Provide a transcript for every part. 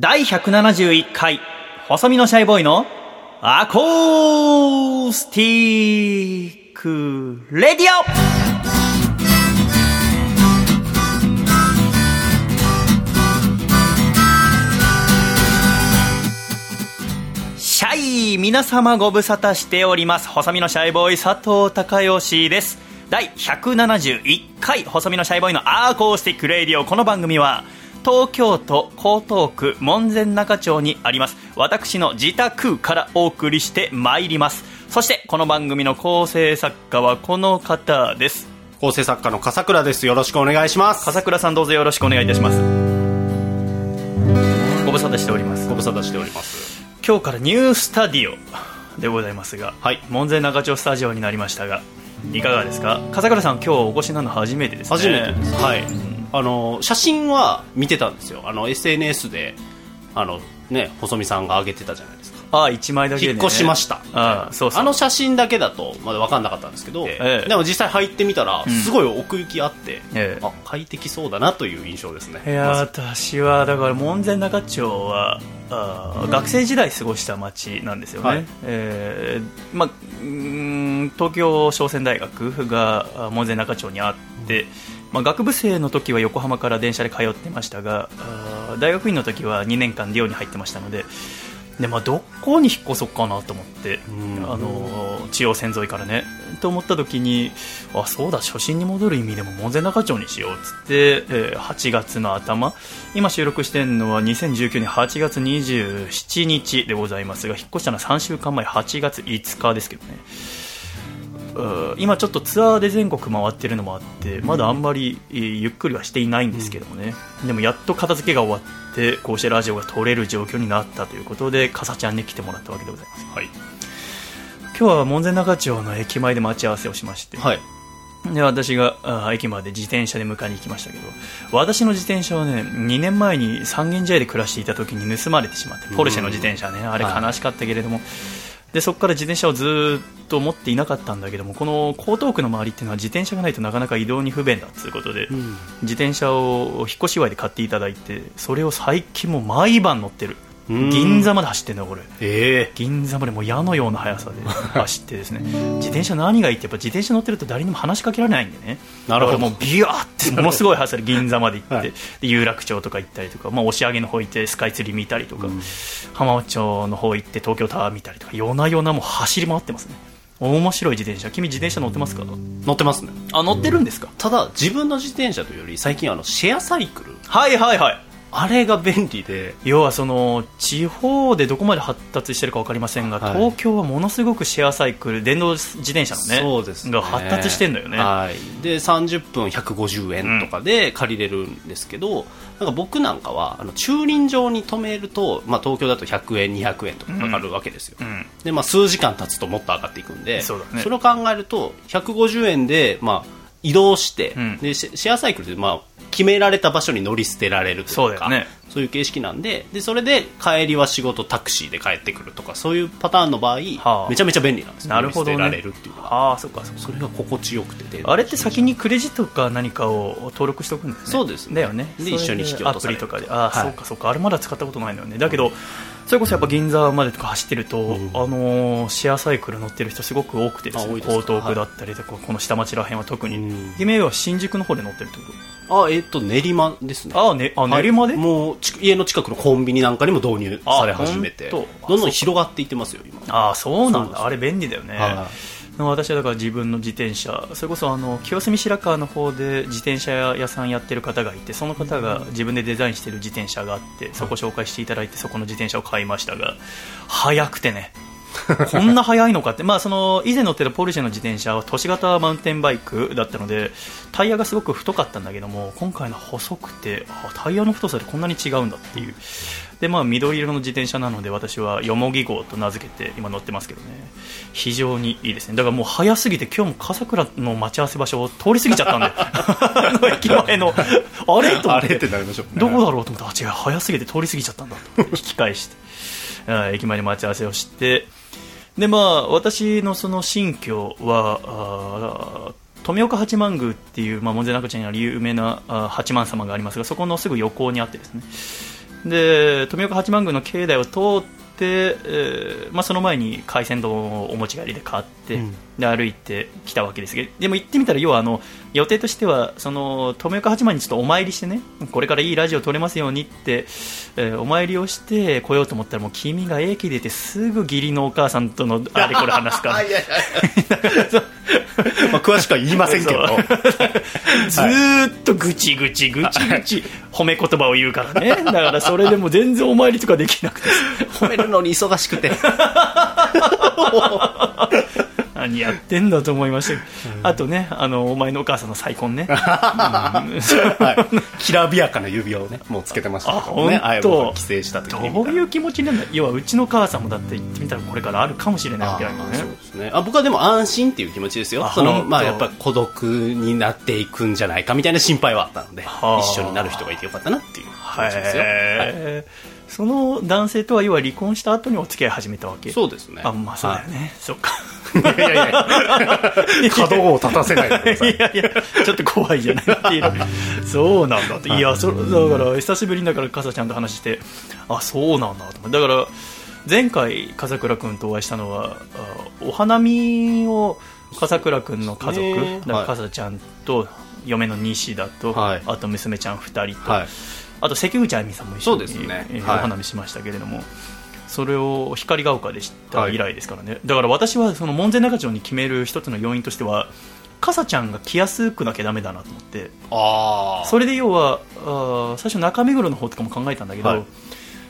第171回細身のシャイボーイの acoustic radio。シャイ皆様ご無沙汰しております。細身のシャイボーイ佐藤孝義です。第171回細身のシャイボーイの acoustic radio。この番組は東京都江東区門前仲町にあります。私の自宅からお送りしてまいります。そしてこの番組の構成作家はこの方です。構成作家の笠倉です。よろしくお願いします。笠倉さんどうぞよろしくお願いいたします。ご無沙汰しております。ご無沙汰しております。今日からニュースタディオでございますが、はい。門前仲町スタジオになりましたがいかがですか？笠倉さん今日お越しなの初めてですね。初めてです、はいあの写真は見てたんですよ。あの SNS であのね細見さんが上げてたじゃないですか。ああ1枚だけで、ね、引っ越しました。あの写真だけだとまだ分かんなかったんですけど、ええ。でも実際入ってみたらん。すごい奥行きあって、ええ。あ快適そうだなという印象ですね。いやまず。私はだから門前仲町はあー学生時代過ごした町なんですよね、はい。えーま東京商船大学があ門前仲町にあって、まあ、学部生の時は横浜から電車で通ってましたが大学院の時は2年間寮に入ってましたのでで、まあ、どこに引っ越そうかなと思って、うん。あの中央線沿いからねと思った時にあそうだ初心に戻る意味でも門前仲町にしようっつって、えー8月の頭今収録してるのは2019年8月27日でございますが引っ越したのは3週間前8月5日ですけどね。うん今ちょっとツアーで全国回ってるのもあってまだあんまりえーゆっくりはしていないんですけどもね、でもやっと片付けが終わってこうしてラジオが撮れる状況になったということでかさちゃんに来てもらったわけでございます、はい、今日は門前仲町の駅前で待ち合わせをしまして、はい、で私が駅まで自転車で迎えに行きましたけど私の自転車はね2年前に三軒茶屋で暮らしていた時に盗まれてしまってポルシェの自転車ねあれはい悲しかったけれども、でそこから自転車をずーっと持っていなかったんだけどもこの江東区の周りっていうのは自転車がないとなかなか移動に不便だということで、うん。自転車を引っ越し祝いで買っていただいてそれを最近もう毎晩乗ってる。うん銀座まで走ってんだよこれ。え銀座までもう矢のような速さで 走ってですね。自転車何がいいってやっぱ自転車乗ってると誰にも話しかけられないんでね。なるほど。もうビューってものすごい速さで銀座まで行って、はい。で有楽町とか行ったりとか、まあ、押上の方行ってスカイツリー見たりとか、うん。浜松町の方行って東京タワー見たりとか夜な夜なもう走り回ってますね。面白い自転車。君自転車乗ってますか？ー乗ってますね。あ乗ってるんですか？ただ自分の自転車というより最近あのシェアサイクル。はいはいはいあれが便利で要はその地方でどこまで発達してるか分かりませんが、はい。東京はものすごくシェアサイクル電動自転車のねそうですね。が発達してんだよね、はい、で30分150円とかで借りれるんですけど、なんか僕なんかはあの駐輪場に止めると、まあ、東京だと100円200円とかかかるわけですよ、うん。でまあ、数時間経つともっと上がっていくんでね。れを考えると150円で、まあ、移動して、うん。でシェアサイクルで、まあ、決められた場所に乗り捨てられるというかそうね。そういう形式なんででそれで帰りは仕事タクシーで帰ってくるとかそういうパターンの場合、はあ。めちゃめちゃ便利なんですよ。なるほどね。られるっていうのは。ああそっかそっか。それが心地よくてあれって先にクレジットか何かを登録しておくんですね。そうですね。だよね。で一緒に引き落とされるアプリとかで。ああ、はいそうかそうか。あれまだ使ったことないのよね。だけどそれこそやっぱ銀座までとか走ってると、うん。あのーシェアサイクル乗ってる人すごく多くてですね江東区だったりとか、この下町らへんは特に、うん。夢は新宿の方で乗ってるってこ。あえっ、と練馬ですね。とああ、ね、あ練馬で、はいもうち家の近くのコンビニなんかにも導入され始めて。どんどん広がっていってますよ今。ああそうなんだ。あれ便利だよね、は私はだから自分の自転車それこそあの清澄白河の方で自転車屋さんやってる方がいてその方が自分でデザインしてる自転車があってそこ紹介していただいてそこの自転車を買いましたが速くてね。こんな速いのかって、まあ、その以前乗ってたポルシェの自転車は都市型マウンテンバイクだったのでタイヤがすごく太かったんだけども今回の細くてあタイヤの太さでこんなに違うんだっていうで、まあ、緑色の自転車なので私はよもぎ号と名付けて今乗ってますけどね。非常にいいですね。だからもう早すぎて今日も笠倉の待ち合わせ場所を通り過ぎちゃったんで。あの駅前のあれ？と思って。どこだろう？と思って。あ違う早すぎて通り過ぎちゃったんだ。と引き返して。あ駅前で待ち合わせをして。でまあ私のその新居はあ富岡八幡宮っていう、まあ、門前仲町にある有名なあ八幡様がありますがそこのすぐ横にあってですねで富岡八幡宮の境内を通って、えーまあ、その前に海鮮丼をお持ち帰りで買って、うん。で歩いてきたわけですけどでも行ってみたら要はあの予定としてはその富岡八幡にちょっとお参りしてねこれからいいラジオ撮れますようにって、えーお参りをして来ようと思ったらもう君が駅出てすぐ義理のお母さんとのあれこれ話すから。まあ詳しくは言いませんけど。ずーっとぐちぐちぐちぐち褒め言葉を言うからね。だからそれでも全然お参りとかできなくて。褒めるのに忙しくて 何やってんだと思いましたあとねあのお前のお母さんの再婚ね、きらびやかな指輪をねもうつけてましたけどね。あ帰省した時に。どういう気持ちになるんだ？要はうちの母さんもだって言ってみたらこれからあるかもしれないわけだからね。そうですね。あ僕はでも安心っていう気持ちですよ。あそのまあやっぱり孤独になっていくんじゃないかみたいな心配はあったのではあ。一緒になる人がいてよかったなっていう気持ちですよ、はい。その男性とは要は離婚した後にお付き合い始めたわけ。そうですね。あまあそうだよね、そっか。はいいやいやいや。角を立たせないでください。いやいや、ちょっと怖いじゃないっていう。のそうなんだって。いや、そだから、久しぶりにだから、かさちゃんと話して、あ、そうなんだと思って。だから、前回、笠倉君とお会いしたのは、あお花見を、笠倉君の家族、ねだから、はい。かさちゃんと、嫁の西田と、はい。あと娘ちゃん2人と、はいあと関口あゆみさんも一緒にそうですね。はい。えーお花見しましたけれども、それを光が丘で知った以来ですからね、だから私はその門前仲町に決める一つの要因としてはかさちゃんが来やすくなきゃダメだなと思って。それで要はあー最初中目黒の方とかも考えたんだけど、はい。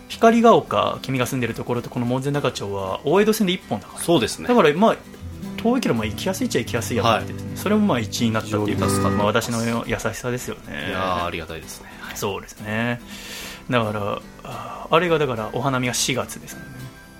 光が丘君が住んでるところとこの門前仲町は大江戸線で1本だから。そうですね。だからまあ遠いけどまあ行きやすいっちゃ行きやすいやと思って。ですね、それもまあ1位になったっていうかまあ、私の優しさですよね。いやーありがたいですねそうですね。だからああれがだからお花見が4月ですもんね。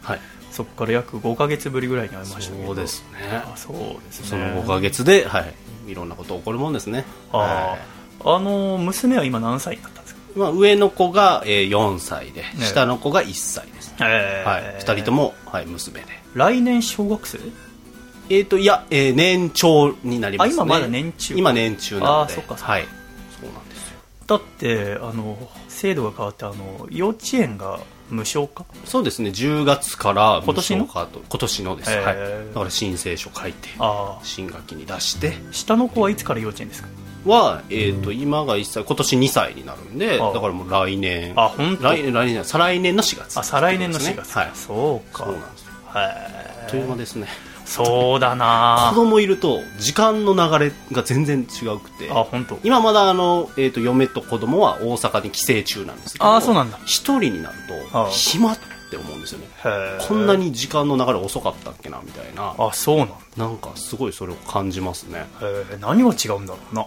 はい。そこから約5か月ぶりぐらいに会いましたけど。そうですね。あそうですね。その5ヶ月で、はい、いろんなこと起こるもんですね。あはい。ああの娘は今何歳になったんですか？まあ、上の子が、えー4歳で、ね。下の子が1歳です、えー。はい、2人とも、はい、娘で。来年小学生？えっ、といや、えー年長になりますね。あ今まだ年中。今年中なので。あーそっか。はいだってあの制度が変わってあの幼稚園が無償化？そうですね。10月から今年の？無償化と今年のです、はい、だから申請書書いてあ新学期に出して。あ下の子はいつから幼稚園ですか？は、えー、と今が1歳今年2歳になるんであだからもう来年。あ本当？来年来年再来年の4月。あ再来年の4月、はい。そうか。そうなんですよ。はいあっという間ですねそうだ子な供いると時間の流れが全然違うくて。あ本当。今まだあの、えー、と嫁と子供は大阪に帰省中なんですけどあそうなんだ。一人になると暇って思うんですよね。こんなに時間の流れ遅かったっけなみたいな。あそうなんだ。なんかすごいそれを感じますね。何が違うんだろうな。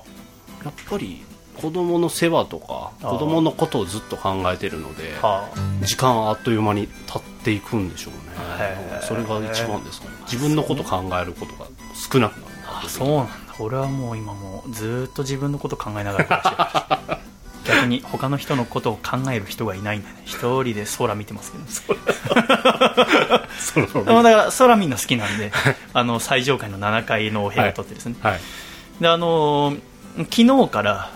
やっぱり子供の世話とか子供のことをずっと考えてるのでは時間あっという間に経っていくんでしょうね。それが一番ですかね。自分のこと考えることが少なくなる。あそうなんだ。俺はもう今もうずーっと自分のこと考えながら暮らしてる。逆に他の人のことを考える人がいないんでね。一人で空見てますけど。でもだから空見るの好きなんであの最上階の7階のお部屋を取ってですね、はい。であのー昨日から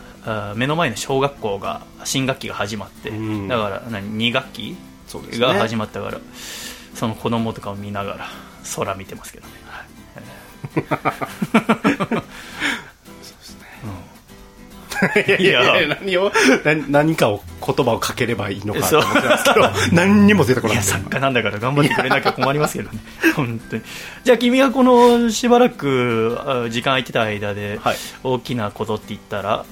目の前の小学校が新学期が始まって、うん。だから何2学期が始まったからその子供とかを見ながら空見てますけどね、い。やいやいや何を何何かを言葉をかければいいのかと思ってたんですけど 何にも出てこないいや作家なんだから頑張ってくれなきゃ困りますけどね。本当に。じゃあ君がこのしばらくあ時間空いてた間ではい。大きなことって言ったら、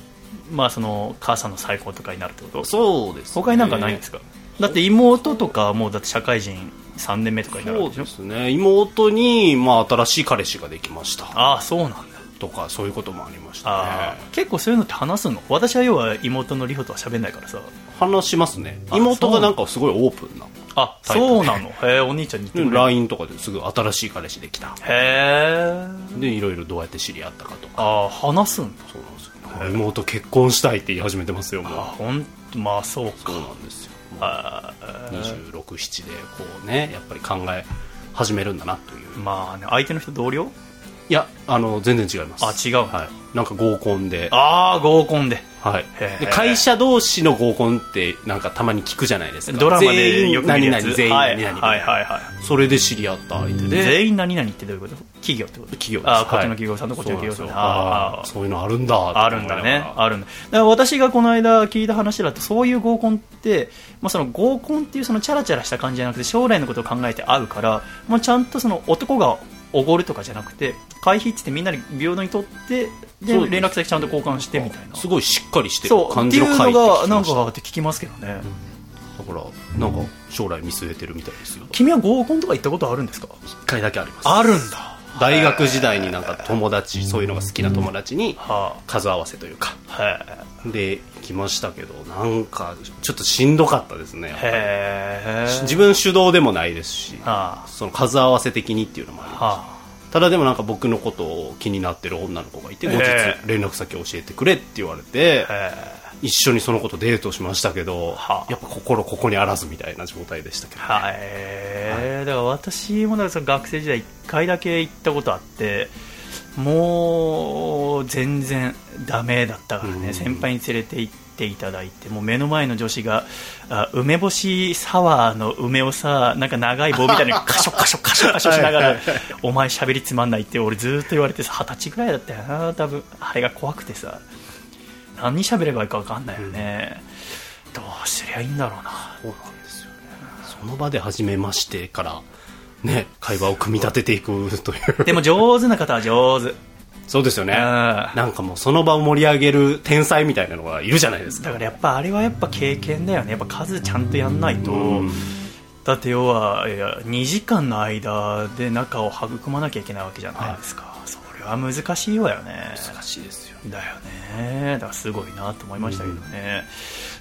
まあその母さんの再婚とかになるってこと？そうです、ね、他になんかないんですか？だって妹とかもうだって社会人3年目とかになるわけでしょ？そうですね。妹に、まあ、新しい彼氏ができました。ああそうなんだ。とかそういうこともありましたあね。あ結構そういうのって話すの？私は要は妹の里穂とは喋んないからさ。話しますね。あ妹がなんかすごいオープンなあそうなの？へえお兄ちゃんに LINE とかですぐ新しい彼氏できた。へえでいろいろどうやって知り合ったかとか。ああ話すんだ。そうなんです。よ妹結婚したいって言い始めてますよもう。あほんまあそうか。そうなんですよ。あ267でこうねやっぱり考え始めるんだなという。まあね相手の人同僚？いやあの全然違います。あ違う。はい、なんか合コンで。ああ合コンで。はい。会社同士の合コンってなんかたまに聞くじゃないですか。ドラマでよく見るやつ。全員何々全員はい何々はいはいはい。それで知り合った相手で。全員何々ってどういうこと？企業ってこと？企業です。ああこっちのはい企業さんとこっちの企業さん。そうああそういうのあるんだ。あるんだね。あるんだ。だから私がこの間聞いた話だとそういう合コンって、まあ、その合コンっていうそのチャラチャラした感じじゃなくて将来のことを考えて会うから、まあ、ちゃんとその男がおごるとかじゃなくて会費ってみんなで平等に取ってで連絡先ちゃんと交換してみたいな。すごいしっかりしてる感じの会のがって聞きました。なんかって聞きますけどね、だからなんか将来見据えてるみたいですよ。君は合コンとか行ったことあるんですか？一回だけあります。あるんだ大学時代になんか友達そういうのが好きな友達には数合わせというか。で行きましたけどなんかちょっとしんどかったですね自分主導でもないですしはその数合わせ的にっていうのもありあはただでもなんか僕のことを気になってる女の子がいて後日連絡先教えてくれって言われてあへ一緒にその子とデートしましたけどはあ。やっぱ心ここにあらずみたいな状態でしたけどはい、だから私もだその学生時代1回だけ行ったことあってもう全然ダメだったからね、うん。先輩に連れて行っていただいてもう目の前の女子があ梅干しサワーの梅をさなんか長い棒みたいに カショカショカショカショしながらお前喋りつまんないって俺ずっと言われてさ二十歳ぐらいだったよな多分。あれが怖くてさ何喋ればいいか分かんないよね、どうすりゃいいんだろうな。そうなんですよね。その場で初めましてからね会話を組み立てていくという。でも上手な方は上手。そうですよね。うん。なんかもうその場を盛り上げる天才みたいなのがいるじゃないですか。だからやっぱあれはやっぱ経験だよね。やっぱ数ちゃんとやんないと、うん。だって要はいや2時間の間で仲を育まなきゃいけないわけじゃないですか、それは難しいわよね。難しいですよ。だよね。だからすごいなと思いましたけどね、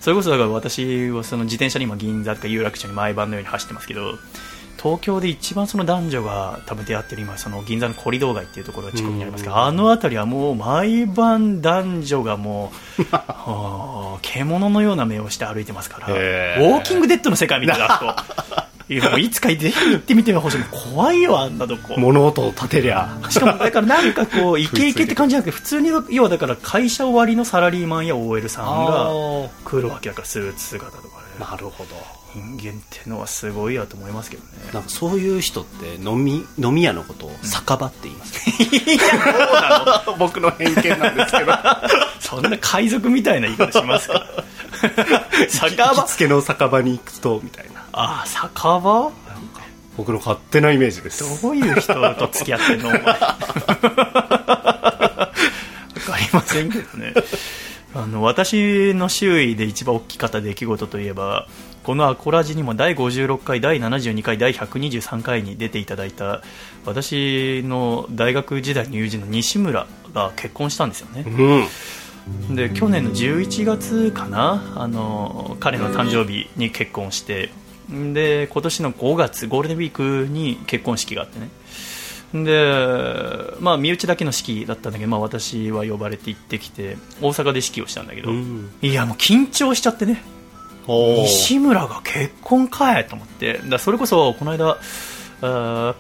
それこそだから私はその自転車に今銀座とか有楽町に毎晩のように走ってますけど東京で一番その男女が多分出会ってる今その銀座のコリドー街っていうところが近くにありますけど、あの辺りはもう毎晩男女がもう はあ獣のような目をして歩いてますからウォーキングデッドの世界みたいなといういつかぜひ行ってみてほしい。怖いよあんなとこ。物音を立てりゃ。しかもだからなんかこうイケイケって感じじゃなくて普通に要はだから会社終わりのサラリーマンや OL さんが来るわけだからスーツ姿とかね。なるほど。人間ってのはすごいやと思いますけどね。なんかそういう人って飲み飲み屋のことを酒場って言います、僕の偏見なんですけど。そんな海賊みたいな言い方しますか？酒行場きつけの酒場に行くとみたいなああ酒場？僕の勝手なイメージです。どういう人と付き合ってんのお前。わかりませんけどね。あの私の周囲で一番大きかった出来事といえばこのアコラジにも第56回第72回第123回に出ていただいた私の大学時代の友人の西村が結婚したんですよね。うん。で去年の11月かなあの彼の誕生日に結婚してで今年の5月ゴールデンウィークに結婚式があってね。で、まあ、身内だけの式だったんだけど、まあ、私は呼ばれて行ってきて大阪で式をしたんだけど、うん。いやもう緊張しちゃってね。西村が結婚かいと思って。だそれこそこの間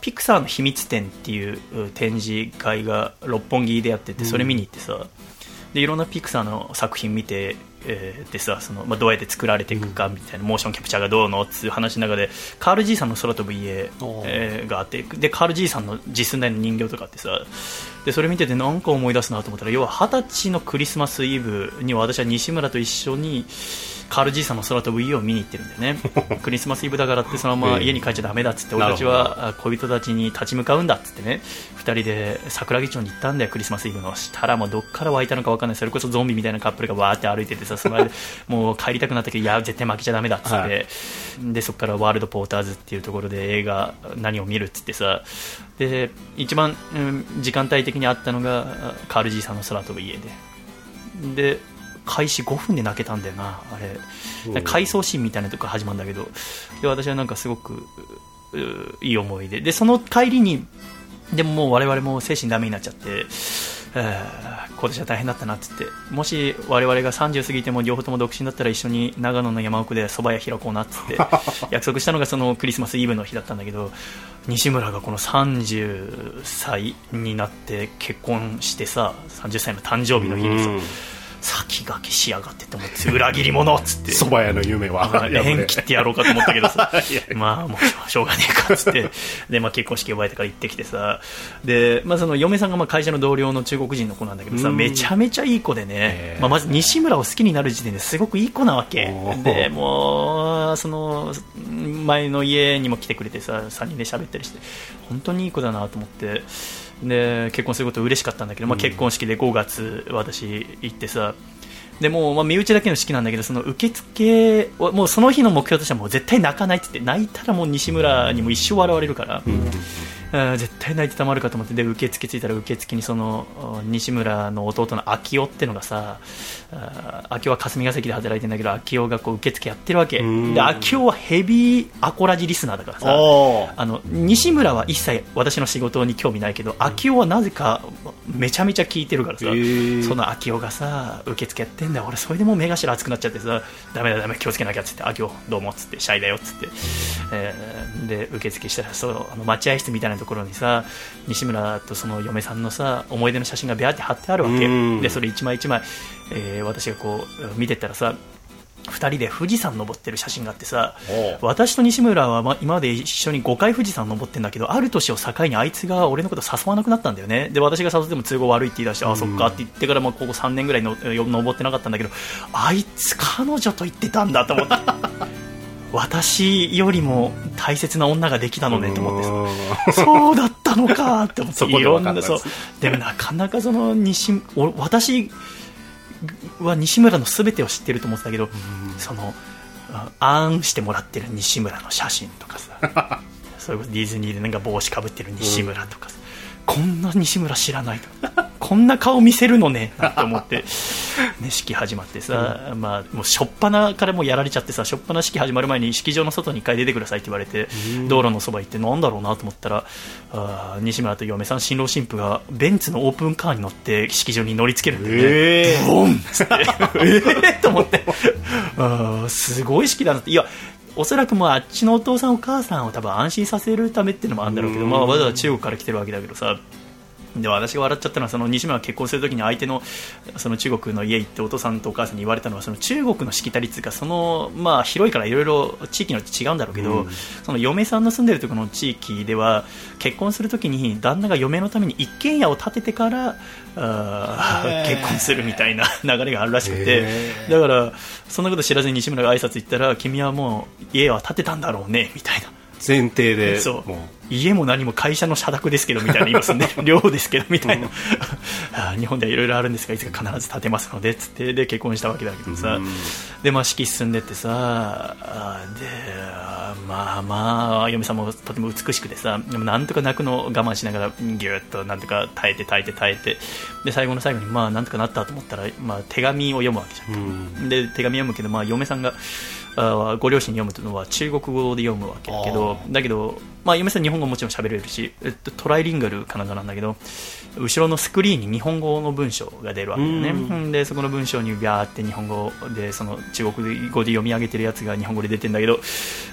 ピクサーの秘密展っていうう展示会が六本木でやっててそれ見に行ってさ、でいろんなピクサーの作品見て、えーでさその、まあ、どうやって作られていくかみたいな、モーションキャプチャーがどうのっていう話。の中でカール・ジーさんの空飛ぶ家、えーがあってでカール・ジーさんの実寸大の人形とかあってさでそれ見ててなんか思い出すなと思ったら要は二十歳のクリスマスイブに私は西村と一緒にカール・ジーさんの空飛ぶ家を見に行ってるんだよね。クリスマスイブだからってそのまま家に帰っちゃダメだっつって俺たちはあ恋人たちに立ち向かうんだっつってね。二人で桜木町に行ったんだよクリスマスイブの。したらもうどっから湧いたのか分かんない。それこそゾンビみたいなカップルがわーって歩いててさ その間もう帰りたくなったけどいや絶対負けちゃダメだっつって、はでそこからワールドポーターズっていうところで映画何を見るっつってさ。で一番、うん時間帯的にあったのがあカール・ジーさんの空飛ぶ家で。で開始5分で泣けたんだよなあれ。うん。回想シーンみたいなとこ始まるんだけど。で私はなんかすごくいい思い出。でその帰りにでももう我々も精神ダメになっちゃって、えー今年は大変だったなっつって。もし我々が30過ぎても両方とも独身だったら一緒に長野の山奥で蕎麦屋開こうなっつって 約束したのがそのクリスマスイブの日だったんだけど西村がこの30歳になって結婚してさ30歳の誕生日の日にさ、先駆けしやがってと思って裏切り者っつって。蕎麦屋の夢は。まあ縁切ってやろうかと思ったけどさ。まあもうしょうがねえかっつって。で、まあ、結婚式呼ばれてから行ってきてさ。で、まあ、その嫁さんがまあ会社の同僚の中国人の子なんだけどさうん。めちゃめちゃいい子でね。まあ、まず西村を好きになる時点ですごくいい子なわけ。でもうその前の家にも来てくれてさ3人で喋ったりして本当にいい子だなと思ってで結婚すること嬉しかったんだけど、まあ、結婚式で5月私行ってさでもう、まあ、身内だけの式なんだけどその受付をもうその日の目標としてはもう絶対泣かないって言って泣いたらもう西村にも一生笑われるから、うん絶対泣いてたまるかと思って。で受付着いたら受付にそのあ西村の弟の秋夫ってのがさあー秋夫は霞が関で働いてんだけど秋夫がこう受付やってるわけ。うん。で秋夫はヘビーアコラジリスナーだからさあの西村は一切私の仕事に興味ないけど秋夫はなぜかめちゃめちゃ聞いてるからさ、その秋夫がさ受付やってんだよ。俺それでもう目頭熱くなっちゃってさダメだダメ気をつけなきゃっつって秋夫どうもっつってシャイだよっつって、えーで受付したらそうあの待合室みたいなところにさ西村とその嫁さんのさ思い出の写真がビャーって貼ってあるわけ。うん。でそれ一枚一枚、えー私がこう見てったらさ2人で富士山登ってる写真があってさお私と西村はま今まで一緒に5回富士山登ってんだけどある年を境にあいつが俺のこと誘わなくなったんだよね。で私が誘っても都合悪いって言い出して、あそっかって言ってからまあここ3年ぐらいのよ登ってなかったんだけどあいつ彼女と言ってたんだと思って 私よりも大切な女ができたのねと思ってさ。そうだったのかって思って。いろんなそう。でもなかなかその西お私は西村の全てを知ってると思ってたけど、そのああんしてもらってる西村の写真とかさ。それこそディズニーでなんか帽子かぶってる西村とかさ、こんな西村知らないとこんな顔見せるのね。なんて思って、ね、式始まってさ、まあ、もう初っ端からもうやられちゃってさ初っ端式始まる前に式場の外に一回出てくださいって言われて、道路のそば行ってなんだろうなと思ったらあー西村と嫁さん新郎新婦がベンツのオープンカーに乗って式場に乗りつけるんだよね、えー。ンっつって。えーと思って。あーすごい式だなって。いやおそらくもうあっちのお父さんお母さんを多分安心させるためっていうのもあるんだろうけど、うん。まあ、わざわざ中国から来てるわけだけどさで私が笑っちゃったのはその西村が結婚するときに相手のその中国の家行ってお父さんとお母さんに言われたのはその中国のしきたりっていうかその、まあ、広いからいろいろ地域によって違うんだろうけど、うん。その嫁さんの住んでるところの地域では結婚するときに旦那が嫁のために一軒家を建ててからあ結婚するみたいな流れがあるらしくて。だからそんなこと知らずに西村が挨拶行ったら君はもう家は建てたんだろうねみたいな。前提でそう。も家も何も会社の社宅ですけどみたいな今住んでる 寮ですけどみたいな。日本ではいろいろあるんですがいつか必ず建てますのでつってで結婚したわけだけどさ。うん。でまあ式進んでってさでまあまあ嫁さんもとても美しくてさでもなんとか泣くのを我慢しながらぎゅっとなんとか耐えて耐えて耐えて。で最後の最後にまあなんとかなったと思ったら、まあ、手紙を読むわけじゃん。うん。で手紙読むけど、まあ、嫁さんがあご両親に読むのは中国語で読むわけだけどあだけど、まあ、嫁さん日本語もちろん喋れるし、えっと、トライリンガルかなんかなんだけど後ろのスクリーンに日本語の文章が出るわけだよね。でそこの文章にビャーって日本語でその中国語で読み上げてるやつが日本語で出てんだけど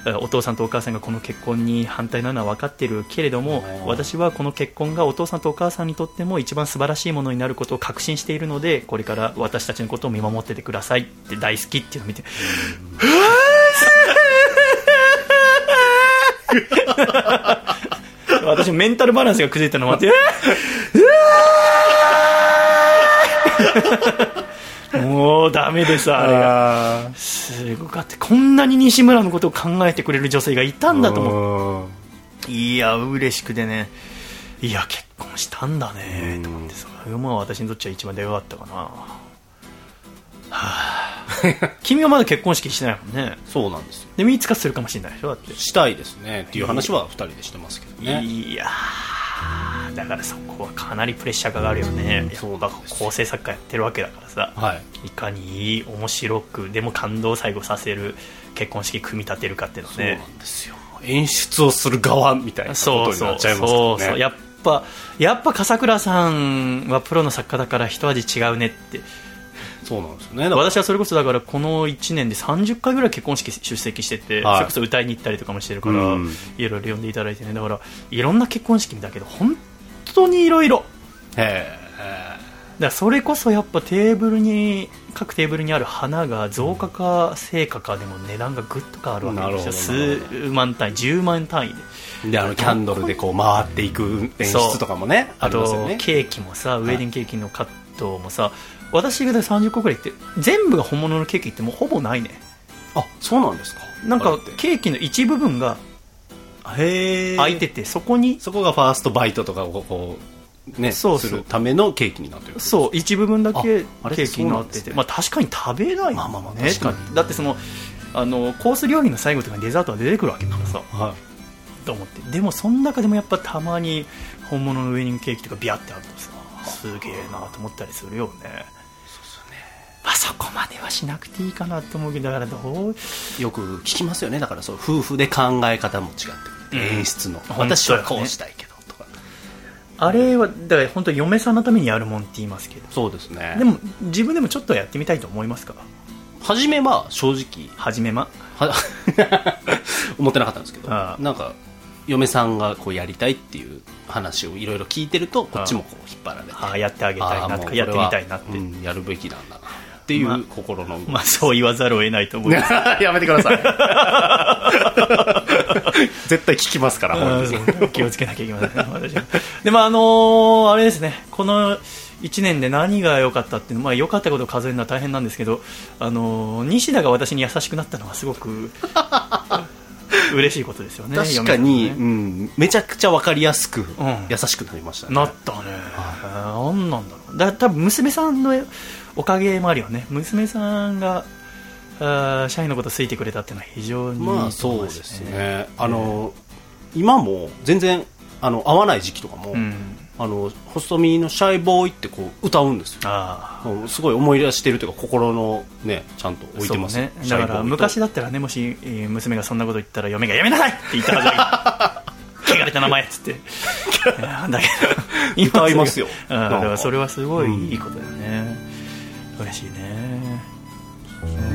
あお父さんとお母さんがこの結婚に反対なのは分かってるけれども私はこの結婚がお父さんとお母さんにとっても一番素晴らしいものになることを確信しているのでこれから私たちのことを見守っててくださいって大好きっていうのを見て 私メンタルバランスが崩れたのもあって。もうダメでさあれが。あすごかった。こんなに西村のことを考えてくれる女性がいたんだと思って。思いや嬉しくてね。いや結婚したんだねうん。と思ってそれがまあ私にとっちゃ一番でかかったかなは あ君はまだ結婚式してないもんね。そうなんですよ。でもいつかするかもしれないでしょだって。したいですねっていう話は2人でしてますけどね。いやーだからそこはかなりプレッシャーかかるよね。うんそうやっぱなんです構成作家やってるわけだからさはい。いかにいい面白くでも感動を最後させる結婚式組み立てるかっていうのそうなねんですよ。演出をする側みたいなことになっちゃいますからね。そうそうやっぱやっぱ笠倉さんはプロの作家だから一味違うねってそうなんですよね。私はそれこそだからこの1年で30回ぐらい結婚式出席してて、はい。それこそ歌いに行ったりとかもしてるから、うん。いろいろ呼んでいただいてね。だからいろんな結婚式だけど本当にいろいろへえからそれこそやっぱテーブルに各テーブルにある花が増加か成果かでも値段がぐっと変わるわけですよ。数万単位10万単位で。であのキャンドルでこう回っていく演出とかもねあとケーキもさウェディングケーキのカットもさ、私が30個くらいって全部が本物のケーキってもうほぼないね。あそうなんですか。なんかケーキの一部分がへえ空いててそこにそこがファーストバイトとかをこうねそうするためのケーキになってるそう一部分だけケーキになってて、ねまあ、確かに食べないまあまあまあね確かに。だってそのあのコース料理の最後とかにデザートが出てくるわけだからさ。はと思って。でもその中でもやっぱたまに本物のウェディングケーキとかビャってあるとさすげえなと思ったりするよね。まあそこまではしなくていいかなと思うけどだからどう？いよく聞きますよね。だからそう夫婦で考え方も違ってくる、うん。演出の私はこうしたいけどとか。あれはだから本当嫁さんのためにやるもんって言いますけど。そうですね。でも自分でもちょっとやってみたいと思いますか？初めは正直。はじめまは？思ってなかったんですけど。なんか嫁さんがこうやりたいっていう話をいろいろ聞いてるとこっちもこう引っ張られて。ああやってあげたいなとかやってみたいなって、はうんやるべきなんだなっていまあう心の。動きまあそう言わざるを得ないと思う。け どやめてください。絶対聞きますから気をつけなきゃいけませんね私は。でもあのーあれですねこの1年で何が良かったっていうのまあ良かったことを数えるのは大変なんですけどあのー西田が私に優しくなったのはすごく 嬉しいことですよね確かに、嫁さんうん、めちゃくちゃ分かりやすく、ん。優しくなりましたね。なったね。なんなんだろう。だ多分娘さんのおかげもあるよね。娘さんがあー社員のこと好いてくれたっていうのは非常にいいと思いまあそうですね。あの今も全然あの会わない時期とかも、うん。あの細身のシャイボーイってこう歌うんですよ。あすごい思い出してるというか心のねちゃんと置いてます。ね、だから昔だったらねもしえー娘がそんなこと言ったら嫁がやめなさいって言ったはずだけど 汚れた名前っつって。だけど歌いますよ。うんそれはすごいいいことだよね、嬉しいね。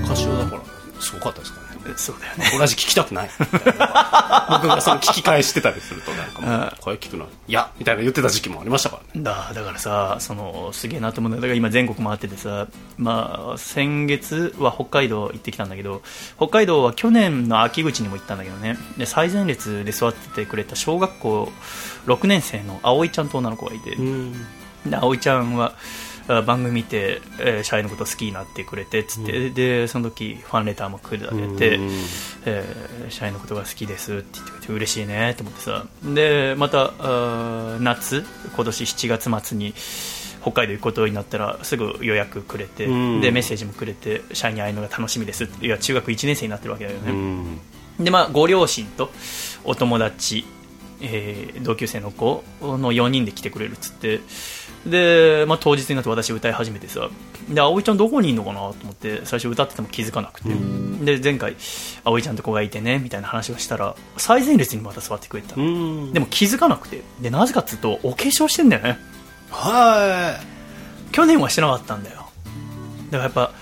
歌唱だからすごかったですからね。そうだよね。同じ聞きたくない。僕がその聞き返してたりするとなんかもう声聞くのいやみたいな言ってた時期もありましたからね。だだからさそのすげえなと思うんだから今全国回っててさ、まあ、先月は北海道行ってきたんだけど北海道は去年の秋口にも行ったんだけどね。で最前列で座っててくれた小学校6年生の葵ちゃんと女の子がいて、うん。で葵ちゃんはあ番組見て、えー、シャイのこと好きになってくれてっつって、でその時ファンレターもくれて、うん。えーシャイのことが好きですって言ってくれて嬉しいねと思ってさ。でまたあー夏今年7月末に北海道行くことになったらすぐ予約くれて、うん。でメッセージもくれてシャイに会えるのが楽しみですって。いや中学1年生になってるわけだよね、うん。でまあ、ご両親とお友達、えー同級生の子の4人で来てくれるっつってで、まあ、当日になって私歌い始めてさで葵ちゃんどこにいるのかなと思って最初歌ってても気づかなくて、で前回葵ちゃんと子がいてねみたいな話をしたら最前列にまた座ってくれた、うん。でも気づかなくて。でなぜかっつうとお化粧してんだよね。は去年はしてなかったんだよ。だからやっぱ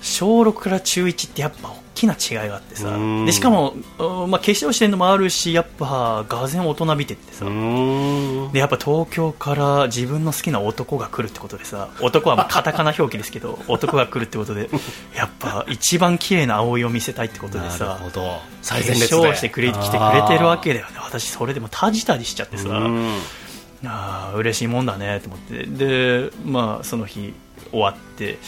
小6から中1ってやっぱ大きな違いがあってさ。うん。でしかも、うんまあ、化粧してるのもあるしやっぱがぜん大人びてってさ、でやっぱ東京から自分の好きな男が来るってことでさ。男はまあカタカナ表記ですけど 男が来るってことでやっぱ一番綺麗な葵を見せたいってことでさ。最前列で。粧してくれ来てくれてるわけだよね。私それでもタジタジしちゃってさ、あ嬉しいもんだねと思って。で、まあ、その日終わって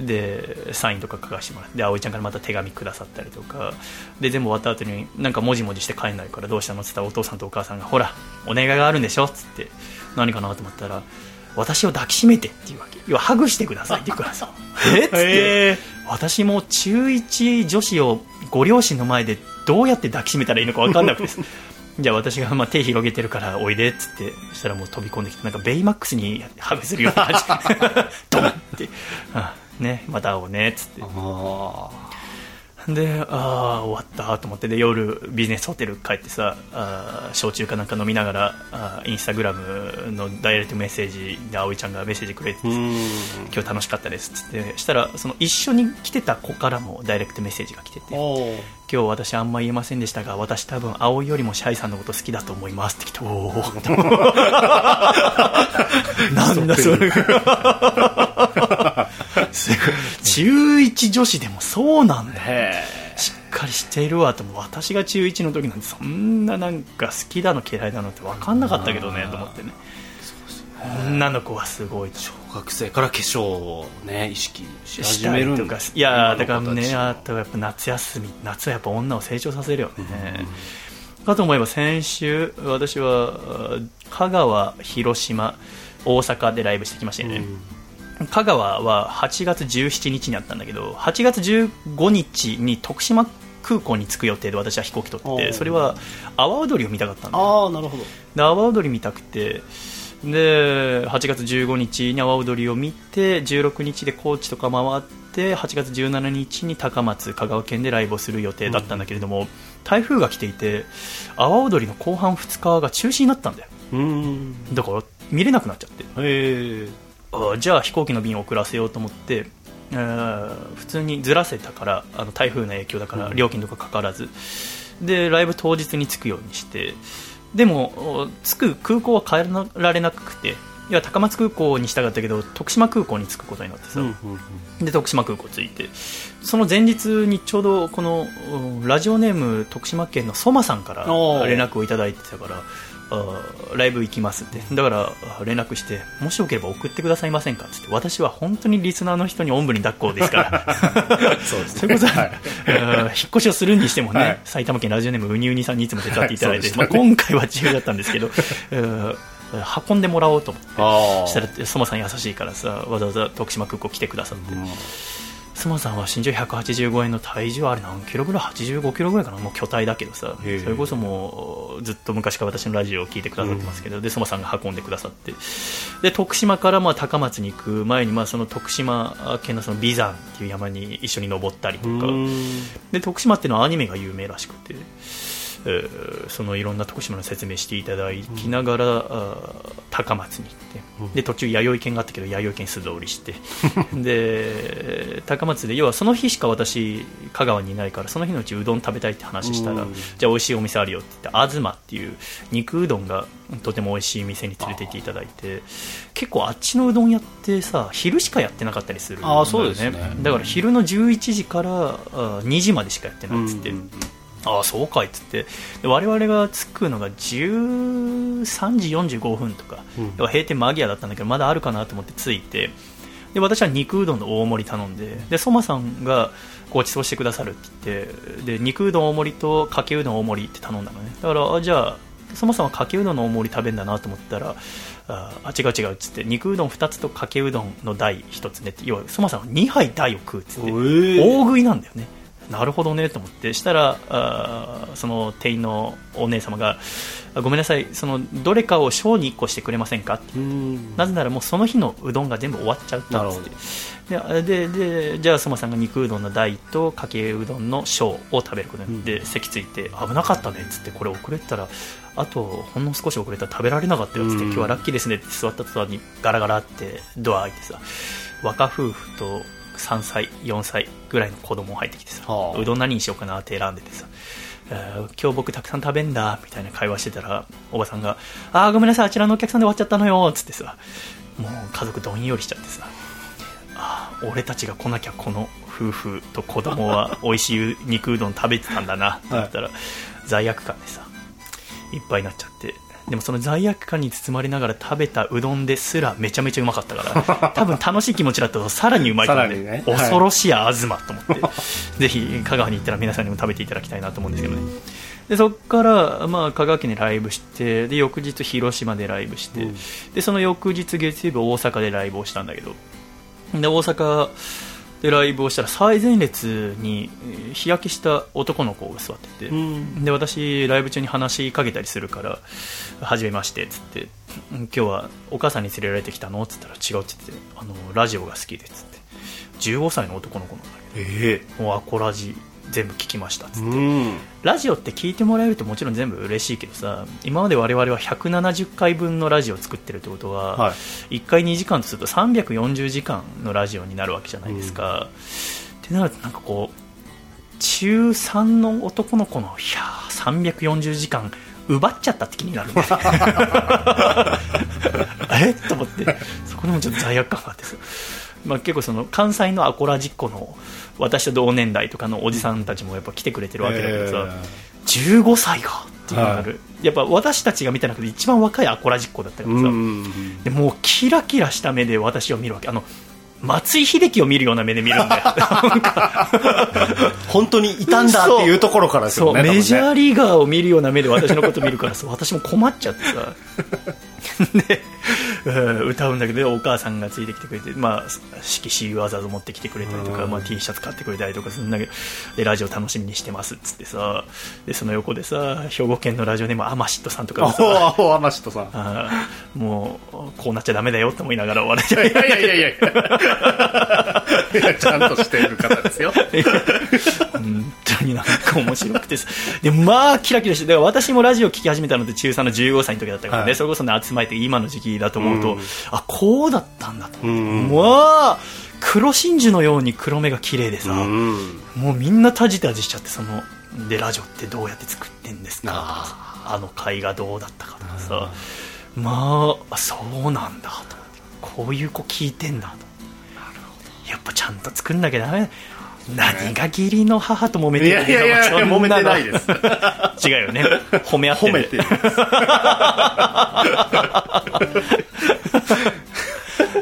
でサインとか書かせてもらってで葵ちゃんからまた手紙くださったりとか。で全部終わった後になんかもじもじして帰んないからどうしたの？って言ったらお父さんとお母さんがほらお願いがあるんでしょ？っつって何かなと思ったら私を抱きしめてっていうわけ。要はハグしてくださいって言うか。らさえ？っつって私も中1女子をご両親の前でどうやって抱きしめたらいいのか分かんなくてじゃあ私がまあ手広げてるからおいでっつってそしたらもう飛び込んできてなんかベイマックスにハグするような感じ。ドンって、あねまた会おうねっつって。あでああ終わったと思って。で夜ビジネスホテル帰ってさあー焼酎かなんか飲みながらあーインスタグラムのダイレクトメッセージで葵ちゃんがメッセージくれて今日楽しかったですっつって。したらその一緒に来てた子からもダイレクトメッセージが来てて今日私あんま言えませんでしたが私多分葵よりもシャイさんのこと好きだと思いますって来ておお なんだそれすごい中1女子でもそうなんだ。へしっかりしているわと私が中1の時なんてそんななんか好きだの嫌いだのって分かんなかったけどねと思ってね。女の子はすごいと。小学生から化粧をね意識し始めるとかいやーだからねあとやっぱ夏休み夏はやっぱ女を成長させるよね、かと思えば先週私は香川広島大阪でライブしてきましたよね、香川は8月17日にあったんだけど8月15日に徳島空港に着く予定で私は飛行機取っててそれは阿波踊りを見たかったんだよ。ああなるほど。で阿波踊り見たくてで8月15日に阿波踊りを見て16日で高知とか回って8月17日に高松香川県でライブをする予定だったんだけれども、台風が来ていて阿波踊りの後半2日が中止になったんだよ。うん。だから見れなくなっちゃってじゃあ飛行機の便を遅らせようと思って、えー普通にずらせたからあの台風の影響だからうん。料金とかかからず、でライブ当日に着くようにしてでもお着く空港は帰られなくていや高松空港にしたかったけど徳島空港に着くことになってさ、うんうんで徳島空港着いてその前日にちょうどこのうんラジオネーム徳島県のソマさんから連絡をいただいてたからあライブ行きますって。だからあ連絡してもしよければ送ってくださいませんか？っつって。私は本当にリスナーの人におんぶに抱っこですから。そうですね。それこそ、はい。うん引っ越しをするにしてもね、はい。埼玉県ラジオネームうにうにさんにいつも手伝っていただいて、はいそうまあ、今回は違うだったんですけど、うん運んでもらおうと思ってしたらソマさん優しいからさわざわざ徳島空港来てくださって、スマさんは身長185円の体重はあれ何キロぐらい？85キロぐらいかな？もう巨体だけどさ。それこそもうずっと昔から私のラジオを聞いてくださってますけど、でスマさんが運んでくださって。で徳島からまあ高松に行く前にまあその徳島県のその眉山っていう山に一緒に登ったりとか。で徳島っていうのはアニメが有名らしくて、えーそのいろんな徳島の説明していただきながら、あー高松に行ってで途中弥生県があったけど弥生県素通りして。で高松で要はその日しか私香川にいないからその日のうちうどん食べたいって話したらうん。じゃあ美味しいお店あるよって言って東っていう肉うどんがとても美味しい店に連れて行っていただいて結構あっちのうどん屋ってさ昼しかやってなかったりするんだよあーそうですね。だから昼の11時からあー2時までしかやってないっつって、うんうんうんああそうかいっつって。で我々が着くのが13時45分とか、うん。閉店間際だったんだけどまだあるかなと思って着いて。で私は肉うどんの大盛り頼んででソマさんがご馳走してくださるって言ってで肉うどん大盛りとかけうどん大盛りって頼んだのね。だからあじゃあソマさんはかけうどんの大盛り食べるんだなと思ったらああ違う違うっつって肉うどん2つとかけうどんの大1つねって。要はソマさんは2杯大を食うっつって。えー。大食いなんだよねなるほどねと思ってしたらあーその店員のお姉様があごめんなさいそのどれかを小に1個してくれませんか？ってうん。なぜならもうその日のうどんが全部終わっちゃったんですってでででじゃあ相馬さんが肉うどんの大とかけうどんの小を食べることになって、席ついて危なかったねっつってこれ遅れてたらあとほんの少し遅れたら食べられなかったよっつって、うん。今日はラッキーですねって座った途端にガラガラってドア開いてさ若夫婦と3歳4歳ぐらいの子供入ってきてさ、はあ。うどん何にしようかなって選んでてさえー今日僕たくさん食べんだみたいな会話してたらおばさんが「あーごめんなさいあちらのお客さんで終わっちゃったのよ」っつってさもう家族どんよりしちゃってさあー俺たちが来なきゃこの夫婦と子供は 美味しい肉うどん食べてたんだなと思ったら、罪悪感でさいっぱいになっちゃってでもその罪悪感に包まれながら食べたうどんですらめちゃめちゃうまかったから 多分楽しい気持ちだったとさらにうまいと思うんで、さらにね。はい恐ろしや東と思って。ぜひ香川に行ったら皆さんにも食べていただきたいなと思うんですけどね。でそこから、まあ、香川県でライブしてで翌日広島でライブして、うん。でその翌日月曜日大阪でライブをしたんだけど。で大阪でライブをしたら最前列にえー日焼けした男の子が座ってて、うん。で私ライブ中に話しかけたりするから「はじめまして」っつって「うん今日はお母さんに連れられてきたの?」っつったら「違う」っつってあの「ラジオが好きで」っつって。15歳の男の子なんだけど。ええ。もうアコラジ全部聞きましたっつって、うん。ラジオって聞いてもらえるともちろん全部嬉しいけどさ今まで我々は170回分のラジオを作ってるってことは、はい。1回2時間とすると340時間のラジオになるわけじゃないですか、ってなるとなんかこう中3の男の子のいやー340時間奪っちゃったって気になるんだよね。え？と思って。そこでもちょっと罪悪感があってさ、まあ、結構その関西のアコラジっ子の私と同年代とかのおじさんたちもやっぱ来てくれてるわけだけどさ、15歳がっていうのがある、やっぱ私たちが見た中で一番若いアコラジっ子だったからさ、うんでもうキラキラした目で私を見るわけ。あの松井秀喜を見るような目で見るんだよ。本当にいたんだっていうところからですよねメジャーーリーガーを見るような目で私のこと見るからさ私も困っちゃってさ で、うん歌うんだけどお母さんがついてきてくれて、まあ、色紙わざわざ持ってきてくれたりとか、うん。まあ、T シャツ買ってくれたりとかするんだけどでラジオ楽しみにしてますっつってさでその横でさ兵庫県のラジオネームアマシットさんとかがさおお天下さん。あーもうこうなっちゃダメだよって思いながら笑っちゃいやいや。いやいやちゃんとしている方ですよ 本当になんか面白くてさ。でまあキラキラしてだから私もラジオ聞き始めたのって中3の15歳の時だったからね、はい。それこそね集まえて今の時期だと思うと、うん。あこうだったんだと、うん。まあ黒真珠のように黒目が綺麗でさ、うん。もうみんなタジタジしちゃってそのでラジオってどうやって作ってんですか？ああの回がどうだったかとかさ。まあそうなんだと。こういう子聞いてんだと。やっぱちゃんと作んなきゃダメ何が義理の母と揉めているやいやいやそんなの。揉めてないです。違うよね。褒め合ってる。褒めてる。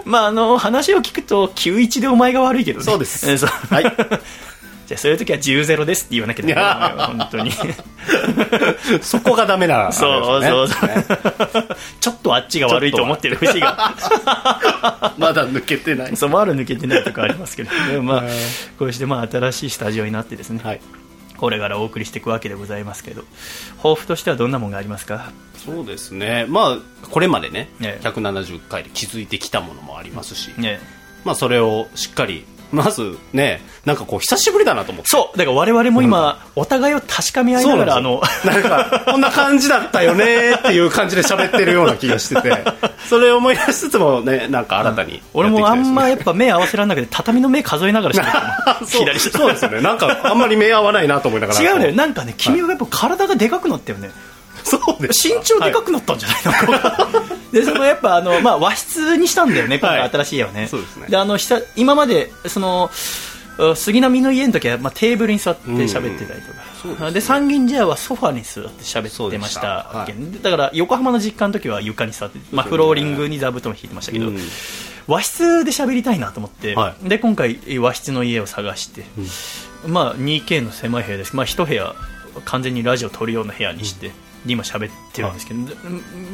まああの話を聞くと91でお前が悪いけどね。そうです。はい じゃあそういう時は10-0ですって言わなきゃダメなのよ本当に。そこがダメな、そうそうそうねちょっとあっちが悪いと思ってる節が。まだ抜けてない。そうまだ抜けてないとこありますけど、でもまあこうしてまあ新しいスタジオになってですね、はい。これからお送りしていくわけでございますけど抱負としてはどんなものがありますか？そうですね。まあこれまでねええ。170回で気づいてきたものもありますし、ねまあそれをしっかりまずねなんかこう久しぶりだなと思って。そう。だから我々も今、お互いを確かめ合いながらあの なんかこんな感じだったよねっていう感じで喋ってるような気がしてて。それを思い出しつつもねなんか新たに俺もあんまややっぱ目合わせらんなくて畳の目数えながら喋ってる。そう。左下。そうですよね。なんかあんまり目合わないなと思いながら。違うねなんかね君はやっぱ体がでかくなったよね、そうです身長でかくなったんじゃないの、でそのやっぱあの、まあ、和室にしたんだよね、今回はい新しい家はね。そうですね。あの久今までそのう杉並の家の時は、まあ、テーブルに座って喋ってたりとか、そうですね。で三軒茶屋はソファに座って喋ってましたはい。でだから横浜の実家の時は床に座って、まあ、フローリングに座布団を引いてましたけど、うん。和室で喋りたいなと思って、はで今回和室の家を探して、まあ 2K の狭い部屋です、まあ、1部屋完全にラジオ撮るような部屋にして、で今喋ってるんですけど、で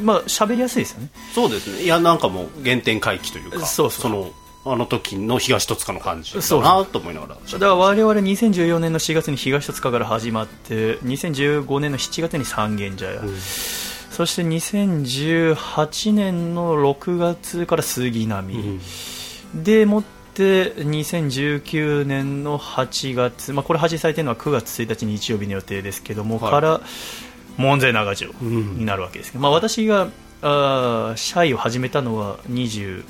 まあ喋りやすいですよね。そうですね。いやなんかもう原点回帰というかそうそう。のあの時の東戸塚の感じだそうなと思いながらだから我々2014年の4月に東戸塚から始まって2015年の7月に三軒茶屋、そして2018年の6月から杉並、でもって2019年の8月、まあ、これ配信されてるのは9月1日日曜日の予定ですけども、はい。から門前仲町んになるわけですけど、まあ、私があー社員を始めたのは20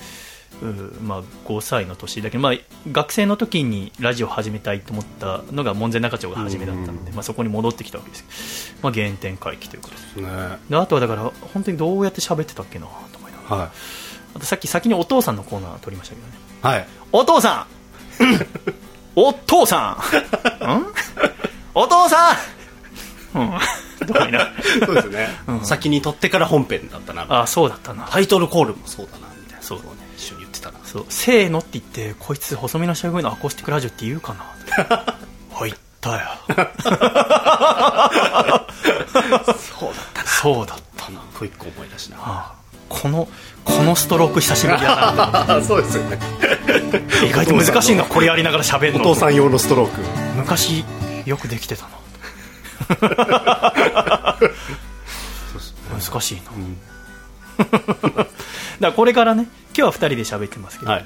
うまあ、5歳の年だけど、まあ、学生の時にラジオを始めたいと思ったのが門前仲町が初めだったので、まあ、そこに戻ってきたわけです、まあ、原点回帰ということです。ね。であとはだから本当にどうやって喋ってたっけなと思いながら。はあとさっき先にお父さんのコーナー撮りましたけどね。いはい。お父さん! お父さん!ん？お父さんうん。どうかいな そうですね、先に撮ってから本編だったな。あそうだったな。タイトルコールもそうだなみたいな。そう。ね。一緒に言ってたな。そう。せーのって言ってこいつ細身のシャグのアコースティックラジオって言うかな 入ったよ。そうだったそうだったな。一個一個思い出しなあこのこのストローク久しぶりだな。あ そうですよね。意外と難しいなこれやりながら喋るの。お父さん用のストローク。昔よくできてたな 難しいな、だからこれからね今日は2人で喋ってますけど、はい。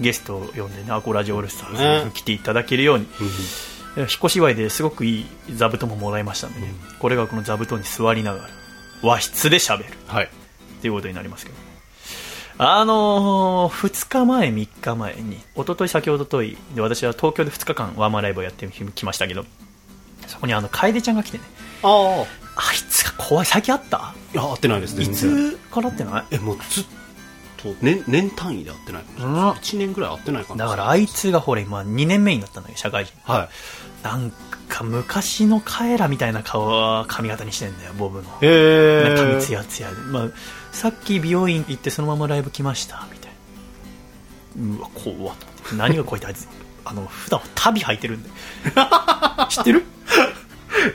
ゲストを呼んでねアコラジオールスターズね。に来ていただけるように、引っ越し祝いですごくいい座布団ももらいましたんでね、これがこの座布団に座りながら和室で喋る。はい。っていうことになりますけど。あのー、2日前、3日前に一昨日先ほどといで私は東京で2日間ワンマンライブをやってきましたけどそこにあの楓ちゃんが来てね。ああ。あいつが怖い。最近あった？いや会ってないですい全然。つからってない？えもうずっと年年単位で会ってないかもしれない、1年ぐらい会ってないかなだからあいつがほら今2年目になったんだけど社会人。はい。なんか昔のカエラみたいな顔髪型にしてんだよボブの。へえ髪ツヤツヤで、まあ、さっき美容院行ってそのままライブ来ましたみたいな。うわ怖っ。何が怖いってあいつあの普段旅履いてるんで。知ってる？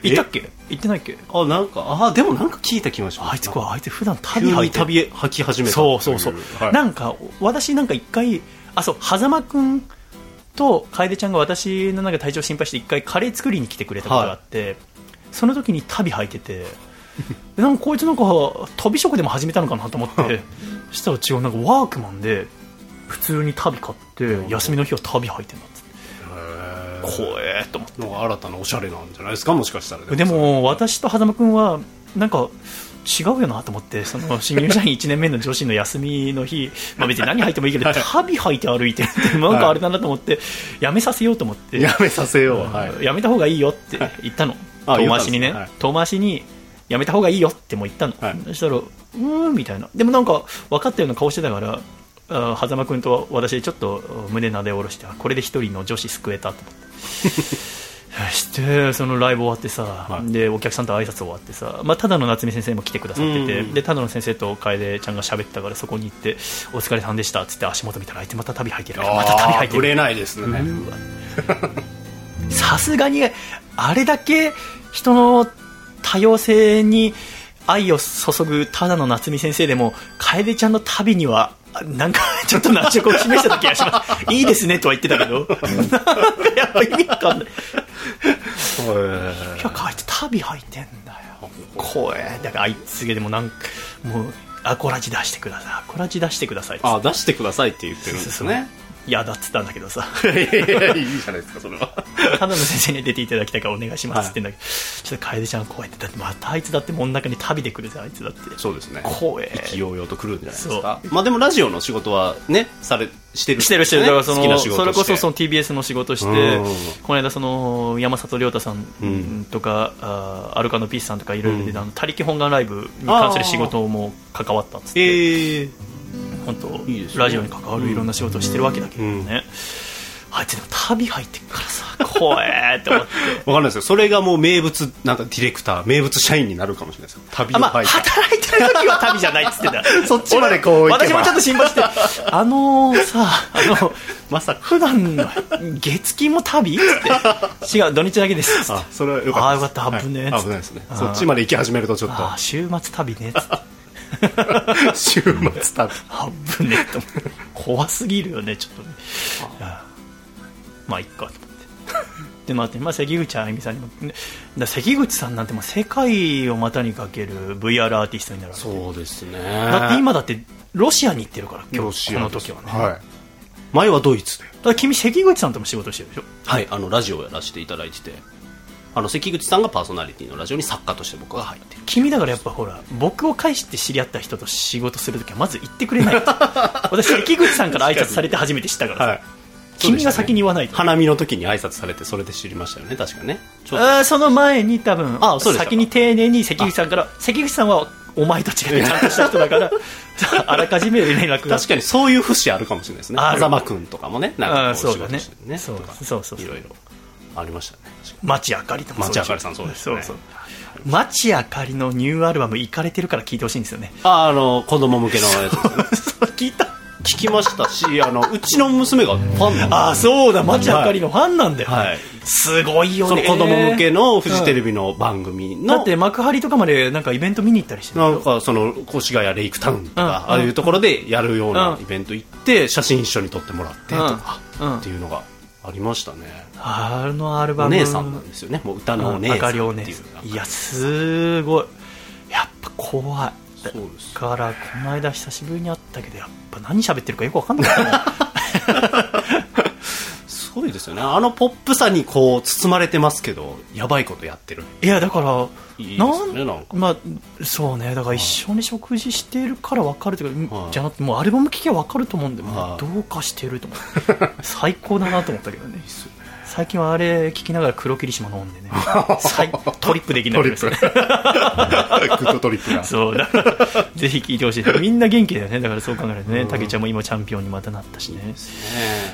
いたっけ？行ってないっけ？あなんかあでもなんか聞いた気がします。あいつこうあいつ普段旅急に履いてる。旅へ履き始めたそうそうそう、はい。なんか私なんか一回あそう狭間くんと楓ちゃんが私のなんか体調心配して一回カレー作りに来てくれたことがあって、その時に旅履いててでなんかこいつなんか飛び職でも始めたのかなと思ってそしたら違うなんかワークマンで普通に旅買って休みの日は旅履いてんだっつって怖えと思って。のが新たなおしゃれなんじゃないですか？もしかしたら。でも私と狭間くんはなんか違うよなと思ってその 新入社員1年目の女子の休みの日、まあ、別に何履いてもいいけど旅履いて歩いてるってなんかあれだなと思ってやめさせようと思って。やめさせよう、はい、やめた方がいいよって言ったの。あ遠回しにね、言ったんですね。遠回しにやめた方がいいよっても言ったの、はい。そしたらうーんみたいな。でもなんか分かったような顔してたからあ狭間君と私ちょっと胸なで下ろしてこれで一人の女子救えたと。思って してそのライブ終わってさ、はい。でお客さんと挨拶終わってさ、まあ、ただの夏美先生も来てくださってて、うんでただの先生と楓ちゃんが喋ってたからそこに行ってお疲れさんでしたっつって足元見たらあいつまた旅履いてるまた旅履いてるぶれないですね。さすがにあれだけ人の多様性に愛を注ぐただの夏美先生でも楓ちゃんの旅にはなんかちょっと難色を示した気がします。いいですねとは言ってたけど。なんかやっぱ意味わかんない。い。や入ってんだよ。怖え。だからあいつげでもなんかもうアコラジ出してください。アコラジ出してくださいあ出してくださいって言ってるんですね嫌だっつったんだけどさ。いやいやいいじゃないですかそれは。ただの先生に出ていただきたいからお願いしますって言うんだけど、ちょっと楓ちゃん怖いってだってまたあいつだって真ん中に旅で来るぜあいつだってそうですね。怖え意気揚々と来るんじゃないですそかまあでもラジオの仕事はねされしてるしてるしてる。だからそのそれこそそのの TBS の仕事してうん。この間その山里亮太さんうん。とか、あアルカのピースさんとかいろいろで、他力本願ライブに関する仕事も関わったっつって。ええ本当いいですね。ラジオに関わるいろんな仕事をしてるわけだけどね、あいつでも旅入ってっからさ 怖えって思って。わかんないですよ。それがもう名物なんかディレクター名物社員になるかもしれないですよ。旅あまあ、を書いた働いてる時は旅じゃないっつってた。そっちまでこう私もちょっと心配してあのー、さあの まさか。普段の月金も旅って。違う土日だけです 週末旅ねっつって週末旅危ねえと思って怖すぎるよね。ちょっとね。まあいっかと思って。でまあ、まあ、関口あゆみさんにもねだ関口さんなんてもう世界を股にかける VR アーティストになるそうですね。だって今だってロシアに行ってるから今ロ日この時はね、はい。前はドイツで。だ君関口さんとも仕事してるでしょ？はいあのラジオをやらせていただいててあの関口さんがパーソナリティのラジオに作家として僕が入ってる。君だからやっぱほら僕を介して知り合った人と仕事するときはまず言ってくれないと。私関口さんから挨拶されて初めて知ったからさ、君が先に言わないと、花見の時に挨拶されてそれで知りましたよね。確かね。あーその前に多分あそう先に丁寧に関口さんから関口さんはお前と違ってちゃんとした人だから あらかじめ連絡が。確かにそういう節あるかもしれないですね。ある。狭間君とかもねなんかこう仕事してね。そうそうそういろいろありましたね。町あかりと町あかりさんそうですね。そうそう。町あかりのニューアルバム行かれてるから聞いてほしいんですよね。にああの子供向けのやつね。聞いた。聞きましたしあのうちの娘がファンなんでああそうだ。町あかりのファンなんだよ、はい。すごいよね。その子供向けのフジテレビの番組の、だって幕張とかまでなんかイベント見に行ったりしてる。なんかその越谷レイクタウンとか、うんああいうところでやるようなうん。イベント行って写真一緒に撮ってもらってとか、うん。っていうのがありましたね。あのアルバおム姉さんなんですよね。もう歌のお姉さんっていうあかりお姉さん。いやすごい。やっぱ怖い。そうですだからこの間久しぶりに会ったけどやっぱ何喋ってるかよく分かんなかっすごいですよね。あのポップさにこう包まれてますけどやばいことやってる。いやだからいいですねなんか。まあそうねだから一緒に食事してるから分かるというか、はい。じゃなくてもうアルバム聴きゃ分かると思うんで、もはい。うどうかしてると思う。最高だなと思ったけどね最近はあれ聞きながら黒霧島飲んでね 最トリップできないですね。グッドトリップがそうだからぜひ聞いてほしい。みんな元気だよね。だからそう考えるとねたけちゃんも今チャンピオンにまたなったしね。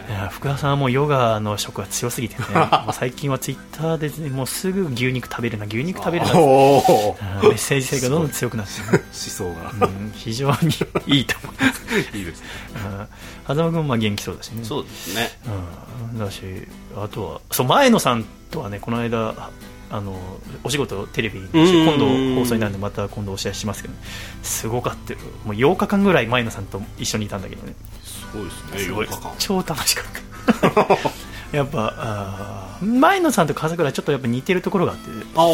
いや福田さんはもうヨガの色が強すぎてね。最近はツイッターで、ね、もうすぐ牛肉食べるな牛肉食べるなメッセージ性がどんどん強くなってる、思想がうん、非常にいいと思います。いいですねうん狭間君もまあ元気そうだしね。そうですね。うん、だしあとはそう前野さんとはねこの間あのお仕事テレビ今度放送になるんでまた今度お知らせしますけど、すごかったよ。もう8日間ぐらい前野さんと一緒にいたんだけどね。すごいですね。すごい。8日間。超楽しかった。やっぱあー前野さんと笠倉ちょっとやっぱ似てるところがあって あ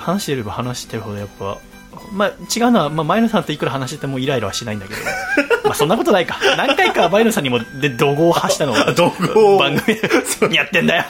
話してれば話してるほどやっぱ、まあ、違うのは、まあ、前野さんといくら話しててもイライラはしないんだけど。まあそんなことないか。何回か前野さんにもで怒号を発したのを。怒号を。番組で何やってんだよ。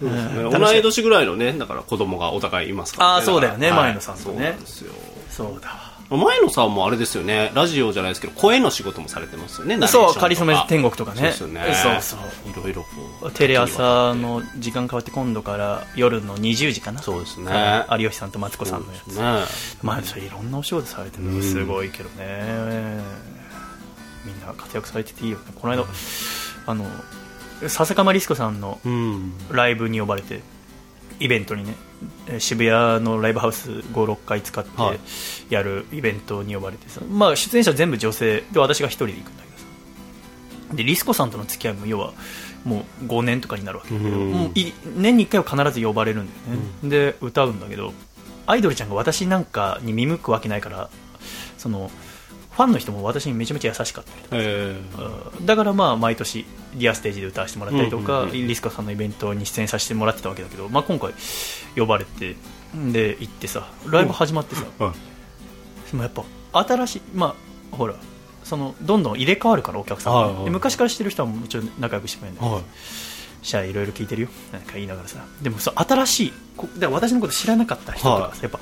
同い年ぐらいのねだから子供がお互いいますから、ね、あーそうだよね。だから前野さんとね。そうなんですよ。そうだわ前野さんもあれですよね。ラジオじゃないですけど声の仕事もされてますよねそうかりそめ天国とかね。そうね。そういろいろこうテレ朝の時間変わって今度から夜の20時かな。そうですね。有吉さんとマツコさんのやつ。ね。まいろんなお仕事されてるのがすごいけどね。みんな活躍されてていいよね。この間あの笹かまリスコさんのうん。ライブに呼ばれてイベントにねえー渋谷のライブハウス56回使ってはい。やるイベントに呼ばれてさ、まあ、出演者全部女性で私が一人で行くんだけどさ。でリスコさんとの付き合いも要はもう5年とかになるわけだけど、うん。もうい年に1回は必ず呼ばれるんだよね、で歌うんだけどアイドルちゃんが私なんかに見向くわけないからそのファンの人も私にめちゃめちゃ優しかったりとか。えうん。だからまあ毎年リアステージで歌わせてもらったりとか、うんうんうんリスコさんのイベントに出演させてもらってたわけだけど、まあ、今回呼ばれてで行ってさライブ始まってさ、ーはい。でもやっぱ新しいまあほらそのどんどん入れ替わるからお客さんが、はいはいで昔から知ってる人はもちろん仲良くしてくれるんだけど、はい。じゃあいろいろ聞いてるよなんか言いながらさ。でもそう新しいこだから私のこと知らなかった人とかさ、はい。やっぱ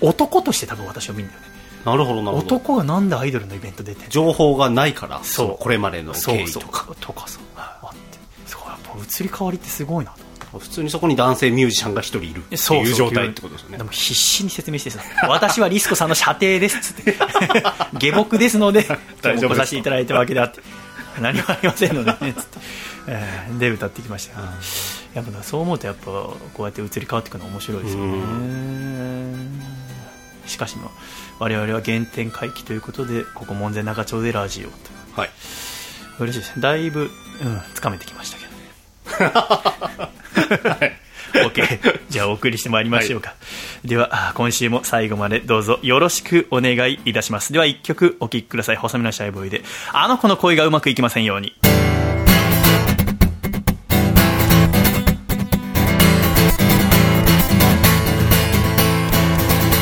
男として多分私を見るんだよねなるほどなるほど。男がなんでアイドルのイベント出て情報がないからそう。のこれまでの経緯とか。そうそう。とかさあって。そうやっぱ移り変わりってすごいな。と普通にそこに男性ミュージシャンが一人いるってそういう。状態ってことですよね。でも必死に説明してさ私はリスコさんの射程ですっつって。下僕ですので 大丈夫です来させていただいたわけであって。何もありませんのでねつって、えーで歌ってきました。よ、やっぱそう思うとやっぱこうやって移り変わっていくのは面白いですよねしかしまあ我々は原点回帰ということでここ門前仲町でラジオと。はい。嬉しいですね。だいぶ、うん、つかめてきましたけど。ね OK じゃあお送りしてまいりましょうか、ではあ今週も最後までどうぞよろしくお願いいたします。では1曲お聴きください。細身のシャイボーイで。あの子の恋がうまくいきませんように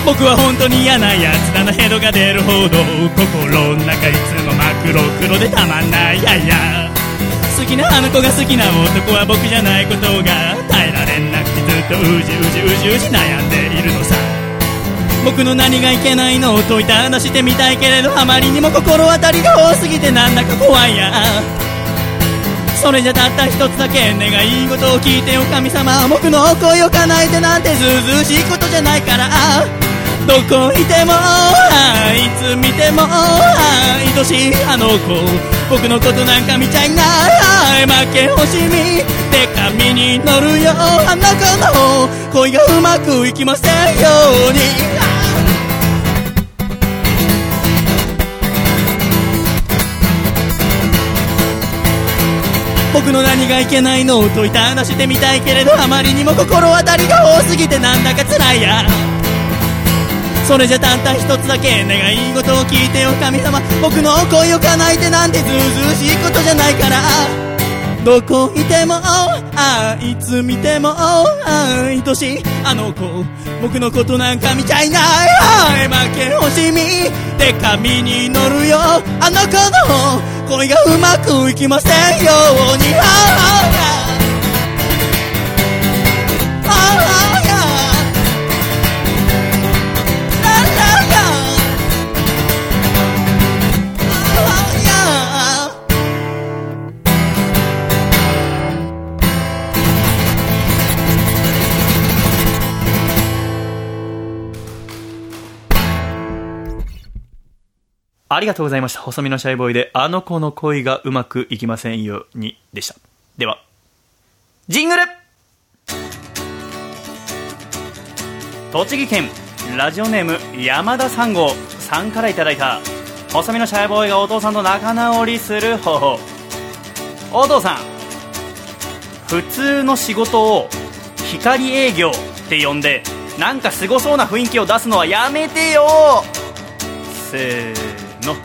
僕は本当に嫌なやつだな。ヘドが出るほど心の中いつも真っ黒黒でたまんない。やいや。好きなあの子が好きな男は僕じゃないことが耐えられなくてずっとうじうじうじうじ悩んでいるのさ。僕の何がいけないのを問いただしてみたいけれどあまりにも心当たりが多すぎてなんだか怖いや。それじゃたった一つだけ願い事を聞いてよ神様僕の恋を叶えてなんてずうずうしいことじゃないから。どこいてもいつ見ても愛しいあの子。僕のことなんか見ちゃいない。負け惜しみで紙に乗るよあの子の恋がうまくいきませんように。の何がいけないのを問いただしてみたいけれどあまりにも心当たりが多すぎてなんだか辛いや。それじゃたった一つだけ願い事を聞いてよ神様。僕の恋を叶えてなんてずうずうしいことじゃないから。どこいてもあいつ見ても愛しいあの子僕のことなんか見ちゃいない。はい負け惜しみで紙に乗るよ。あの子の恋がうまくいきませんように。ありがとうございました。細身のシャイボーイで、あの子の恋がうまくいきませんようにでした。では、ジングル栃木県、ラジオネーム山田三号さんからいただいた、細身のシャイボーイがお父さんと仲直りする方法。お父さん、普通の仕事を光営業って呼んで、なんかすごそうな雰囲気を出すのはやめてよせーの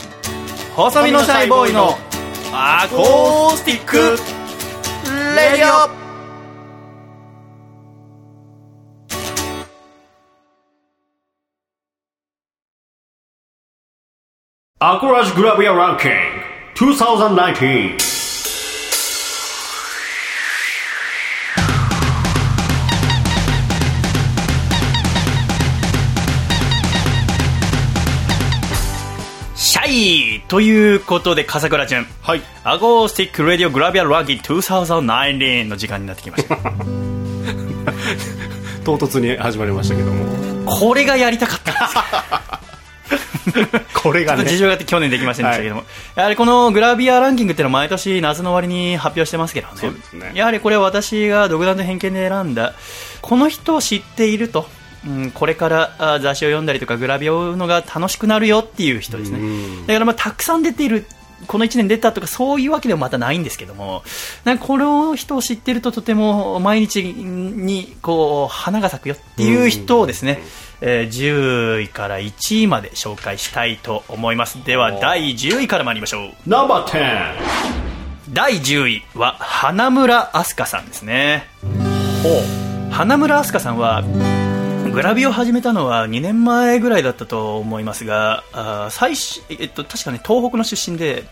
細身のシャイボーイのアコースティック radio。アコラジグラビアランキング2019イということで笠倉淳。はい。アコースティックレディオグラビアランキング2019の時間になってきました。唐突に始まりましたけども。これがやりたかったんです。これがちょっと事情があって去年できませんでしたけども、やはりこのグラビアランキングっていうのは毎年夏の終わりに発表してますけどね。そうですね。やはりこれは私が独断と偏見で選んだこの人を知っていると、うん、これからあ雑誌を読んだりとかグラビアを追うのが楽しくなるよっていう人ですね。うん。だからまあたくさん出ているこの1年出たとかそういうわけでもまたないんですけどもなんかこの人を知っているととても毎日にこう花が咲くよっていう人をですね、えー10位から1位まで紹介したいと思います。では第10位から参りましょう。ナンバー10第10位は花村飛鳥さんですね。花村飛鳥さんはグラビアを始めたのは2年前ぐらいだったと思いますがあー最初、えっと、確かね東北の出身で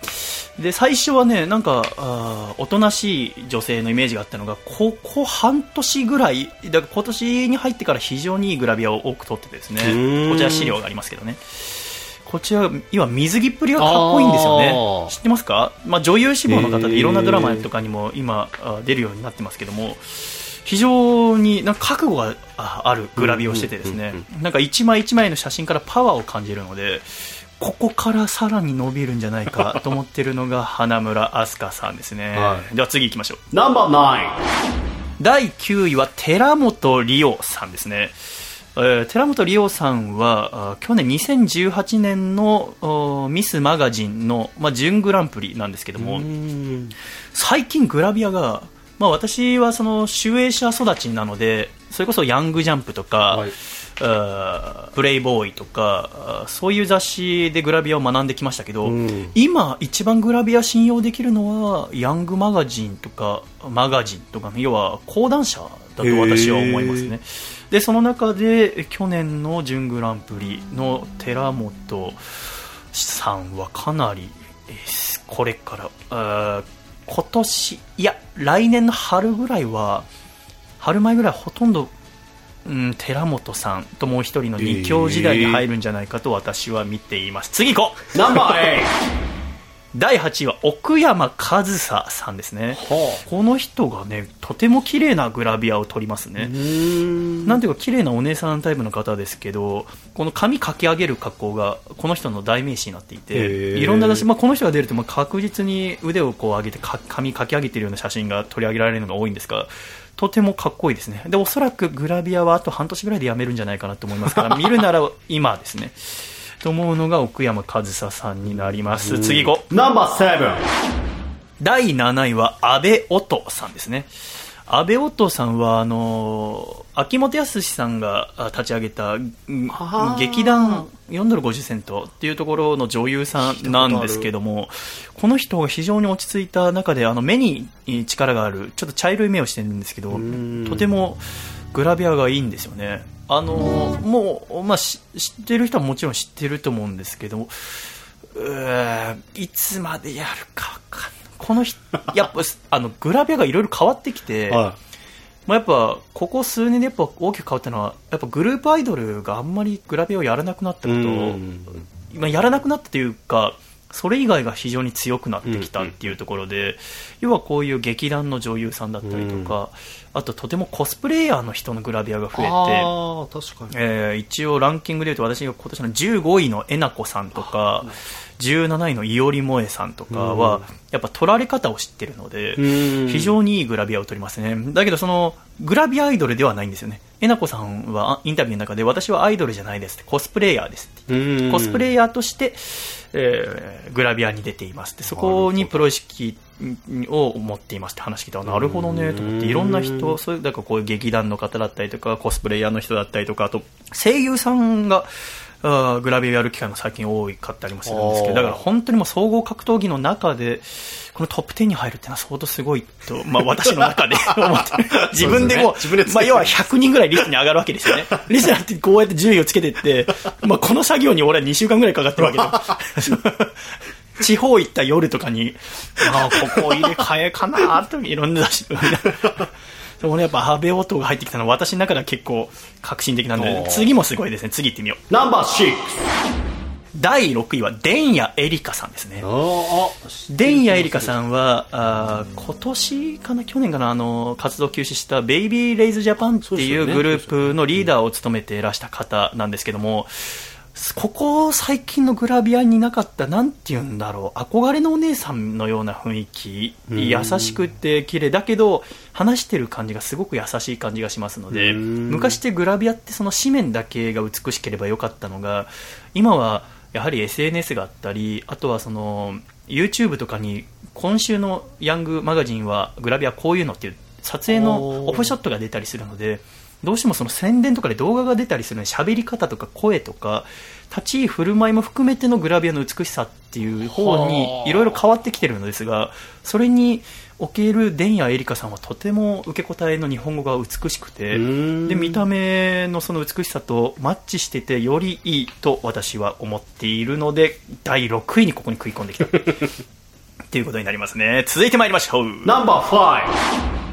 で最初はねなんかあーおとなしい女性のイメージがあったのがここ半年ぐらいだから今年に入ってから非常にいいグラビアを多く撮っててですねこちら資料がありますけどね。こちら要は水着っぷりがかっこいいんですよあねー。知ってますか、まあ、女優志望の方でいろんなドラマとかにも今あ出るようになってますけども非常になんか覚悟がああるグラビアをしててですね。うんなんか一枚一枚の写真からパワーを感じるのでここからさらに伸びるんじゃないかと思ってるのが花村飛鳥さんですね、はい。では次行きましょう。ナンバー第9位は寺本理央さんですね、えー寺本理央さんはあ去年2018年のおミスマガジンの、まあ、準グランプリなんですけども、9最近グラビアが、まあ、私はその集英社育ちなのでそれこそヤングジャンプとか、はい。プレイボーイとかそういう雑誌でグラビアを学んできましたけど、うん。今一番グラビア信用できるのはヤングマガジンとかマガジンとかの要は講談社だと私は思いますね。でその中で去年の準グランプリの寺本さんはかなりえーこれから今年いや来年の春ぐらいは春前ぐらいほとんど、うん、寺本さんともう一人の二強時代に入るんじゃないかと私は見ています。次行こう。ナンバー第8位は奥山和沙さんですね。この人がねとても綺麗なグラビアを撮りますね、8なんていうか綺麗なお姉さんタイプの方ですけどこの髪かき上げる格好がこの人の代名詞になっていへてー。いろんなまあ、この人が出るとまあ確実に腕をこう上げてか髪かき上げてるような写真が取り上げられるのが多いんですがとてもかっこいいですね。でおそらくグラビアはあと半年ぐらいでやめるんじゃないかなと思いますから 見るなら今ですねと思うのが奥山和沙さんになります。次行こう。ナンバー7第7位は安倍音さんですね。安倍音さんはあの秋元康さんがあ立ち上げた劇団4ドル50セントっていうところの女優さんなんですけどもこの人が非常に落ち着いた中であの目に力があるちょっと茶色い目をしてるんですけどん。とてもグラビアがいいんですよねあのもう、まあ、し知ってる人はもちろん知ってると思うんですけどいつまでやるかわかんない。この人 やっぱあのグラビアがいろいろ変わってきて、はまあ、やっぱここ数年でやっぱ大きく変わったのはやっぱグループアイドルがあんまりグラビアをやらなくなったい。ことうん。まあ、やらなくなったというかそれ以外が非常に強くなってきたっていうところで、要はこういう劇団の女優さんだったりとか、あととてもコスプレイヤーの人のグラビアが増えて。ああ、確かに。えー一応ランキングでいうと私が今年の15位のえなこさんとか17位のいおりもえさんとかはやっぱ撮られ方を知ってるのでうん。非常にいいグラビアを撮りますね。だけどそのグラビアアイドルではないんですよね。えなこさんはあインタビューの中で私はアイドルじゃないですってコスプレイヤーですって。うん。コスプレイヤーとして、えーグラビアに出ていますって。そこにプロ意識を持っていますって話聞いたらなるほどねと思っていろんな人そういうだからこういう劇団の方だったりとかコスプレイヤーの人だったりとかあと声優さんがあーグラビアをやる機会も最近多かったりもするんですけどだから本当にもう総合格闘技の中でこのトップ10に入るってのは相当すごいと、まあ、私の中で 思ってる。自分でも自分でつけて。まあ、要は100人ぐらいリストに上がるわけですよね。リストになってこうやって順位をつけていって、まあ、この作業に俺は2週間ぐらいかかってるわけで。地方行った夜とかに、ああ、ここ入れ替えかなといろんな出し、でもね、やっぱ安倍音が入ってきたのは私の中では結構革新的なんで次もすごいですね。次行ってみよう。ナンバーシック第6位は、伝谷エリカさんですねス。。あ伝谷エリカさんは、あー今年かな、去年かな、あの、活動休止したベイビーレイズジャパンっていうグループのリーダーを務めていらした方なんですけども、ここ最近のグラビアになかった、なんて言うんだろう、憧れのお姉さんのような雰囲気、優しくて綺麗だけど、話してる感じがすごく優しい感じがしますので、うん。昔ってグラビアってその紙面だけが美しければよかったのが、今はやはり SNS があったり、あとはその YouTube とかに今週のヤングマガジンはグラビアこういうのっていう撮影のオフショットが出たりするので、どうしてもその宣伝とかで動画が出たりするので喋り方とか声とか立ち居振る舞いも含めてのグラビアの美しさっていう方にいろいろ変わってきてるのですがそれにおける伝谷エリカさんはとても受け答えの日本語が美しくてん。で見た目のその美しさとマッチしててよりいいと私は思っているので第6位にここに食い込んできた。っていうことになりますね。続いてまいりましょう。ナンバーファイ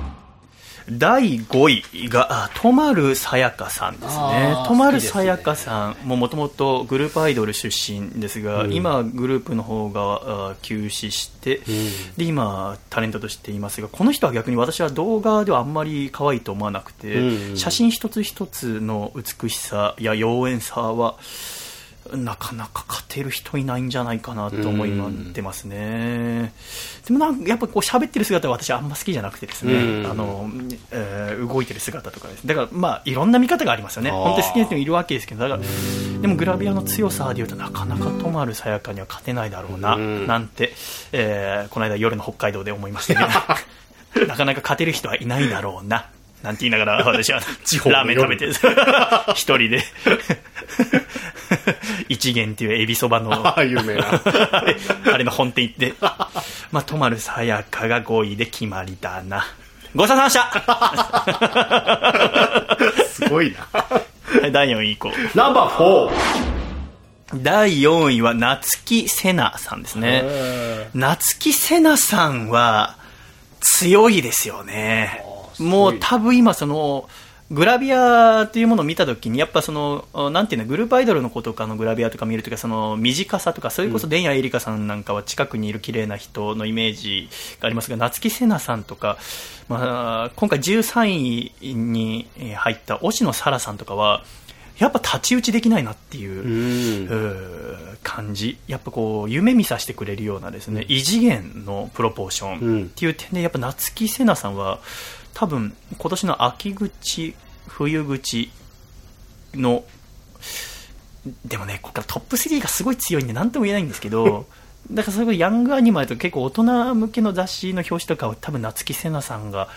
第5位があとまるさやかさんですね。とまるさやかさんももともとグループアイドル出身ですが、うん。今グループの方があ休止して、で今タレントとしていますがこの人は逆に私は動画ではあんまり可愛いと思わなくて、うん。写真一つ一つの美しさや妖艶さはなかなか勝てる人いないんじゃないかなと思いってますね。でもなんかやっぱこう喋ってる姿は私あんま好きじゃなくてですね、うんあの、えー動いてる姿とかです。だからまあいろんな見方がありますよね。本当に好きな人もいるわけですけど、だから、でもグラビアの強さでいうとなかなか止まるさやかには勝てないだろうな、うんなんて、えーこの間夜の北海道で思いましたけど、なかなか勝てる人はいないだろうな。なんて言いながら私はラーメン食べて一人で 一元っていうエビそばのあ有名な あれの本店行って、まあ、とまるさやかが5位で決まりだな。ごちそうさまでし すごいな第4位以降。ナンバーフォー第4位は夏木瀬奈さんですね。夏木瀬奈さんは強いですよね。もう多分今その、グラビアっていうものを見たときに、やっぱその、なんていうの、グループアイドルの子とかのグラビアとか見るときは、その短さとか、それこそ伝谷エリカさんなんかは近くにいる綺麗な人のイメージがありますが、夏木瀬奈さんとか、まあ、今回13位に入った押野沙羅さんとかは、やっぱ太刀打ちできないなっていう。感じ。やっぱこう夢見させてくれるようなですね異次元のプロポーションっていう点でやっぱ夏木瀬奈さんは多分今年の秋口冬口のでもねここからトップ3がすごい強いんでなんとも言えないんですけどだからそれこそヤングアニマルとか結構大人向けの雑誌の表紙とかを多分夏木瀬名さんが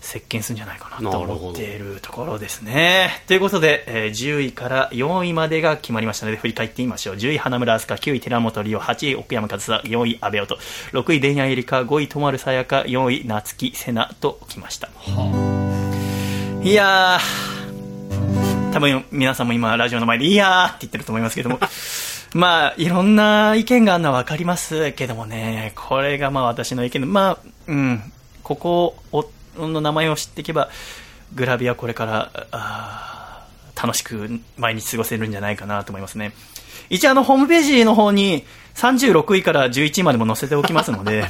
席巻するんじゃないかなと思っているところですね。ということで、えー10位から4位までが決まりましたので、振り返ってみましょう。10位、花村飛鳥、9位、寺本理央、8位、奥山和沙、4位、阿部音、6位、田谷絵里香、5位、戸丸さやか、4位、夏木瀬名ときました。いやー、多分皆さんも今、ラジオの前で、いやーって言ってると思いますけども、まあ、いろんな意見があるのはわかりますけどもね、これがまあ私の意見で、まあ、うん、ここをの名前を知っていけば、グラビアこれから、あ楽しく毎日過ごせるんじゃないかなと思いますね。一応あの、ホームページの方に36位から11位までも載せておきますので、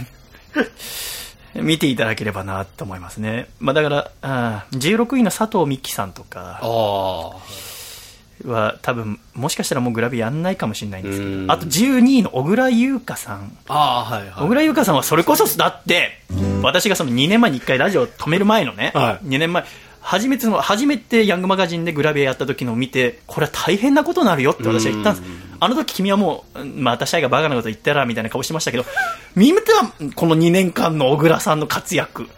見ていただければなと思いますね。まあだから、あ16位の佐藤美希さんとかは多分、もしかしたらもうグラビアやんないかもしれないんですけうんど、あと12位の小倉優香さん。ああはいはい小倉優香さんはそれこそだって、私がその2年前に1回ラジオを止める前のね、はい2年前、初めてその、初めてヤングマガジンでグラビアやった時のを見て、これは大変なことになるよって私は言ったんです。あの時君はもう、うんまあ私がバカなこと言ったらみたいな顔してましたけど、見てはこの2年間の小倉さんの活躍。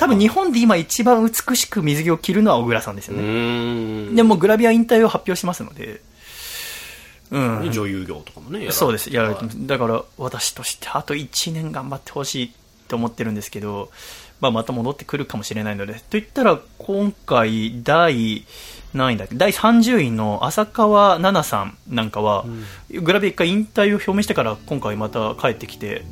多分日本で今一番美しく水着を着るのは小倉さんですようね。でもグラビア引退を発表してますので、うん。女優業とかもねそうです。いや、はいだから私としてあと1年頑張ってほしいと思ってるんですけど、まあ、また戻ってくるかもしれないので。といったら、今回、第、何位だ。っけ第30位の浅川奈々さんなんかは、グラビア一回引退を表明してから今回また帰ってきて、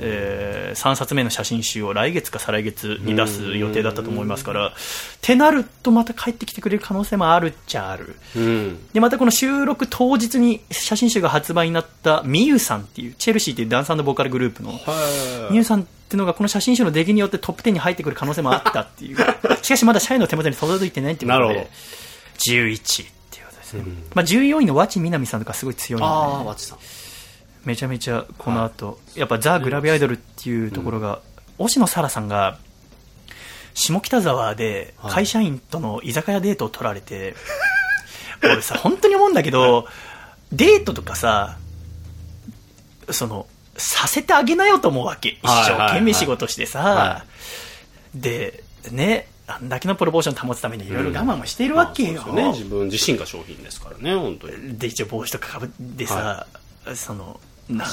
え3冊目の写真集を来月か再来月に出す予定だったと思いますから、ってなるとまた帰ってきてくれる可能性もあるっちゃある。うん。で、またこの収録当日に写真集が発売になったミユさんっていう、チェルシーっていうダンスボーカルグループの、ミユさんっていうのがこの写真集の出来によってトップ10に入ってくる可能性もあったっていう。しかしまだ社員の手元に届いてないっていうことで。なるほど、11位っていうことですね。まあ14位の和知みなみさんとかすごい強いあので、あわちさん。めちゃめちゃこの後、やっぱザ・グラビアアイドルっていうところが、押野沙羅さんが、下北沢で会社員との居酒屋デートを取られて、俺さ、本当に思うんだけど、デートとかさ、その、させてあげなよと思うわけ。一はい生懸命仕事してさ、はで、ね、あんだけのプロポーション保つためにいろいろ我慢もしているわけよ。まあそうですね。自分自身が商品ですからね。本当にで一応帽子とかかぶってさ、そのなん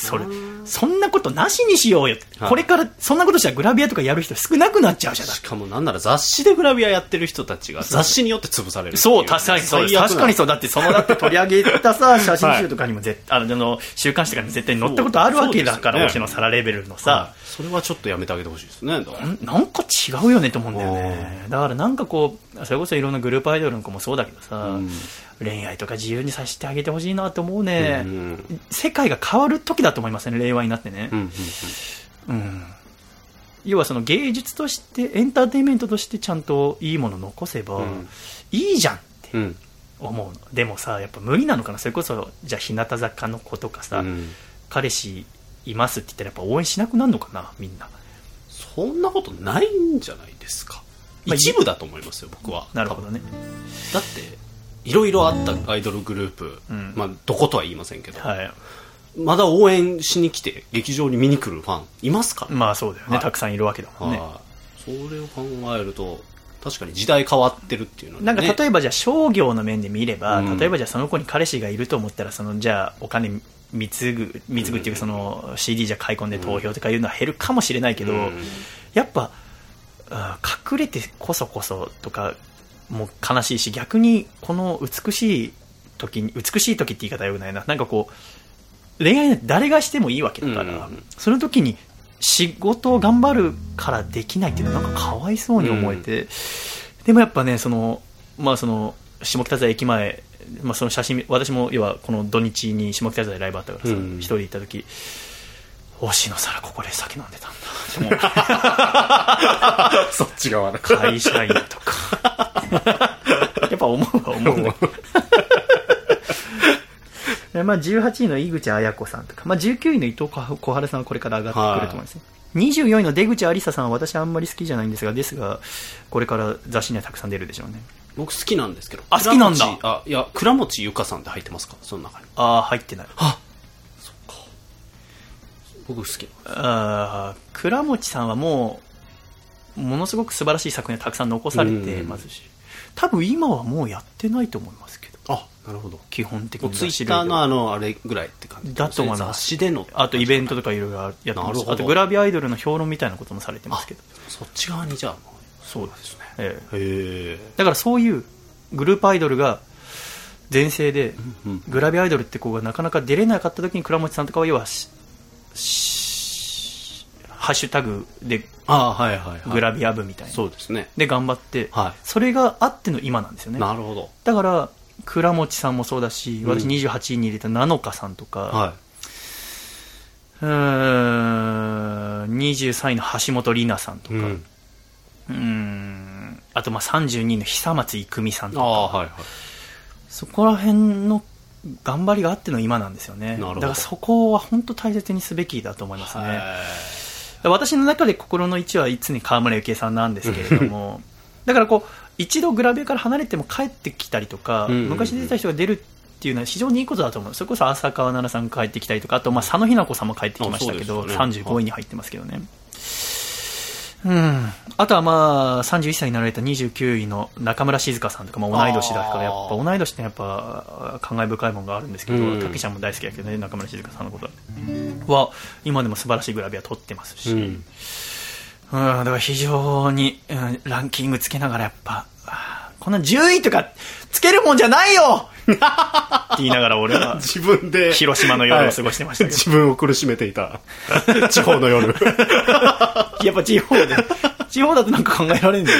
それそんなことなしにしようよ、はい。これからそんなことしたらグラビアとかやる人少なくなっちゃうじゃない。しかもなんなら雑誌でグラビアやってる人たちが雑誌によって潰されるそう、確かにそう。確かにそう。だって、その、だって取り上げたさ、写真集とかにも絶対、あの、あの週刊誌とかにも絶対載ったことあるわけだから、ね。星野皿レベルのはさ、いそれはちょっとやめてあげてほしいですね。なんか違うよねと思うんだよね。だからなんかこう、それこそいろんなグループアイドルの子もそうだけどさ、うん。恋愛とか自由にさせてあげてほしいなと思うね、うん世界が変わる時だと思いますね、令和になってね。うんうん。うん。要はその芸術としてエンターテインメントとしてちゃんといいもの残せばうん。いいじゃんってうん。思うの。でもさやっぱ無理なのかな。それこそじゃあ日向坂の子とかさ、うん。彼氏いますって言ったらやっぱ応援しなくなるのかなみんな。そんなことないんじゃないですか。まあ一部だと思いますよ僕は。なるほどね。だっていろいろあったアイドルグループ、うん。まあ、どことは言いませんけど、はい。まだ応援しに来て劇場に見に来るファンいますから、まあそうだよね、はい。たくさんいるわけだもんね。はい。それを考えると確かに時代変わってるっていうのは、ね、なんか例えばじゃあ商業の面で見れば、うん。例えばじゃあその子に彼氏がいると思ったらそのじゃあお金貢ぐ貢ぐっていうかその CD じゃ買い込んで投票とかいうのは減るかもしれないけど、うん。やっぱあ隠れてこそこそとかも悲しいし逆にこの美しい時に美しい時って言い方はよくないな。なんかこう恋愛なんて誰がしてもいいわけだから、うん。その時に仕事を頑張るからできないっていうのはなんかかわいそうに思えて、でもやっぱねそのまあその下北沢駅前まあ、その写真私も要はこの土日に下北沢でライブあったからさ、うん。一人で行った時星野さらここで酒飲んでたんだって そっち側だ。会社員とか。やっぱ思うは思うんだけどでまあ、18位の井口彩子さんとか、まあ、19位の伊藤小春さんはこれから上がってくると思います、ね24位の出口ありささんは私あんまり好きじゃないんですがですがこれから雑誌にはたくさん出るでしょうね僕好きなんですけど。あ好きなんだ。あいや倉持ゆかさんって入ってますか？その中に。ああ入ってない。僕好きあー倉持さんはもものすごく素晴らしい作品がたくさん残されてますし、多分今はもうやってないと思いますけど。あなるほど。基本的にツイッターのあのあれぐらいって感じ。だと思います。雑誌での。あとイベントとかいろいろやってます。あとグラビアアイドルの評論みたいなこともされてますけど。そっち側にじゃあそうです。ね、ええ。だからそういうグループアイドルが全盛で、うんグラビアアイドルって子がなかなか出れなかった時に倉持さんとかは要はハッシュタグでああはいはいはい。グラビア部みたいな、そうですね。で頑張って、はそれがあっての今なんですよね。なるほど。だから倉持さんもそうだし私うん28位に入れた菜の花さんとか、はうーん23位の橋本里奈さんとか、い、う、うんーんあとまあ32位の久松郁美さんとか。はいはい。そこら辺の頑張りがあっての今なんですよね。だからそこは本当大切にすべきだと思いますね。へ私の中で心の位置はいつに川村幸恵さんなんですけれどもだからこう一度グラビアから離れても帰ってきたりとか、うん。うんうん昔出てた人が出るっていうのは非常にいいことだと思う。それこそ浅川奈々さん帰ってきたりとかあとまあ佐野日奈子さんも帰ってきましたけど、ね。35位に入ってますけどねうん、あとはまあ31歳になられた29位の中村静香さんとか、まあ、同い年だからやっぱ同い年ってやっぱ感慨深いものがあるんですけど、うん。たけちゃんも大好きだけどね中村静香さんのことは。今でも素晴らしいグラビア撮ってますし、うん。うん、だから非常に、うんランキングつけながらやっぱ、こんな10位とかつけるもんじゃないよって言いながら俺は自分で広島の夜を過ごしてました自分を苦しめていた。地方の夜。やっぱ地方で、地方だとなんか考えられんね。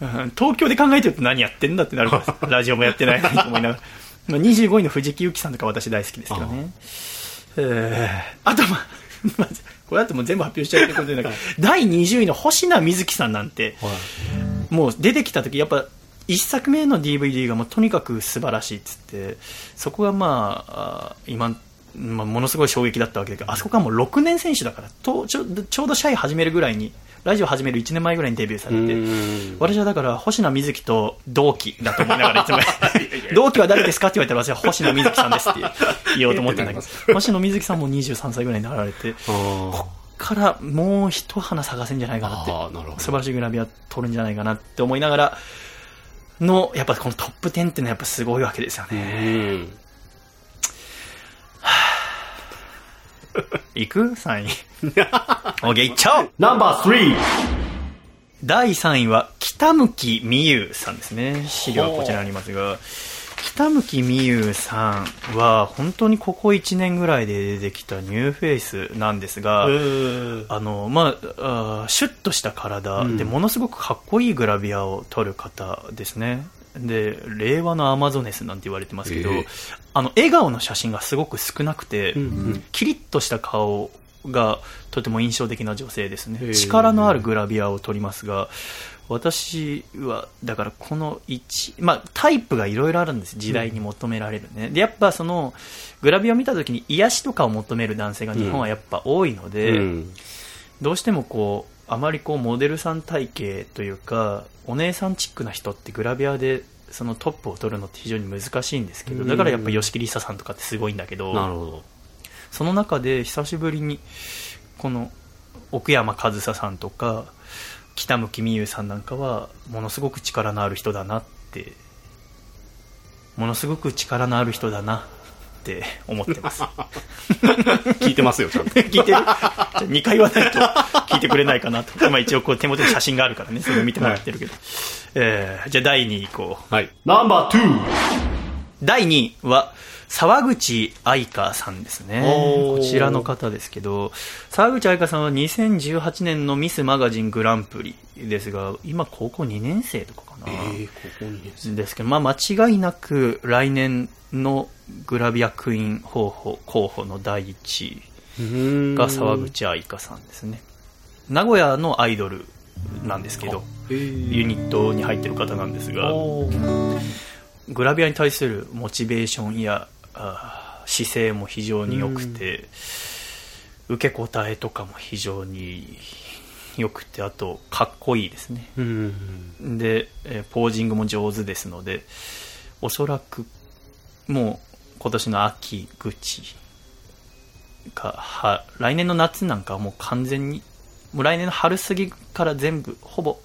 うん。東京で考えてると何やってんだってなるから、ラジオもやってないのにと思いながら。まあ、25位の藤木由紀さんとか私大好きですけどね。えーあとまあ、これだともう全部発表しちゃうってことでなんか、第20位の星名瑞希さんなんて、もう出てきた時やっぱ一作目の DVD がもうとにかく素晴らしいっつってそこがまああ今、まあ、ものすごい衝撃だったわけだけどあそこがもう6年選手だからとちょちょうどシャイ始めるぐらいにラジオ始める1年前ぐらいにデビューされてうん。私はだから星名瑞希と同期だと思いながらいつも 同期は誰ですかって言われたら私は星名瑞希さんですって 言おうと思ってんだけど星野瑞希さんも23歳ぐらいになられてこっからもう一花咲かせんじゃないかなって素晴らしいグラビア撮るんじゃないかなって思いながらのやっぱこのトップ10ってのはやっぱすごいわけですようね、ん。いく ?3 位。OK いっちゃおう。ナンバー3第3位は北向珠夕さんですね。資料はこちらにありますが北向珠夕さんは本当にここ1年ぐらいで出てきたニューフェイスなんですが、あのまあ、あーシュッとした体うん。でものすごくかっこいいグラビアを撮る方ですね。で令和のアマゾネスなんて言われてますけど、ええ。あの笑顔の写真がすごく少なくて、うんうん。キリッとした顔がとても印象的な女性ですね、ええ力のあるグラビアを撮りますが私はだからこの1、まあ、タイプがいろいろあるんです時代に求められるね、でやっぱそのグラビアを見た時に癒しとかを求める男性が日本はやっぱ多いので、うん。どうしてもこうあまりこうモデルさん体型というかお姉さんチックな人ってグラビアでそのトップを取るのって非常に難しいんですけどだからやっぱ吉木りささんとかってすごいんだけどなるほど。その中で久しぶりにこの奥山和沙さんとか北向美優さんなんかはものすごく力のある人だなってものすごく力のある人だなって 思ってます 聞いてますよちゃんと 聞いてる？じゃあ2回言わないと聞いてくれないかなと。今一応こう手元に写真があるからね、それを見てもらってるけど。えーじゃあ第2位いこう。はいナンバー2第2位は、沢口愛香さんですね。こちらの方ですけど、沢口愛香さんは2018年のミスマガジングランプリですが、今高校2年生とかかな。えー、ここにですですけど、まあ、間違いなく来年のグラビアクイーン候補候補の第1位が沢口愛香さんですね。名古屋のアイドルなんですけどユニットに入ってる方なんですがグラビアに対するモチベーションや姿勢も非常に良くて受け答えとかも非常に良くてあとかっこいいですね。うん。で、えーポージングも上手ですのでおそらくもう今年の秋口かは来年の夏なんかはもう完全にもう来年の春過ぎから全部ほぼ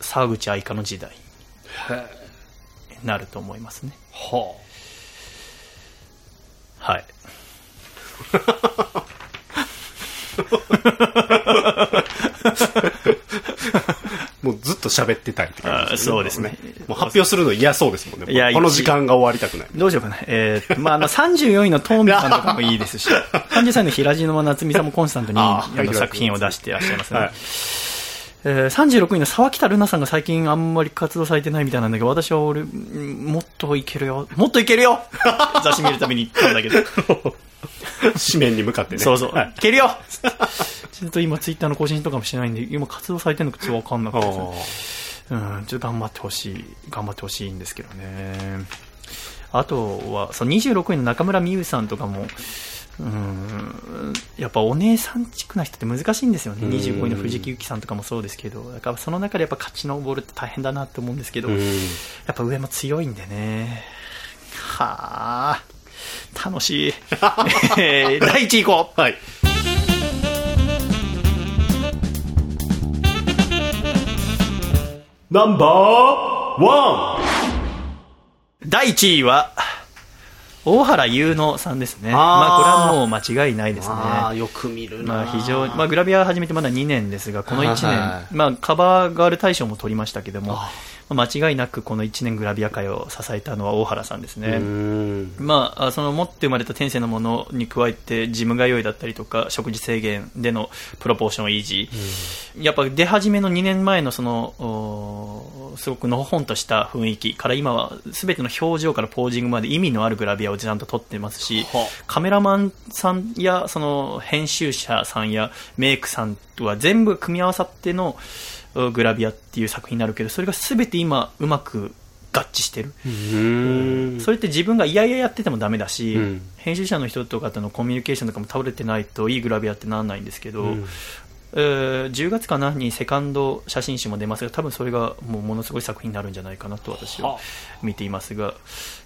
沢口愛香の時代になると思いますね。ははい もうずっと喋ってたいって感じあそうですねもう発表するの嫌そうですもんね。いやこの時間が終わりたくない。どうしようかな。えー、まあ、あの、34位のトーミさんとかもいいですし、33位の平地の夏美さんもコンスタントにあの作品を出していらっしゃいますね。はいえー、36位の沢北ルナさんが最近あんまり活動されてないみたいなんだけど、私は俺、うんもっといけるよ、もっといけるよ。雑誌見るたびに言ったんだけど、紙面に向かってね。そうそう、はい。い、けるよ。ちょっと今ツイッターの更新とかもしてないんで、今活動されてるのかちょっとわかんなくてねうん、ちょっと頑張ってほしい、頑張ってほしいんですけどね。あとは、その26位の中村美優さんとかも、うん、やっぱお姉さんチックな人って難しいんですよね。うん25位の藤木由紀さんとかもそうですけど、だからその中でやっぱ勝ち登るって大変だなって思うんですけど、うんやっぱ上も強いんでね。はあ、楽しい。え ー第1位行こう。はい。ナンバーワン第1位は、大原優乃さんですね。まあこれはもう間違いないですね。ああ、よく見るな。まあ非常に、まあグラビア始めてまだ2年ですが、この1年、はまあカバーガール大賞も取りましたけども、間違いなくこの1年グラビア界を支えたのは大原さんですうね。ん。まあ、あその持って生まれた天性のものに加えてジム通いだったりとか食事制限でのプロポーション維持、やっぱ出始めの2年前のそのおすごくのほほんとした雰囲気から今は全ての表情からポージングまで意味のあるグラビアをちゃんと撮ってますしはカメラマンさんやその編集者さんやメイクさんとは全部組み合わさってのおグラビアっていう作品になるけどそれが全て今うまく合致してる。うん。それって自分がいやいややっててもダメだし、うん。編集者の人とかとのコミュニケーションとかも倒れてないといいグラビアってならないんですけど、うん。えー10月かな？にセカンド写真集も出ますが多分それがもうものすごい作品になるんじゃないかなと私はは見ていますが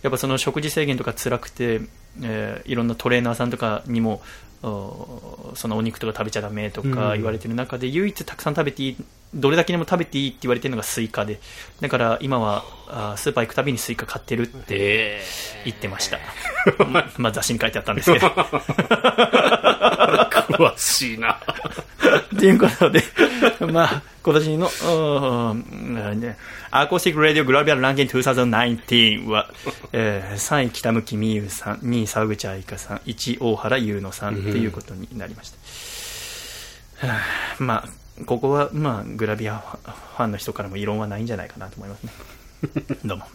やっぱその食事制限とか辛くて、えーいろんなトレーナーさんとかにもおそのお肉とか食べちゃダメとかうん。言われてる中で、唯一たくさん食べていいどれだけでも食べていいって言われてるのがスイカで。だから今はあースーパー行くたびにスイカ買ってるってえ言ってました。まあ雑誌に書いてあったんですけど。ー、詳しいな。ということで、まあ、今年の、アーコースティック・ラディオ・グラビアランキング2019は、えー3位北向珠夕さん、2位沢口愛香さん、1位大原優乃さんということになりました。はあまあ、ここは、まあ、グラビアファンの人からも異論はないんじゃないかなと思いますね。どうも、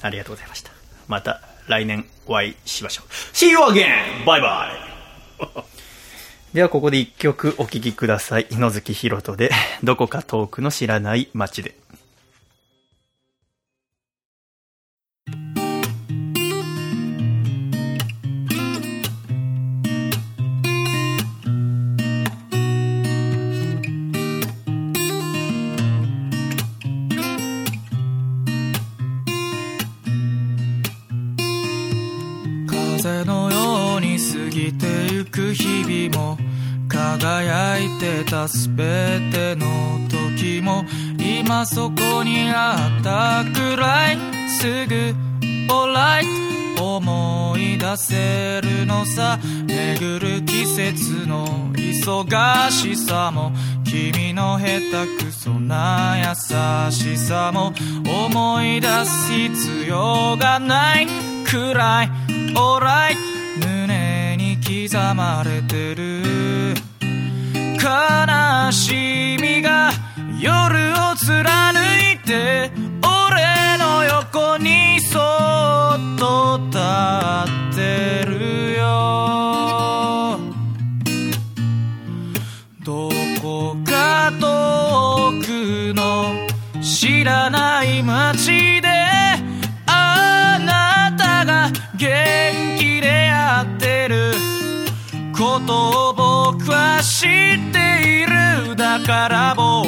ありがとうございました。また来年お会いしましょう。See you again! バイバイではここで一曲お聴きください。野月ひろとで、どこか遠くの知らない街で。く日々も輝いてたすべての時も今そこにあったくらいすぐ alright 思い出せるのさ。巡る季節の忙しさも君の下手くそな優しさも思い出す必要がないくらい alright 胸に刻まれてる悲しみが夜を貫いて俺の横にそっと立ってるよ。どこか遠くの知らない街であなたが元気でやってる。ことを僕は知っている。だから僕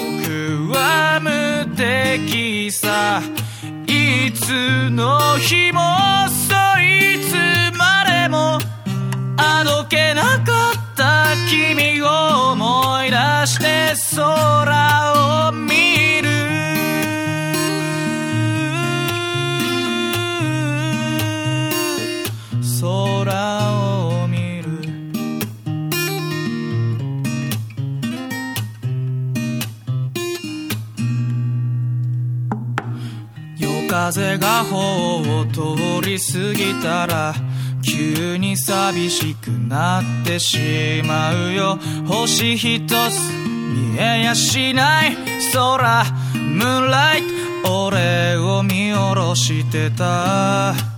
は無敵さ。いつの日もそいつまでも。あどけなかった君を思い出して空を見る。風が頬を通り過ぎたら急に寂しくなってしまうよ。星一つ見えやしない。空ムーンライト俺を見下ろしてた。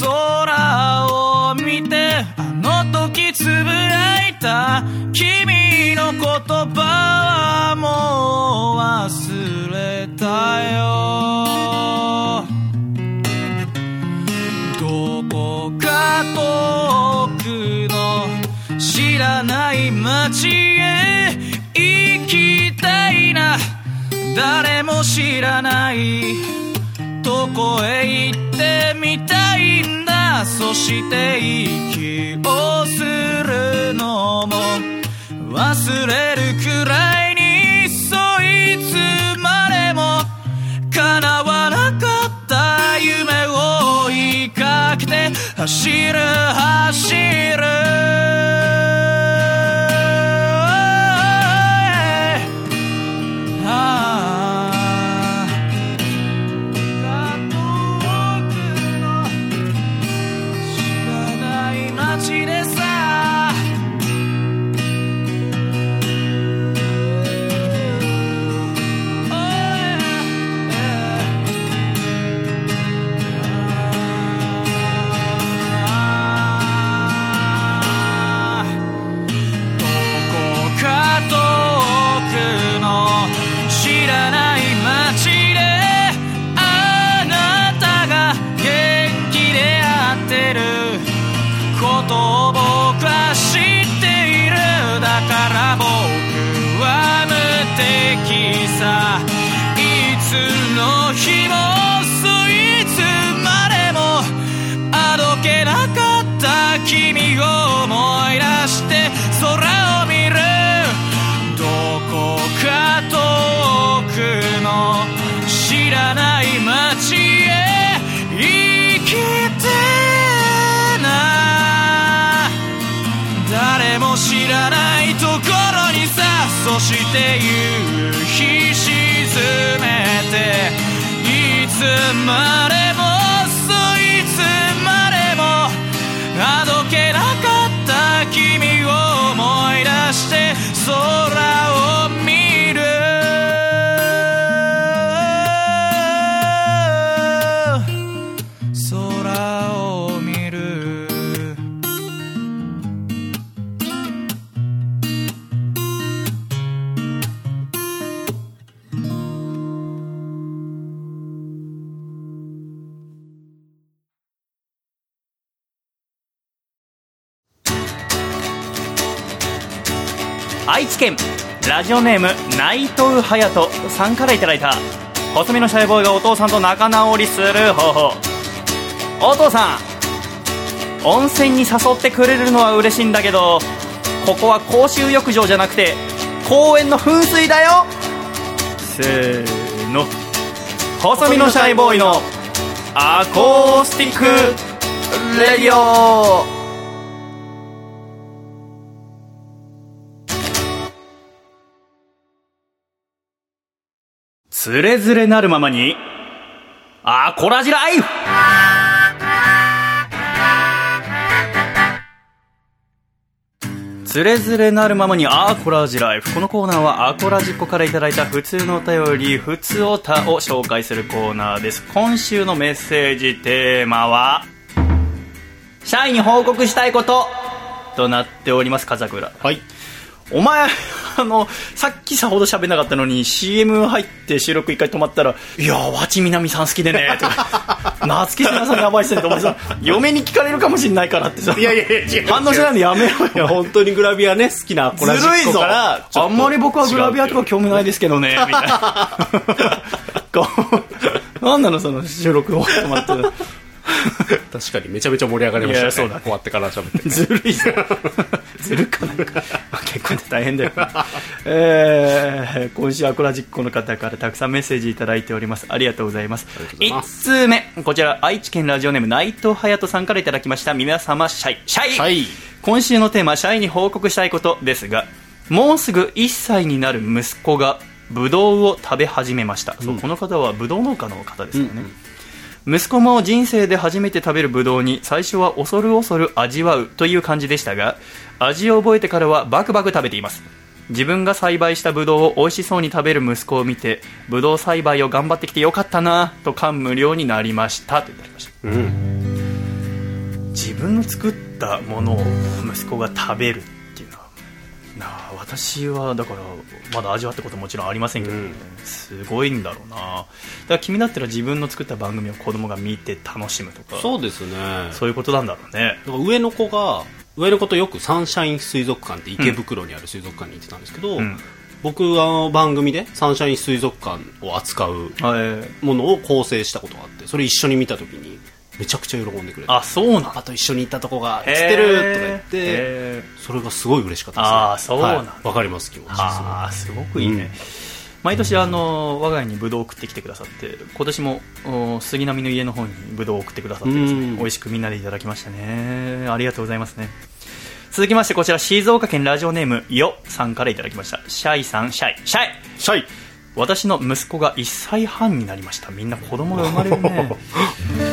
空を見てあの時つぶやいた君の言葉はもう忘れたよ。どこか遠くの知らない街へ行きたいな。誰も知らない。どこへ行ってみたいんだ。そして息をするのも。忘れるくらいにそいつまでも。叶わなかった夢を追いかけて。走る走る。そして夕日沈めていつまで県ラジオネーム内藤隼人さんからいただいた細身のシャイボーイがお父さんと仲直りする方法。お父さん温泉に誘ってくれるのは嬉しいんだけどここは公衆浴場じゃなくて公園の噴水だよ。せーの。細身のシャイボーイのアコースティック radio。つれづれなるままにアコラジライフ。つれづれなるままにアコラジライフ。このコーナーはアコラジっ子からいただいた普通のお便り普通おたを紹介するコーナーです。今週のメッセージテーマは社員に報告したいこととなっております風倉。はい。お前 あのさっきさほど喋んなかったのに CM 入って収録一回止まったら「いやー脇みなみさん好きでね」とか「夏木さんやばいっすね」ってお前さ嫁に聞かれるかもしんないからってさ。いやいやいや反応しないのやめろいやよ。本当にグラビアね好きなアコラジッコずるいぞ。あんまり僕はグラビアとか興味ないですけどねみたいな。なんなのその収録を止まってる 確かにめちゃめちゃ盛り上がりましたね。そうだね。終わってから喋って。ずるいぞずるかなんか。結婚って大変だよ、ねえー今週アコラジックの方からたくさんメッセージいただいております。ありがとうございます。いま1通目こちら愛知県ラジオネーム内藤隼人さんからいただきました。皆様シャイ。シャイ、シャイ。今週のテーマシャイに報告したいことですがもうすぐ1歳になる息子がブドウを食べ始めました、そうこの方はブドウ農家の方ですよね、息子も人生で初めて食べるブドウに最初は恐る恐る味わうという感じでしたが味を覚えてからはバクバク食べています。自分が栽培したブドウを美味しそうに食べる息子を見てブドウ栽培を頑張ってきてよかったなと感無量になりました。といただきました。うん。自分の作ったものを息子が食べるなあ私はだからまだ味わったこともちろんありませんけど、ねうん。すごいんだろうな。だから君だったら自分の作った番組を子供が見て楽しむとかそうですね。そういうことなんだろうね。だから上の子が上の子とよくサンシャイン水族館って池袋にある水族館に行ってたんですけど、うん。僕あの番組でサンシャイン水族館を扱うものを構成したことがあってそれ一緒に見た時にめちゃくちゃ喜んでくれて。あそうなん。パパと一緒に行ったとこが映へーってるとか言ってへそれがすごい嬉しかったです、ね、あーそうなんだ。はい。わかります気持ち。ああすごくいいね、うん。毎年あの我が家にブドウを送ってきてくださって今年もお杉並の家の方にブドウを送ってくださってです美味しくみんなでいただきましたね。ありがとうございますね。続きましてこちら静岡県ラジオネームよさんからいただきました。シャイさんシャイ。シャイ。シャイ。私の息子が1歳半になりました。みんな子供が生まれるね。え ー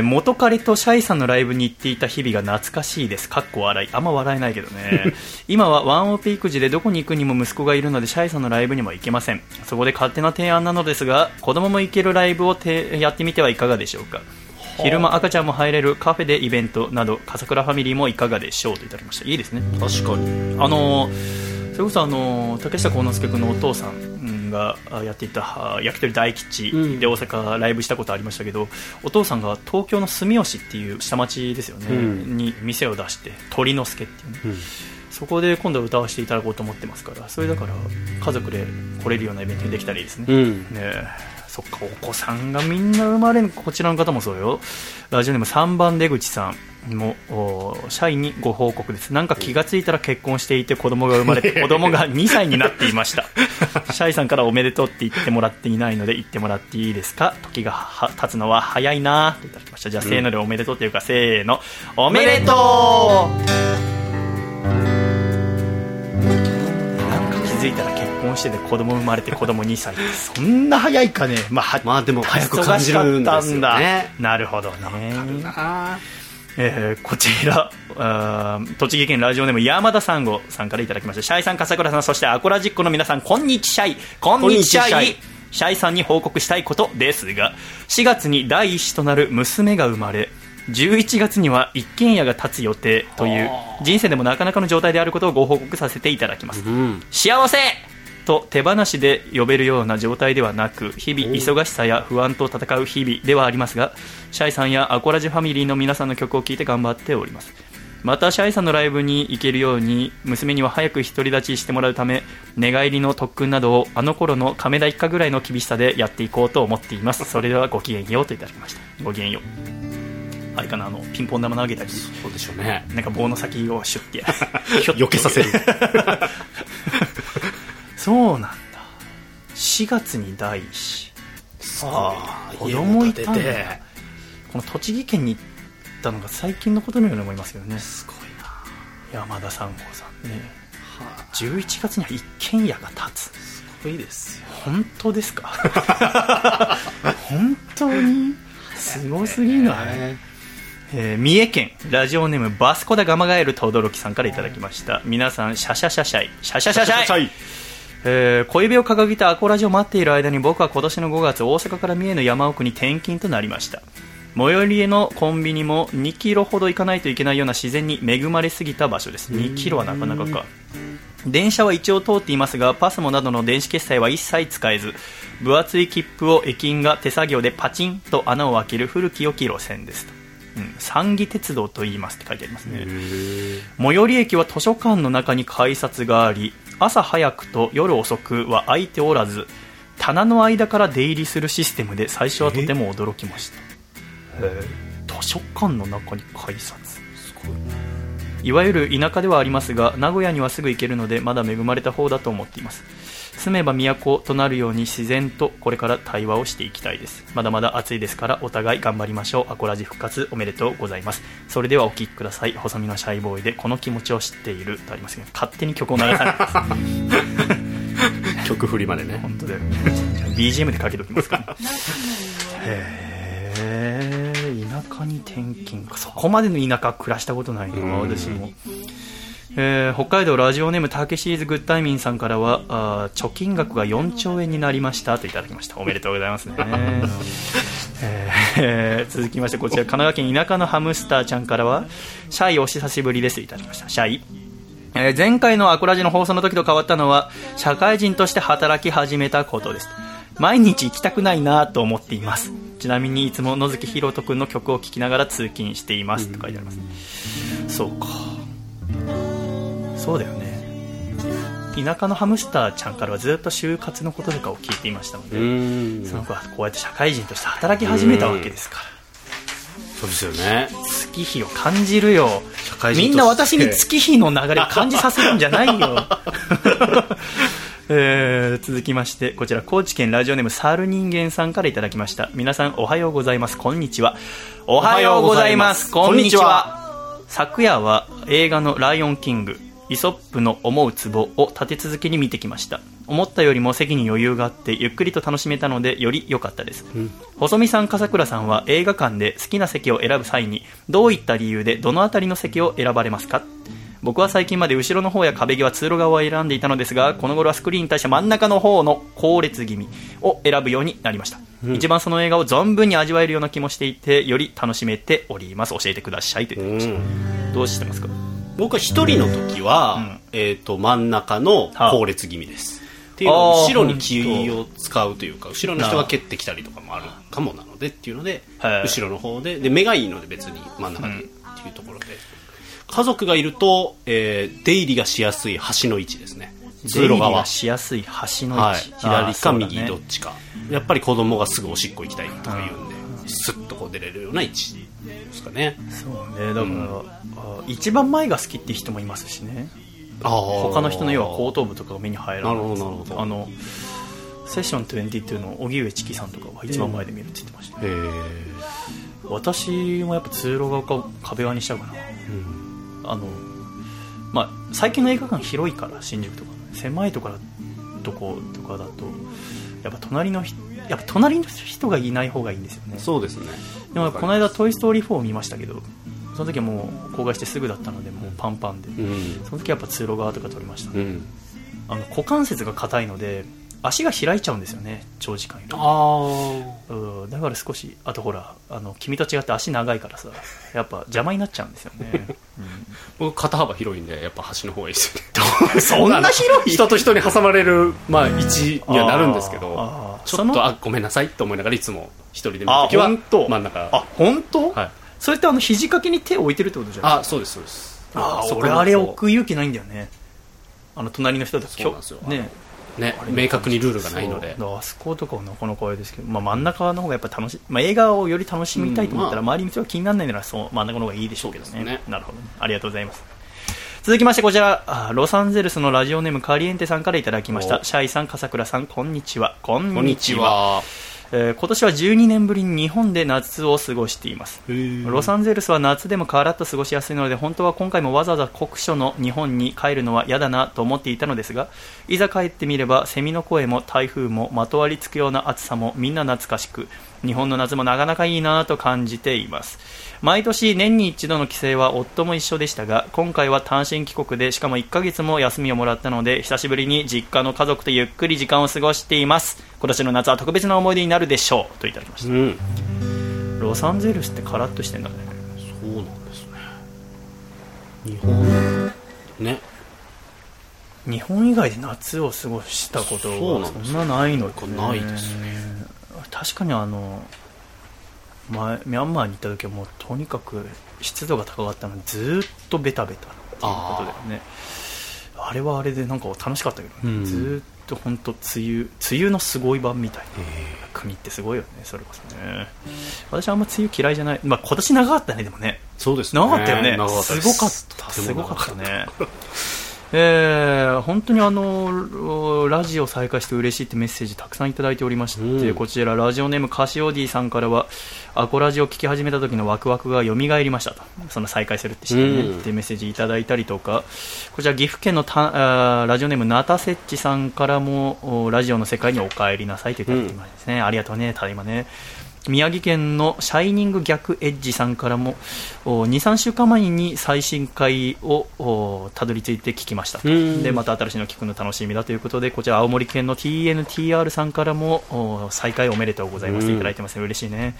元彼とシャイさんのライブに行っていた日々が懐かしいです。かっこ笑い。あんま笑えないけどね。今はワンオペ育児でどこに行くにも息子がいるのでシャイさんのライブにも行けません。そこで勝手な提案なのですが子供も行けるライブをてやってみてはいかがでしょうか。昼間赤ちゃんも入れるカフェでイベントなど笠倉ファミリーもいかがでしょうといただきました。いいですね。確かに。あのそれこそあの竹下幸之助君のお父さんがあやっていたあ焼き鳥大吉うん。で大阪ライブしたことありましたけど、お父さんが東京の住吉っていう下町ですよね、うん。に店を出して鳥之助っていうね、うん。そこで今度は歌わせていただこうと思ってますからそれだから家族で来れるようなイベントにできたらいいですね、うん。ねえ。そっかお子さんがみんな生まれるこちらの方もそうよ。ラジオネーム3番出口さんもお社員にご報告です。なんか気がついたら結婚していて子供が生まれて子供が2歳になっていました。シャイさんからおめでとうって言ってもらっていないので言ってもらっていいですか？時がは経つのは早いなといただきました。じゃあ、せーのでおめでとうっていうかせーの。おめでとう。なんか気づいたら結婚してて子供生まれて子供2歳ってそんな早いかね。まあはまあでも早く感じるんですよ忙しかったんねだ。なるほどね。あえーこちら栃木県ラジオネーム山田三吾さんからいただきました。シャイさん笠倉さんそしてアコラジックの皆さんこんにちシャイこんにちシャイシャイさんに報告したいことですが4月に第一子となる娘が生まれ11月には一軒家が建つ予定という人生でもなかなかの状態であることをご報告させていただきます。ーうん。幸せと手放しで呼べるような状態ではなく日々忙しさや不安と戦う日々ではありますがシャイさんやアコラジファミリーの皆さんの曲を聴いて頑張っております。またシャイさんのライブに行けるように娘には早く独り立ちしてもらうため寝返りの特訓などをあの頃の亀田一家ぐらいの厳しさでやっていこうと思っています。それではごきげんようといただきました。ごきげんよう。あれかなあのピンポン玉投げたり。そうでしょうね。なんか棒の先をシュッて 避けさせる そうなんだ。4月に第一子。ああ子供いたんだ。この栃木県に行ったのが最近のことのように思いますよね。すごいな。山田三郷さんね。11月には一軒家が建つ。すごいですよ。本当ですか？本当に？すごすぎない、えー三重県。ラジオネームバスコダガマガエル轟さんからいただきました。皆さんシャシャシャシャイ。シャシャシャシャイ。いえー小指を掲げたアコラジを待っている間に僕は今年の5月大阪から三重の山奥に転勤となりました。最寄りへのコンビニも2キロほど行かないといけないような自然に恵まれすぎた場所です。2キロはなかなかか。電車は一応通っていますがパスモなどの電子決済は一切使えず分厚い切符を駅員が手作業でパチンと穴を開ける古き良き路線です。と、うん、三義鉄道と言いますって書いてありますね。最寄り駅は図書館の中に改札があり朝早くと夜遅くは空いておらず棚の間から出入りするシステムで最初はとても驚きました。図図書館の中に改札。いわゆる田舎ではありますが名古屋にはすぐ行けるのでまだ恵まれた方だと思っています住めば都となるように自然とこれから対話をしていきたいです。まだまだ暑いですからお互い頑張りましょう。アコラジ復活おめでとうございます。それではお聴きください。細身のシャイボーイでこの気持ちを知っているとありますけど勝手に曲を流さないです。曲振りまでね。本当だよ。BGM でかけときますか。へえ田舎に転勤か。そこまでの田舎は暮らしたことないな。うん。私も、えー北海道ラジオネームたけしーズグッタイミンさんからはあー貯金額が4兆円になりましたといただきました。おめでとうございますね、えー続きましてこちら。神奈川県田舎のハムスターちゃんからはシャイお久しぶりですといただきました。シャイ。えー前回のアコラジの放送の時と変わったのは社会人として働き始めたことです。毎日行きたくないなと思っています。ちなみにいつも野月ひろとくんの曲を聴きながら通勤していますと書いてあります。そうかそうだよね。田舎のハムスターちゃんからはずっと就活のこととかを聞いていましたので、うん。その子はこうやって社会人として働き始めたわけですから。そうですよね。月日を感じるよ。みんな私に月日の流れを感じさせるんじゃないよ。えー続きましてこちら高知県ラジオネームサル人間さんからいただきました。皆さんおはようございます。こんにちは。おはようございます。こんにちは。昨夜は映画の「ライオンキング」イソップの思うツボを立て続けに見てきました。思ったよりも席に余裕があってゆっくりと楽しめたのでより良かったです、細見さん笠倉さんは映画館で好きな席を選ぶ際にどういった理由でどの辺りの席を選ばれますか？僕は最近まで後ろの方や壁際通路側を選んでいたのですがこの頃はスクリーンに対して真ん中の方の後列気味を選ぶようになりました、一番その映画を存分に味わえるような気もしていてより楽しめております。教えてくださいというう、ん。どうしてますか？僕は一人の時は、うん。えっ、と真ん中のはあ。後列気味です、っていう後ろに気を使うというか後ろの人が蹴ってきたりとかもあるかもなのでっていうのではい後ろの方でで目がいいので別に真ん中でっていうところで、家族がいると、えー出入りがしやすい橋の位置ですね。通路出入り側がしやすい橋の位はい、置、左か右どっちか、やっぱり子供がすぐおしっこ行きたいとか言うんで、スッとこう出れるような位置ですかね。そうね。だから、あ一番前が好きって人もいますしね。あ他の人の要は後頭部とかが目に入らない。なるほどなるほど。あのセッション22の荻上チキさんとかは一番前で見るって言ってました、ね。へえ私もやっぱ通路側か壁側にしちゃうかなあのまあ最近の映画館広いから新宿とかね狭いところとことかだとやっぱ隣の人やっぱ隣の人がいない方がいいんですよね。そうですね。でもこの間「トイ・ストーリー4」を見ましたけどその時はもう公開してすぐだったのでもうパンパンで、うん。その時はやっぱ通路側とか撮りました、うん。あの股関節が硬いので足が開いちゃうんですよね長時間いあうん。だから少しあとほらあの君と違って足長いからさやっぱ邪魔になっちゃうんですよね、僕肩幅広いんでやっぱ端の方がいいですよね。そんな広い？人と人に挟まれる、まあ、位置にはなるんですけどちょっとあごめんなさいと思いながらいつも一人で見るあときは真ん中。あ本当、はい。それってあの肘掛けに手を置いてるってことじゃないあそうですそうです。あ俺あれ置く勇気ないんだよね。あの隣の人と。そうなんですよ。ね。ね明確にルールがないので。あそことかはなかなかあれですけど、まあ、真ん中の方がやっぱ楽しい、まあ、映画をより楽しみたいと思ったら、うん。ま周りの人が気にならないならそう真ん中の方がいいでしょうけどね。ね。なるほどね。ありがとうございます続きましてこちらあロサンゼルスのラジオネームカリエンテさんからいただきました。お。シャイさん笠倉さんこんにちは。こんこんにちは。えー今年は12年ぶりに日本で夏を過ごしています。ロサンゼルスは夏でもカラッと過ごしやすいので本当は今回もわざわざ酷暑の日本に帰るのは嫌だなと思っていたのですがいざ帰ってみればセミの声も台風もまとわりつくような暑さもみんな懐かしく日本の夏もなかなかいいなと感じています毎年年に一度の帰省は夫も一緒でしたが今回は単身帰国でしかも1ヶ月も休みをもらったので久しぶりに実家の家族とゆっくり時間を過ごしています。今年の夏は特別な思い出になるでしょうといただきました。うん。ロサンゼルスってカラッとしてんだね。そうなんですね。日本。ね。日本以外で夏を過ごしたことそうがそなんなないので、ないですね。確かにあの前ミャンマーに行った時はもうとにかく湿度が高かったのでずーっとベタベタっていうことだよね。あれはあれでなんか楽しかったけどね、うん。ずーっと本当梅雨梅雨のすごい版みたいな国ってすごいよねそれこそね。私はあんま梅雨嫌いじゃない。まあ今年長かったねでもね。そうですね。長かったよね。す。ごかった。すごか長った。ねえー本当にあのラジオ再開して嬉しいってメッセージたくさんいただいておりまして、うん。こちらラジオネームカシオディさんからはアコラジを聞き始めた時のワクワクが蘇りましたと。その再開するって知ってね、うん。ってメッセージいただいたりとか。こちら岐阜県のたあーラジオネームナタセッチさんからもおラジオの世界にお帰りなさいといただいてますね、ありがとうねただいまね宮城県のシャイニング逆エッジさんからも23週間前に最新回をおたどり着いて聞きましたでまた新しいのを聞くの楽しみだということでこちら青森県の TNTR さんからもお再開おめでとうございます。といただいてますね。嬉しいね。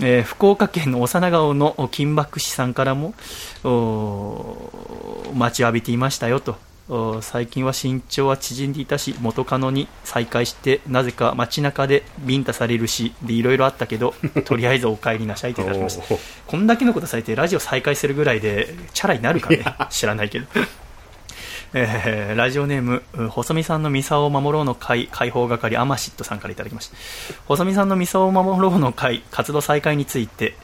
えー福岡県の幼顔の金箔師さんからもお待ちわびていましたよと。お最近は身長は縮んでいたし元カノに再会してなぜか街中でビンタされるしでいろいろあったけど とりあえずお帰りなさいといただきましたこんだけのことされてラジオ再開するぐらいでチャラになるかね？知らないけど。えーラジオネームう細見さんのミサを守ろうの会解放係アマシットさんからいただきました。細見さんのミサを守ろうの会活動再開について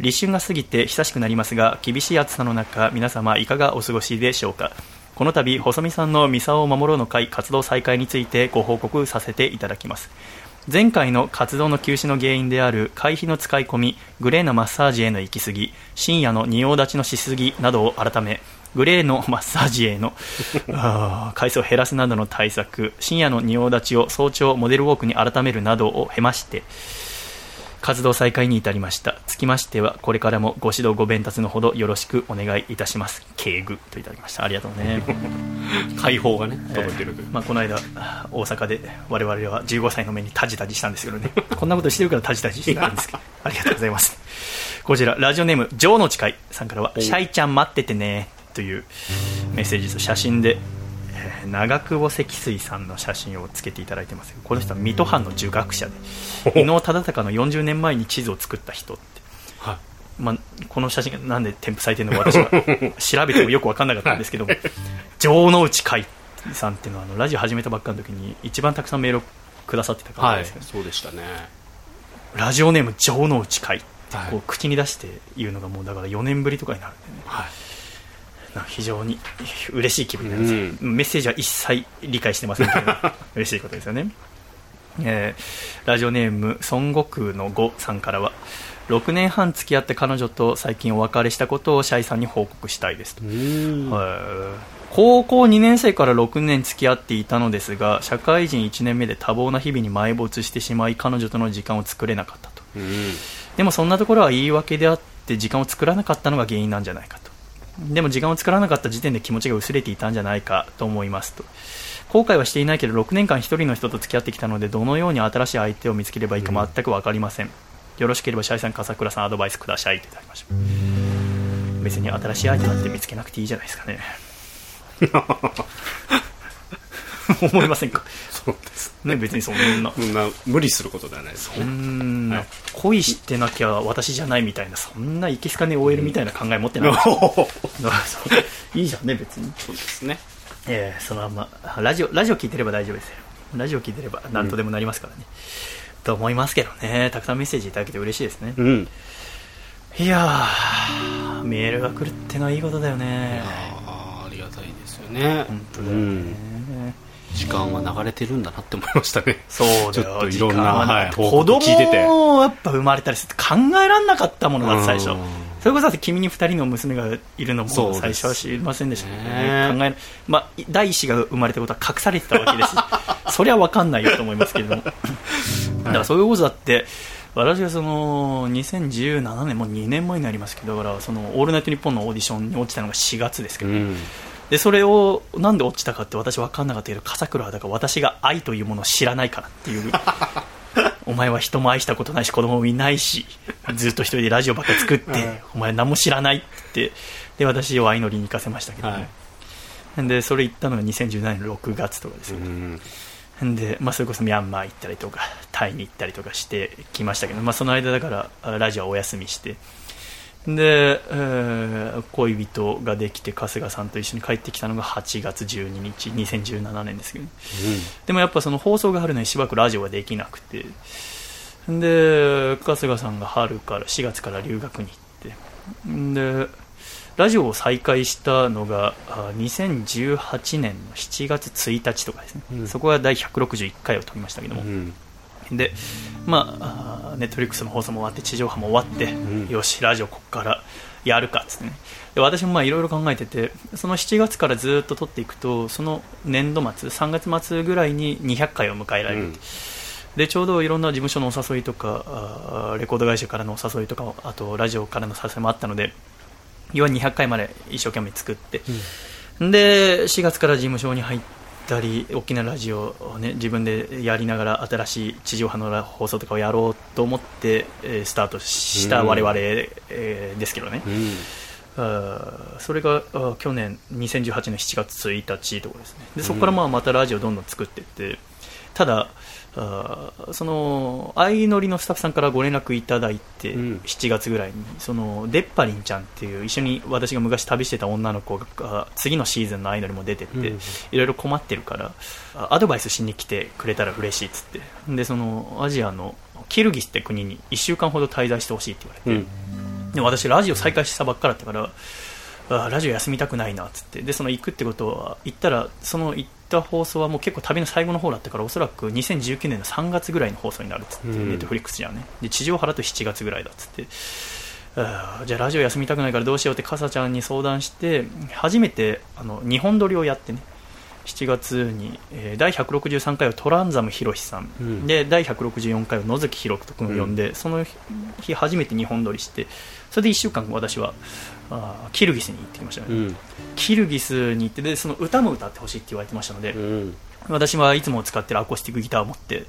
立春が過ぎて久しくなりますが厳しい暑さの中皆様いかがお過ごしでしょうか？この度細見さんのミサを守ろうの会活動再開についてご報告させていただきます。前回の活動の休止の原因である会費の使い込みグレーなマッサージへの行き過ぎ深夜の仁王立ちのしすぎなどを改めグレーのマッサージへの 回数を減らすなどの対策深夜の仁王立ちを早朝モデルウォークに改めるなどを経まして活動再開に至りました。つきましてはこれからもご指導ご鞭達のほどよろしくお願いいたします。敬具といただきました。ありがとうね。解放がね届いてるという。まあ、この間大阪で我々は15歳の目にタジタジしたんですけどね。こんなことしてるからタジタジしてないんですけど。ありがとうございます。こちらラジオネームジョーの誓いさんからは「シャイちゃん待っててね」というメッセージと写真で、えー長久保積水さんの写真をつけていただいてますこの人は水戸藩の儒学者で伊能忠敬の40年前に地図を作った人って。はい。まあ、この写真がなんで添付されてるのか私は 調べてもよく分かんなかったんですけども城之内海さんっていうのはあのラジオ始めたばっかの時に一番たくさんメールをくださってた方はいですけど、そうでしたね。ラジオネーム城之内海ってはい。こう口に出して言うのがもうだから4年ぶりとかになるんでね。はい非常に嬉しい気分になります、メッセージは一切理解してませんけど 嬉しいことですよね、えーラジオネーム孫悟空の5さんからは6年半付き合って彼女と最近お別れしたことをシャイさんに報告したいですと。うん。はい高校2年生から6年付き合っていたのですが社会人1年目で多忙な日々に埋没してしまい彼女との時間を作れなかったと。うん。でもそんなところは言い訳であって時間を作らなかったのが原因なんじゃないかとでも時間を作らなかった時点で気持ちが薄れていたんじゃないかと思いますと。後悔はしていないけど6年間1人の人と付き合ってきたのでどのように新しい相手を見つければいいか全く分かりません、よろしければシャイさん笠倉さんアドバイスくださいといただきました。別に新しい相手なんて見つけなくていいじゃないですかね 思いませんか？そうですね。別にそんな。そんな無理することではないです。そんな、はい。恋してなきゃ私じゃないみたいなそんないけすかね OL みたいな考え持ってない、いいじゃんね別に、そうですね。えーそのまま。ラジオラジオ聞いてれば大丈夫ですよ。ラジオ聞いてれば何とでもなりますからね、と思いますけどね。たくさんメッセージいただけて嬉しいですね、うん。いやーメールが来るってのはいいことだよね。ありがたいですよね。本当だよね、うん時間は流れてるんだなって思いましたね。そうちょっといろんな時間はい報子供告聞いてて。をやっぱ生まれたりすると考えられなかったものだって最初。うん。それこそ君に2人の娘がいるのも最初は知りませんでしたねね。考えまあ、第一子が生まれたことは隠されてたわけですし。そりゃ分かんないよと思いますけれども。だからそういうことだって私がその2017年もう2年前になりますけどだからその「オールナイトニッポン」のオーディションに落ちたのが4月ですけど、うんでそれをなんで落ちたかって私分かんなかったけど笠倉はだから私が愛というものを知らないからっていう。お前は人も愛したことないし子供もいないしずっと一人でラジオばっか作って、お前何も知らないって。で私を相乗りに行かせましたけどね、でそれ行ったのが2017年の6月とかですうよ、んで、まあ、それこそミャンマー行ったりとかタイに行ったりとかしてきましたけど、まあ、その間だからあラジオはお休みしてで、えー恋人ができて春日さんと一緒に帰ってきたのが8月12日2017年ですけど、でもやっぱその放送があるのにしばらくラジオができなくて。で春日さんが春から4月から留学に行って。でラジオを再開したのがあ2018年の7月1日とかですね、うん。そこが第161回を撮りましたけども、うんでまあネットフリックスの放送も終わって地上波も終わって、ん。よしラジオここからやるかっつってね。で私もまあいろいろ考えててその7月からずっと撮っていくとその年度末3月末ぐらいに200回を迎えられる、うん。でちょうどいろんな事務所のお誘いとかレコード会社からのお誘いとかあとラジオからの誘いもあったので要は200回まで一生懸命作って、で4月から事務所に入ったり大きなラジオを、ね、自分でやりながら新しい地上波の放送とかをやろうと思って、えースタートした我々、えーですけどね、うん。あーそれがあー去年2018年7月1日とかですね。でそこからまあまたラジオどんどん作っていってただその相乗りのスタッフさんからご連絡いただいて、うん。7月ぐらいにそのデッパリンちゃんっていう一緒に私が昔旅してた女の子が次のシーズンの相乗りも出てって、うん。いろいろ困ってるからあアドバイスしに来てくれたら嬉しいっつって。でそのアジアのキルギスって国に1週間ほど滞在してほしいって言われて、うん。で私ラジオ再開したばっかだったからあラジオ休みたくないなっつって。でその行くってことは行ったらその行った放送はもう結構旅の最後の方だったからおそらく2019年の3月ぐらいの放送になるっつって、うん。ネットフリックスじゃね。で地上波だと7月ぐらいだっつって。あーじゃあラジオ休みたくないからどうしようってかさちゃんに相談して初めてあの日本撮りをやってね。7月に、えー第163回をトランザムヒロシさん、うん。で第164回を野月ひろと君を呼んで、その日初めて日本撮りしてそれで1週間私はあーキルギスに行ってきましたね、うん。キルギスに行ってでその歌も歌ってほしいって言われてましたので、うん。私はいつも使ってるアコースティックギターを持って、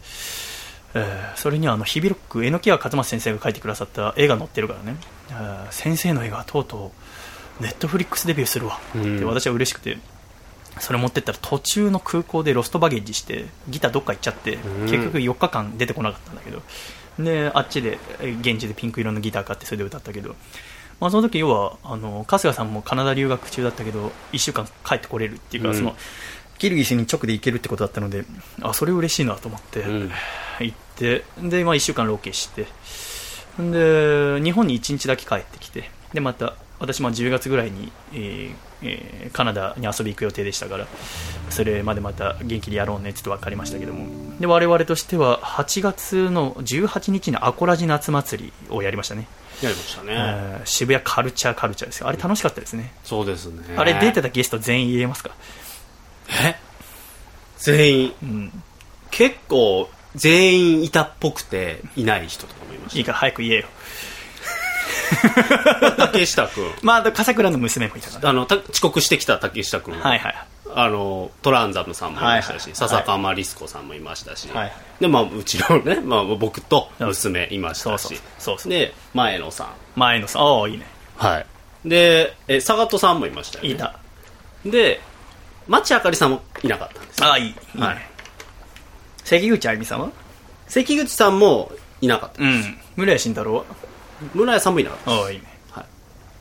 えーそれにはあのヒビロック榎谷勝正先生が書いてくださった絵が載ってるからね、えー先生の絵がとうとうネットフリックスデビューするわ。ってうん私は嬉しくて、それ持ってったら途中の空港でロストバゲージしてギターどっか行っちゃって、うん。結局4日間出てこなかったんだけど。であっちでえー現地でピンク色のギター買ってそれで歌ったけど、まあ、その時要はあの春日さんもカナダ留学中だったけど1週間帰ってこれるっていうか、うん。そのキルギスに直で行けるってことだったのであそれ嬉しいなと思って、うん。行ってで、まあ、1週間ロケしてで日本に1日だけ帰ってきてでまた私も10月ぐらいに、えーえーカナダに遊び行く予定でしたからそれまでまた元気でやろうねって分かりましたけども。で我々としては8月の18日にアコラジ夏祭りをやりましたね、やりましたね、えー渋谷カルチャーカルチャーですよ。あれ楽しかったですね、そうですね。あれ出てたゲスト全員言えますか、え？全員？うん、結構全員いたっぽくていない人とかもいましいいから早く言えよ。た 竹下君。まあ笠倉の娘もいたから。あのた遅刻してきた竹下君。はいはいあのトランザムさんもいましたし、はいはい。笹かまリスコさんもいましたし、はいでまあ、うちのね、まあ、僕と娘いましたし。で前野さん。前のさああいいね。はい。でえ佐賀戸さんもいましたよね。いた。で町あかりさんもいなかったんですああいい。いいね、はい。関口あゆみさんは関口さんもいなかったうん。村屋慎太郎は？村屋さんもいなかったああいいね。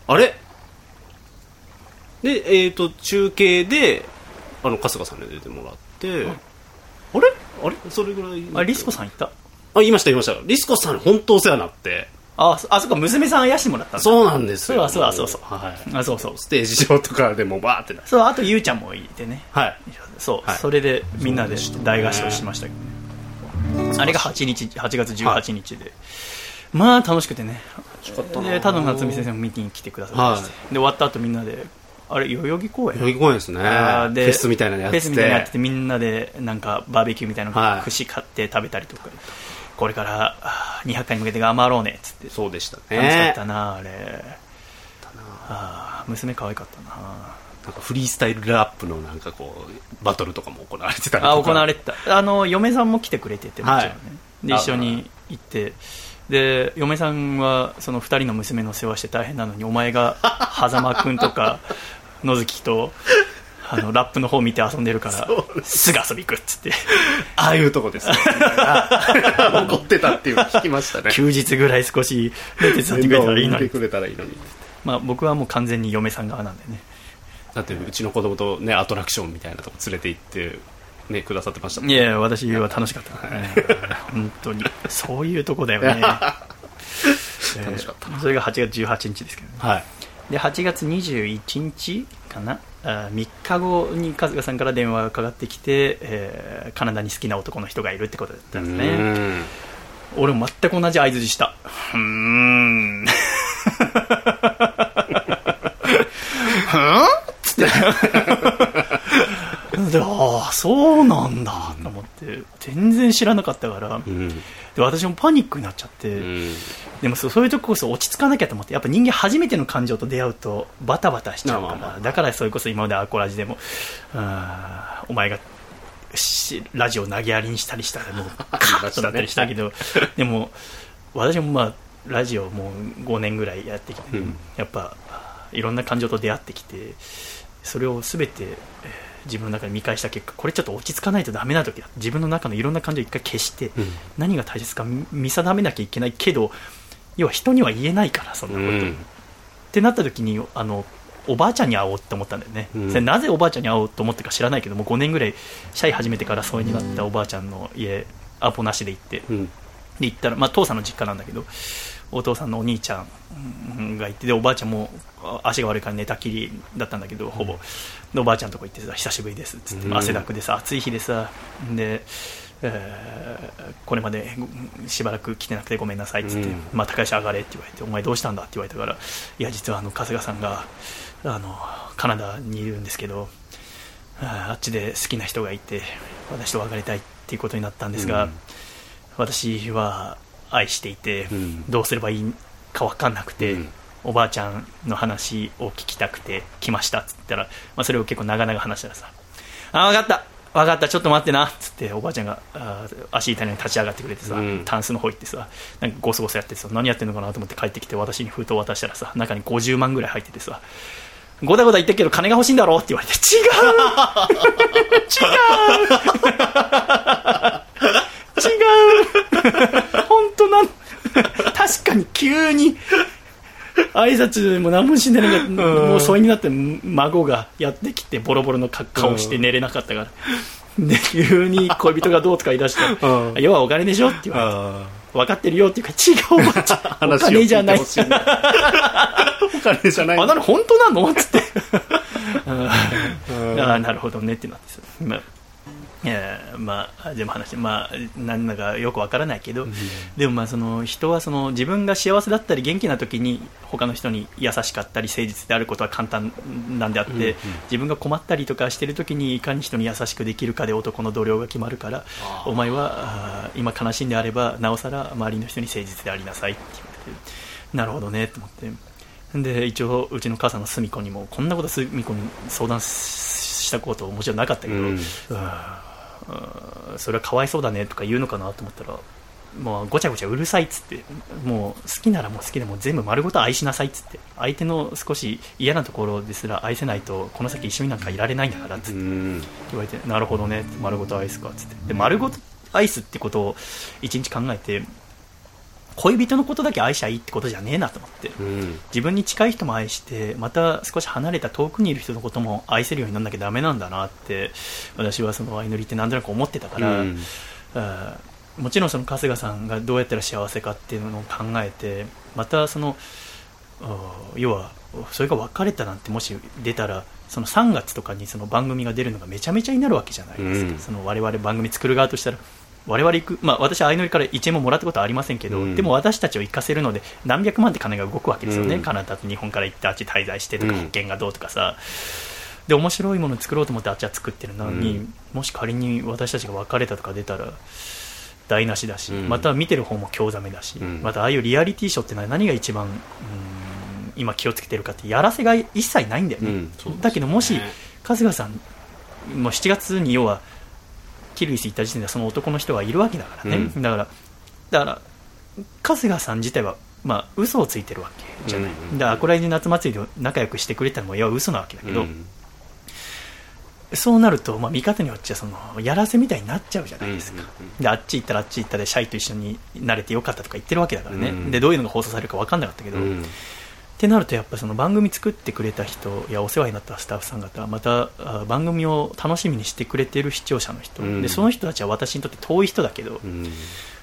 あれ？でえっ、と中継であの春日さんに出てもらって、あれ？あれ？それぐらい。あリスコさんいた？あ言いました言いました。リスコさんに本当お世話になって。あそあそこ娘さんあやしてもらったそうなんですよ。そうだそうだそうそうはい。あそうそう。ステージ上とかでもバーってなそうあとゆうちゃんもいてね。はい。そう、はい。それでみんなで大合唱しましたけど。ね。あれが8日8月18日で、まあ楽しくてね。で多野夏美先生もミーティング来てくださいまして、はで終わった後みんなであれ代々木公園？代々木公園ですね。でェスみたいなのやってフェスみたいなのやっててみんなでなんかバーベキューみたいな串買って食べたりとか、これからあー200回に向けて頑張ろうねっつって。そうでしたね。楽しかったなあれ。あー娘可愛かったな。なんかフリースタイルラップのなんかこうバトルとかも行われてたあ行われてた。あの嫁さんも来てくれててもちろんね、はい。で一緒に行って。で嫁さんはその2人の娘の世話して大変なのにお前が狭間君とか野月とあのラップの方見て遊んでるから す。ぐ遊び行くっつって。ああいうとこですよ。怒ってたっていうの聞きましたね。休日ぐらい少し、ね、手伝ってくれたらいいのに。まあ、僕はもう完全に嫁さん側なんでね。だってうちの子供とねアトラクションみたいなとこ連れて行ってねくださってましたもんいやいや私は楽しかった、ね、本当に。そういうとこだよね。楽しかった。えーそれが8月18日ですけどね。はいで8月21日かな？あ3日後に春日さんから電話がかかってきて、えーカナダに好きな男の人がいるってことだったんですね。うん。俺も全く同じ相づちした。うーん。ふん？つって。でああそうなんだと思って全然知らなかったからうんで私もパニックになっちゃって、うん。でもそういうとここそ落ち着かなきゃと思ってやっぱ人間初めての感情と出会うとバタバタしちゃうから、だからそれこそ今までアコラジでもあーお前がしラジオ投げやりにしたりしたらもう カッとなったりしたけど、でも私もまあラジオもう5年ぐらいやってきて、うん。やっぱいろんな感情と出会ってきてそれを全てえー自分の中で見返した結果これちょっと落ち着かないとダメな時だ。自分の中のいろんな感情を一回消して、うん。何が大切か見見定めなきゃいけないけど要は人には言えないからそんなこと、うん。ってなった時にあのおばあちゃんに会おうって思ったんだよね、うん。なぜおばあちゃんに会おうと思ってか知らないけども5年ぐらいシャイ始めてから疎遠になったおばあちゃんの家アポなしで行ってうん。で行ったら、まあ、父さんの実家なんだけどお父さんのお兄ちゃんがいてでおばあちゃんもあ足が悪いから寝たきりだったんだけどほぼ。でおばあちゃんとこ行ってさ久しぶりですっつって、うん。汗だくでさ暑い日でさで、えーこれまでうんしばらく来てなくてごめんなさいっつって、うん。まあ、高橋上がれって言われてお前どうしたんだって言われたからいや実はあの春日さんがあのカナダにいるんですけどああっちで好きな人がいて私と別れたいっていうことになったんですが、うん。私は愛していて、うん。どうすればいいか分かんなくて、うんおばあちゃんの話を聞きたくて来ましたっつったら、まあ、それを結構長々話したらさ「あ分かった。分かった。ちょっと待ってな」っつっておばあちゃんがあー足痛いのに立ち上がってくれてさ、うん。タンスの方行ってさなんかゴソゴソやってさ何やってんのかなと思って帰ってきて私に封筒渡したらさ中に50万ぐらい入っててさごたごた言ってるけど金が欲しいんだろって言われて違う 違う違う本当なん確かに急に挨拶も何もしんでなかった、もう疎遠になって孫がやってきてボロボロの顔して寝れなかったから、で急に恋人がどうとか言い出したら、うん。要はお金でしょって言われて。あ分かってるよっていうか違うおちゃんお金じゃないお金じゃない。あなる本当なの？っつって ああなるほどねってなってさ、まあいやまあでも話まあなんだかよくわからないけど、でもまあその人はその自分が幸せだったり元気な時に他の人に優しかったり誠実であることは簡単なんであって、うんうん。自分が困ったりとかしてる時にいかに人に優しくできるかで男の度量が決まるからお前は今悲しんであればなおさら周りの人に誠実でありなさいって言われてなるほどねと思って。で一応うちの母さんの隅っこにもこんなこと隅っこに相談したこともちろんなかったけど、うん。うんうんそれはかわいそうだねとか言うのかなと思ったらもうごちゃごちゃうるさいっつってもう好きならもう好きでもう全部丸ごと愛しなさいっつって相手の少し嫌なところですら愛せないとこの先一緒になんかいられないんだからっつってうん。言われてなるほどね丸ごとアイスかっつって。で丸ごとアイスってことを一日考えて恋人のことだけ愛しゃいいってことじゃねえなと思って。うん。自分に近い人も愛してまた少し離れた遠くにいる人のことも愛せるようにならなきゃダメなんだなって私はその相乗りってなんとなく思ってたから、うん。もちろんその春日さんがどうやったら幸せかっていうのを考えてまたその要はそれが別れたなんてもし出たらその3月とかにその番組が出るのがめちゃめちゃになるわけじゃないですか、うん。その我々番組作る側としたら我々行く、まあ、私は相乗りから1円ももらったことはありませんけど、うん。でも私たちを行かせるので何百万って金が動くわけですよね、うん。カナダと日本から行ってあっち滞在してとかうん。保険がどうとかさ、で面白いものを作ろうと思ってあっちは作ってるのに、うん。もし仮に私たちが別れたとか出たら台無しだし、うん。また見てる方も興ざめだし、うん。またああいうリアリティショーってのは何が一番うん今気をつけてるかってやらせが一切ないんだよね。だけどもし春日さんもう7月に要はキルギス行った時点でその男の人がいるわけだからね、うん。だからだから春日さん自体はまあ嘘をついてるわけじゃない、うんだからアコライジ夏祭りで仲良くしてくれたのもいや嘘なわけだけど、うん。そうなると、まあ、見方によっちゃそのやらせみたいになっちゃうじゃないですか、うんうんであっち行ったらあっち行ったでシャイと一緒になれてよかったとか言ってるわけだからね、うんでどういうのが放送されるか分かんなかったけど、うんってなるとやっぱその番組作ってくれた人やお世話になったスタッフさん方またあ番組を楽しみにしてくれてる視聴者の人、うん。でその人たちは私にとって遠い人だけど、うん。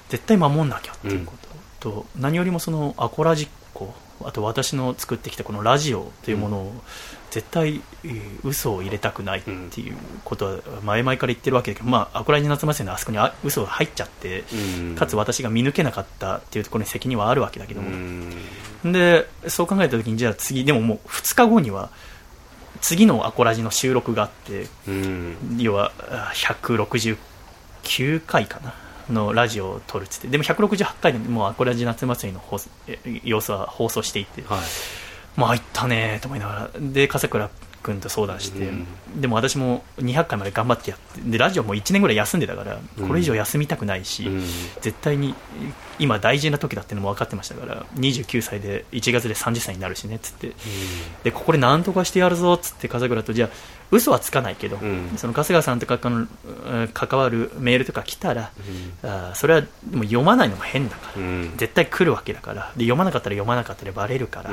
絶対守んなきゃっていうこと、と何よりもそのアコラジッコあと私の作ってきたこのラジオというものを絶対、えー嘘を入れたくないっていうことは前々から言ってるわけだけど、まあ、アコラジ夏祭りのあそこにあ嘘が入っちゃって、うん。かつ私が見抜けなかったっていうところに責任はあるわけだけどうも、ん。でそう考えた時にじゃあ次でももう2日後には次のアコラジの収録があってうん。要はあ169回かなのラジオを撮るっつって。でも168回でもうアコラジ夏祭りの放様子は放送していてはい。まあ入ったねーと思いながら。で笠倉君と相談して、うん。でも私も200回まで頑張ってやってでラジオも1年ぐらい休んでたからうん。これ以上休みたくないし、うん。絶対に今大事な時だっていうのも分かってましたから29歳で1月で30歳になるしねっつって。でここで何とかしてやるぞっつって笠倉とじゃあ嘘はつかないけど、うん。その春日さんとかのうん関わるメールとか来たら、あーそれはでも読まないのも変だから、うん。絶対来るわけだからで読まなかったら読まなかったらバレるから、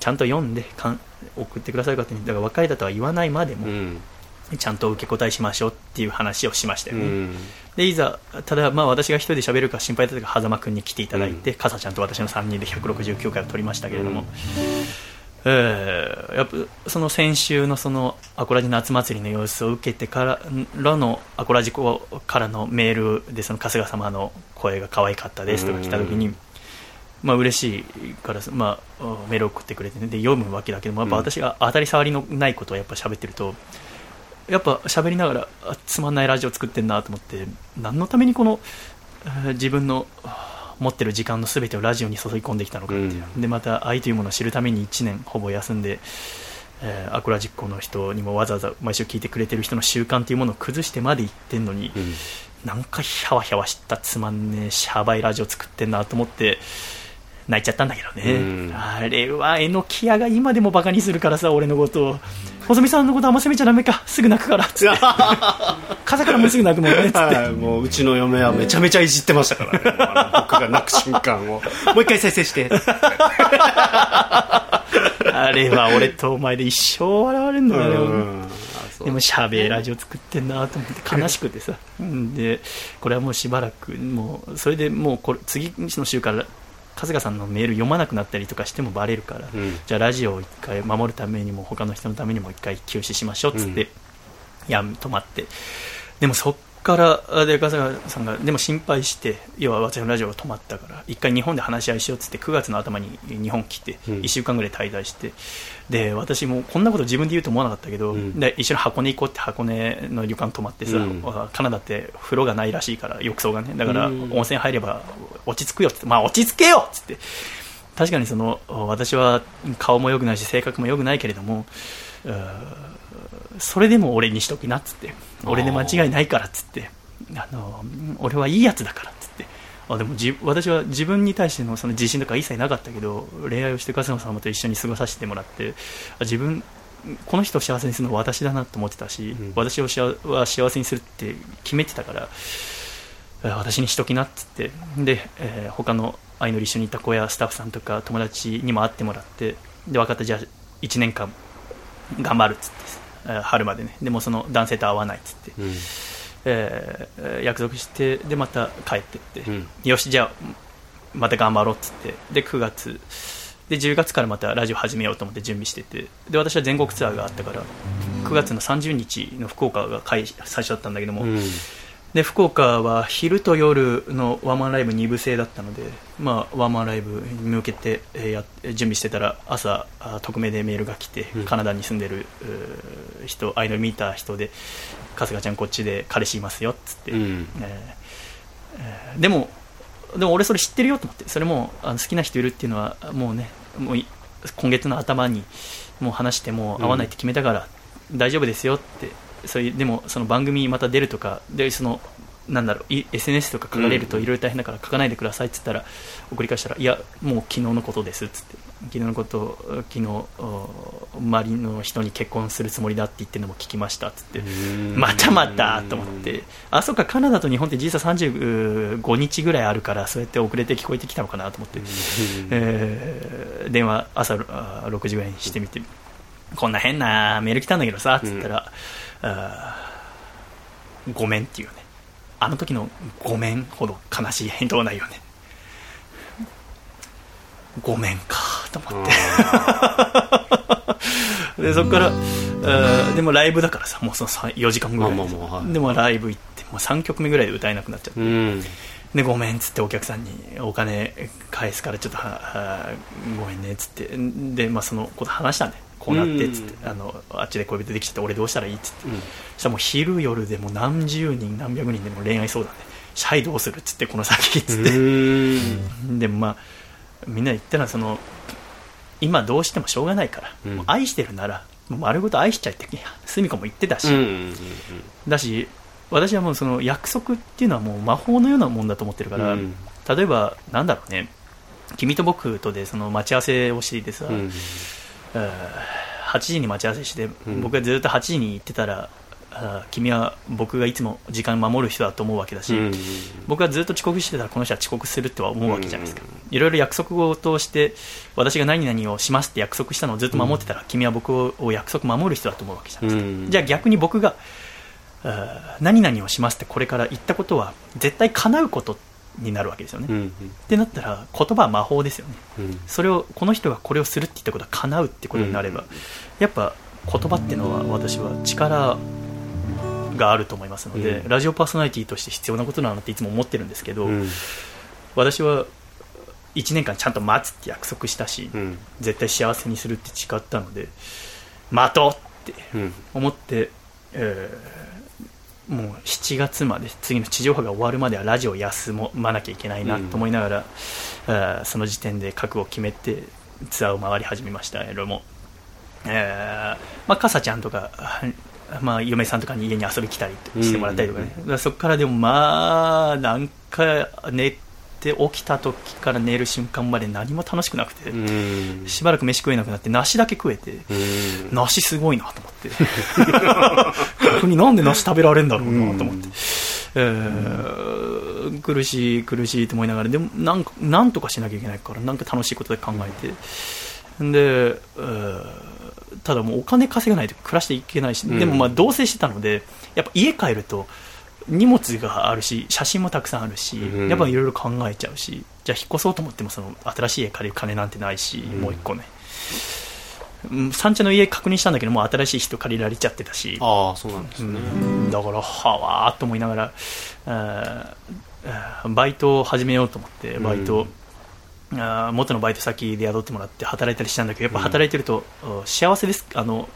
ちゃんと読んでかん送ってくださいかってだから別れたとは言わないまでも、うん。ちゃんと受け答えしましょうっていう話をしましたよね、うん。でいざただまあ私が一人で喋るか心配だったから狭間君に来ていただいて、かさちゃんと私の3人で169回を取りましたけれども、えーやっぱその先週のそのアコラジ夏祭りの様子を受けてかららのアコラジコからのメールでその春日様の声が可愛かったですとか来た時に、まあ嬉しいから、まあ、メールを送ってくれて、ね、で読むわけだけどもやっぱ私が当たり障りのないことをやっぱ喋ってるとやっぱ喋りながらあつまんないラジオ作ってんなと思って何のためにこのえー自分のあ持ってる時間の全てをラジオに注ぎ込んできたのかっていう、でまた愛というものを知るために1年ほぼ休んで、えーアクラ実行の人にもわざわざ毎週聞いてくれてる人の習慣というものを崩してまで言ってんのに、うん。なんかヒャワヒャワしたつまんねえシャバいラジオ作ってんなと思って泣いちゃったんだけどね、うん。あれはえのきやが今でもバカにするからさ俺のこと。を細見さんのことあんま責めちゃダメか。すぐ泣くから。っつって。風からもすぐ泣くもんね。っつって、はい、もううちの嫁はめちゃめちゃいじってましたからね、僕が泣く瞬間を。もう一回再生して。あれは俺とお前で一生笑われんのよ、うん。あそう。でもしゃべえラジオ作ってんなと思って悲しくてさ。うんでこれはもうしばらくもうそれでもうこれ次の週から春日さんのメール読まなくなったりとかしてもバレるから、うん。じゃあラジオを一回守るためにも他の人のためにも一回休止しましょうっつって、うん。やめ止まって。でもそっからあで春日さんがでも心配して要は私のラジオが止まったから一回日本で話し合いしようっつって9月の頭に日本来てうん。1週間ぐらい滞在して、で私もこんなこと自分で言うと思わなかったけど、うん。で一緒に箱根行こうって箱根の旅館泊まってさ、うん。カナダって風呂がないらしいから浴槽がねだからうん。温泉入れば落ち着くよってまあ落ち着けよっつって。確かにその私は顔も良くないし性格も良くないけれどもそれでも俺にしときなっつって。俺で間違いないからっつって。あの俺はいいやつだからあでもじ私は自分に対してのその自信とか一切なかったけど恋愛をして春日様と一緒に過ごさせてもらってあ自分この人を幸せにするのは私だなと思ってたし、うん。私をしわは幸せにするって決めてたからえー私にしときなっつって。で、えー他の愛のり一緒にいた子やスタッフさんとか友達にも会ってもらってで分かったじゃあ1年間頑張るっつって、えー春までね。でもその男性と会わないっつって、うんえーえー約束してでまた帰ってって、うん。よしじゃあまた頑張ろうっつって。で9月。で10月からまたラジオ始めようと思って準備してて。で私は全国ツアーがあったから9月の30日の福岡が開最初だったんだけども、うん。で福岡は昼と夜のワンマンライブ2部制だったので、まあ、ワンマンライブに向けて、えーや準備してたら朝あ匿名でメールが来て、うん。カナダに住んでる人アイドル見た人で春日ちゃんこっちで彼氏いますよっつって、うん。えーえーでもでも俺それ知ってるよと思ってそれもあの好きな人いるっていうのはもうねもうい今月の頭にもう話してもう会わないって決めたから大丈夫ですよってそういうでもその番組また出るとかでそのなんだろうい SNS とか書かれるといろいろ大変だから書かないでくださいって言ったら送り返したらいやもう昨日のことですっつって昨日のこと昨日周りの人に結婚するつもりだって言ってるのも聞きましたっつってまたまたと思ってあそうかカナダと日本って実は35日ぐらいあるからそうやって遅れて聞こえてきたのかなと思って、えー電話朝6時ぐらいにしてみてこんな変なメール来たんだけどさっつったら、うん、ごめんっていうね。あの時のごめんほど悲しい返答ないよねごめんかと思って。でそこからでもライブだからさもうその4時間ぐらい、まあまあまあ、でもライブ行ってもう3曲目ぐらいで歌えなくなっちゃって、うん、でごめんっつってお客さんにお金返すからちょっとごめんねっつって。で、まあ、そのこと話したんでこうなってっつって、あのあっちで恋人できちゃって俺どうしたらいいっつって、したらもう昼夜でも何十人何百人でも恋愛相談でシャイどうするっつってこの先っつって。でもまあみんな言ったらその今どうしてもしょうがないから、うん、愛してるならもう丸ごと愛しちゃいって澄子も言ってたし、だし私はもうその約束っていうのはもう魔法のようなもんだと思ってるから、うん、例えばなんだろうね。君と僕とでその待ち合わせをしていてさ、うん、8時に待ち合わせして、僕がずっと8時に行ってたらあ君は僕がいつも時間守る人だと思うわけだし、うん、僕がずっと遅刻してたらこの人は遅刻するっては思うわけじゃないですか、うん、いろいろ約束を通して私が何々をしますって約束したのをずっと守ってたら、うん、君は僕を約束守る人だと思うわけじゃないですか、じゃあ逆に僕が何々をしますってこれから言ったことは絶対叶うことになるわけですよね、うんうん、ってなったら言葉は魔法ですよね、それをこの人がこれをするって言ったことは叶うってことになれば、やっぱ言葉っていうのは私は力があると思いますので、うん、ラジオパーソナリティとして必要なことなのっていつも思ってるんですけど、うん、私は1年間ちゃんと待つって約束したし、うん、絶対幸せにするって誓ったので待とうって思って、えー、もう7月まで次の地上波が終わるまではラジオ休まなきゃいけないなと思いながら、その時点で覚悟を決めてツアーを回り始めましたけども。えーまあ、かさちゃんとかまあ、嫁さんとかに家に遊び来たりしてもらったりとかね、うん、そこからでもまあなんか寝て起きた時から寝る瞬間まで何も楽しくなくて、うん、しばらく飯食えなくなって梨だけ食えて、うん、梨すごいなと思って。逆になんで梨食べられるんだろうなと思って。えー、苦しい苦しいと思いながらでもなんなんとかしなきゃいけないからなんか楽しいことで考えて。で、えーただもうお金稼がないと暮らしていけないし、でもまあ同棲してたのでやっぱ家帰ると荷物があるし写真もたくさんあるし、やっぱいろいろ考えちゃうしじゃあ引っ越そうと思ってもその新しい家借りる金なんてないし、もう一個ね。三茶の家確認したんだけどもう新しい人借りられちゃってたし。あそうなんですね、だからはわーと思いながらバイトを始めようと思ってバイト、あ元のバイト先で雇ってもらって働いたりしたんだけどやっぱ働いてると、うん、幸せです。あの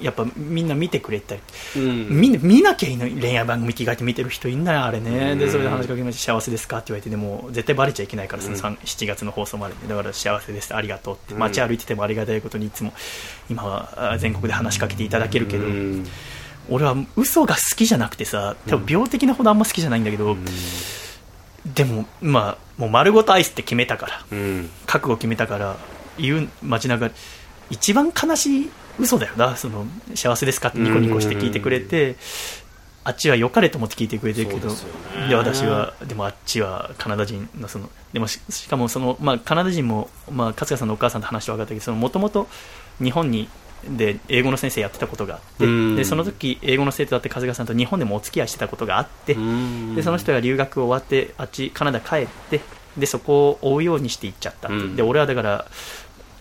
やっぱみんな見てくれたり、うん、み見なきゃいいの恋愛番組着替えて見てる人いんだよあれね、うん、でそれで話しかけまして幸せですかって言われてでも絶対バレちゃいけないからその、うん、7月の放送までだから幸せです。ありがとうって。街歩いててもありがたいことにいつも今は全国で話しかけていただけるけど、俺は嘘が好きじゃなくてさ多分病的なほどあんま好きじゃないんだけど、でもまあもう丸ごとアイスって決めたから、うん、覚悟決めたから言う街中一番悲しい嘘だよなその幸せですかってニコニコして聞いてくれて、あっちは良かれと思って聞いてくれてるけどで、私はでもあっちはカナダ人のそのでもしかもその、まあ、カナダ人も、まあ、勝谷さんのお母さんと話して分かったけどもともと日本にで英語の先生やってたことがあってでその時英語の生徒だって春日さんと日本でもお付き合いしてたことがあってでその人が留学終わってあっちカナダ帰ってでそこを追うようにして行っちゃったで俺はだから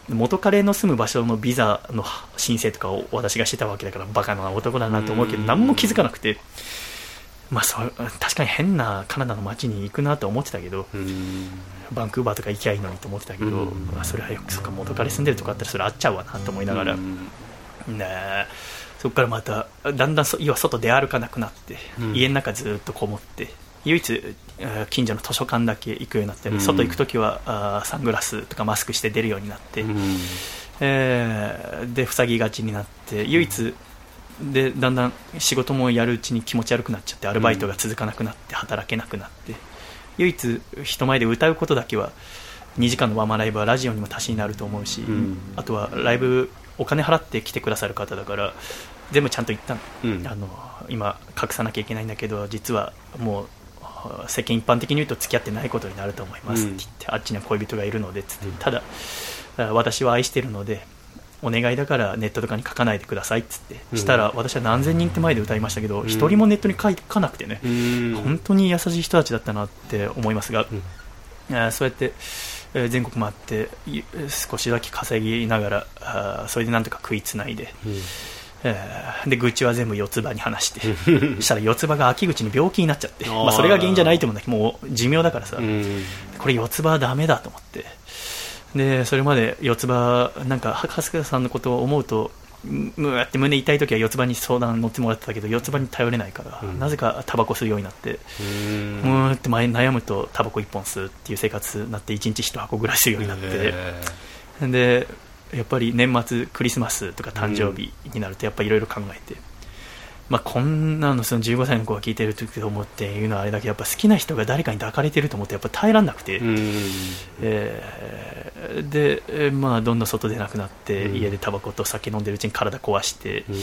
元彼の住む場所のビザの申請とかを私がしてたわけだからバカな男だなと思うけど何も気づかなくて。まあ、そう確かに変なカナダの街に行くなと思ってたけど、バンクーバーとか行きゃいいのにと思ってたけど、まあ、それはよくそっか元彼住んでるとかあったらそれあっちゃうわなと思いながら、ね、そこからまただんだん要は外出歩かなくなって、家の中ずっとこもって唯一近所の図書館だけ行くようになって、外行く時はあサングラスとかマスクして出るようになって、えー、で塞ぎがちになって唯一でだんだん仕事もやるうちに気持ち悪くなっちゃってアルバイトが続かなくなって働けなくなって唯一人前で歌うことだけは2時間のワンマンライブはラジオにも足しになると思うし、うん。あとはライブお金払って来てくださる方だから全部ちゃんと言ったの,、うん。あの今隠さなきゃいけないんだけど実はもうあ世間一般的に言うと付き合ってないことになると思いますって言って、あっちには恋人がいるのでっつって、うん。ただあ私は愛してるのでお願いだからネットとかに書かないでくださいっつって、うん。したら私は何千人って前で歌いましたけどん。一、人もネットに書かなくてね、うん。本当に優しい人たちだったなって思いますが、そうやって、えー全国回ってい少しだけ稼ぎながらそれでなんとか食いつないで、で愚痴は全部四つ葉に話して したら四つ葉が秋口に病気になっちゃって。まあ、それが原因じゃないと思うんだけどもう寿命だからさ、うん。これ四つ葉はダメだと思ってでそれまで四つ葉なんか春日さんのことを思うとむむーって胸痛い時は四つ葉に相談乗ってもらってたけど四つ葉に頼れないから、うん。なぜかタバコ吸うようになってうん。むーって前悩むとタバコ1本吸うっていう生活になって1日1箱ぐらい吸うようになって、へでやっぱり年末クリスマスとか誕生日になるとやっぱいろいろ考えて、まあ、こんなのその15歳の子が聞いてる時と思って言うのはあれだけどやっぱ好きな人が誰かに抱かれてると思ってやっぱ耐えらんなくて、えーで、えーまあ、どんどん外出なくなって、うん。家でタバコと酒飲んでるうちに体壊して、うん。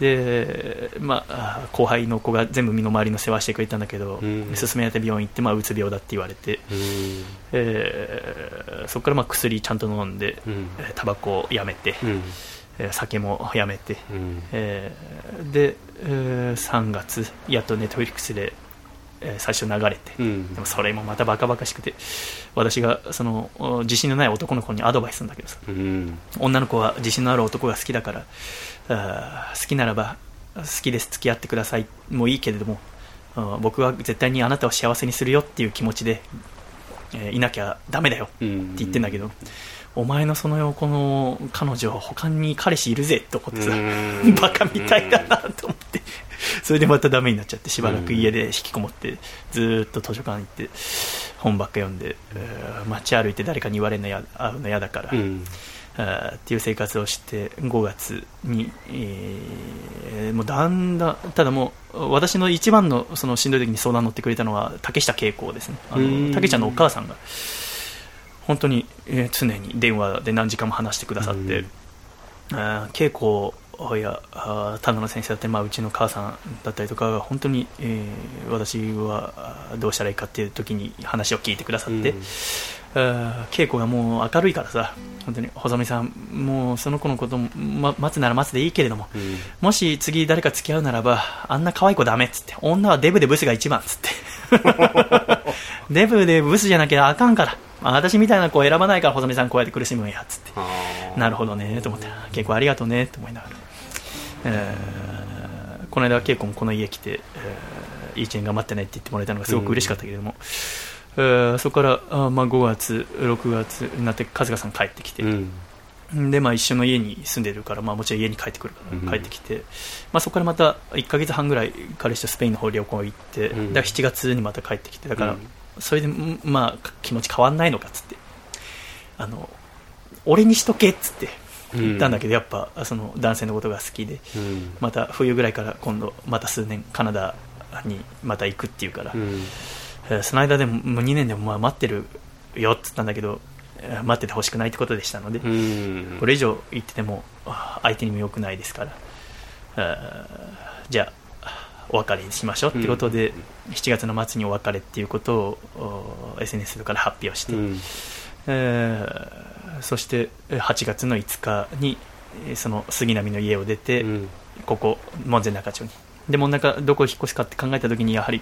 で、まあ、後輩の子が全部身の回りの世話してくれたんだけど、うん。勧められて病院行って、まあ、うつ病だって言われて、うん。えーそこからまあ薬ちゃんと飲んで、タバコをやめて、酒もやめて、うん。えーで、えー3月やっとネットフリックスで、えー最初流れて、うん。でもそれもまたバカバカしくて私がそのお自信のない男の子にアドバイスするんだけどさうん。女の子は自信のある男が好きだからあー好きならば好きです付き合ってくださいもういいけれども僕は絶対にあなたを幸せにするよっていう気持ちで、えーいなきゃダメだよってうん言ってんだけど、お前のその横の彼女他に彼氏いるぜって思ってさ、うん。バカみたいだなと思って、それでまたダメになっちゃってしばらく家で引きこもってずーっと図書館行って本ばっか読んで、えー街歩いて誰かに言われるのや会うの嫌だから、うん。あーっていう生活をして5月に、えーもうだんだんただもう私の一番のそのしんどい時に相談乗ってくれたのは竹下恵子ですね。あうん。の竹ちゃんのお母さんが本当に、えー常に電話で何時間も話してくださって、うん。あー恵子や田野先生だったり、まあ、うちの母さんだったりとかが本当に、えー私はどうしたらいいかっていう時に話を聞いてくださって、うん。あー稽古がもう明るいからさ本当に細見さんもうその子のことも、ま、待つなら待つでいいけれどもうん。もし次誰か付き合うならばあんな可愛い子ダメっつって女はデブでブスが一番っつって デブでブスじゃなきゃあかんから。あ私みたいな子を選ばないから細見さんこうやって苦しむんやっつって。なるほどねと思って。結構ありがとうねと思いながら、えーこの間稽古もこの家来て、えーいい一年頑張ってねって言ってもらえたのがすごく嬉しかったけれども、えーそこからあ、まあ、5月6月になって春日さん帰ってきて、うんでまあ、一緒の家に住んでるから、まあ、もちろん家に帰ってくるからうん。帰ってきて、まあ、そこからまた1か月半ぐらい彼氏とスペインの方旅行行って、うん。だから7月にまた帰ってきてだから、うん。それで、んまあ、気持ち変わんないのかっつってあの俺にしとけっつって言ったんだけど、やっぱその男性のことが好きでうん。また冬ぐらいから今度また数年カナダにまた行くっていうから、うん。えーその間でももう2年でもまあ待ってるよっつったんだけどえー待っててほしくないってことでしたので、うん。これ以上言っててもあ相手にも良くないですからじゃあお別れしましょうってことで、7月の末にお別れっていうことをお SNS から発表して、うん。えーそしてえー8月の5日にえーその杉並の家を出て、うん。ここ門前仲町に。で門前仲どこを引っ越すかって考えた時にやはり、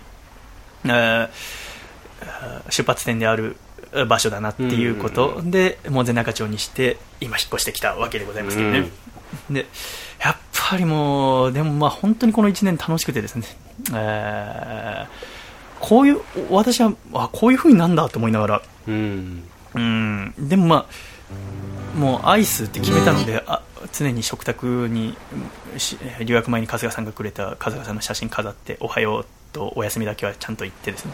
出発点であるえー場所だなっていうことで、門前仲町にして今引っ越してきたわけでございますけどね、でやっぱりもうでもまあ本当にこの1年楽しくてですね、えーこういう私はあこういう風になんだと思いながらうん。うん。でもまあもうアイスって決めたのであ常に食卓にし留学前に春日さんがくれた春日さんの写真飾っておはようとお休みだけはちゃんと言ってですね、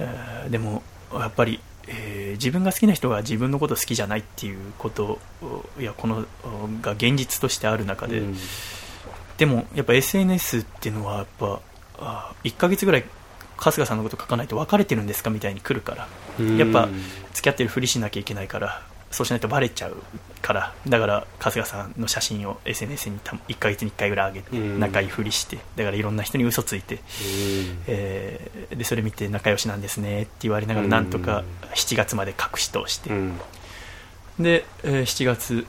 えーでもやっぱり、えー自分が好きな人が自分のこと好きじゃないっていうこといやこのが現実としてある中で、でもやっぱ SNS っていうのはやっぱあ1ヶ月ぐらい春日さんのこと書かないと別れてるんですかみたいに来るからうん。やっぱ付き合ってるふりしなきゃいけないからそうしないとバレちゃうからだから春日さんの写真を SNS にた1ヶ月に1回ぐらい上げてうん。仲いいふりしてだからいろんな人に嘘ついて、うん。えーでそれ見て仲良しなんですねって言われながらなんとか7月まで隠し通して、うん。で、えー7月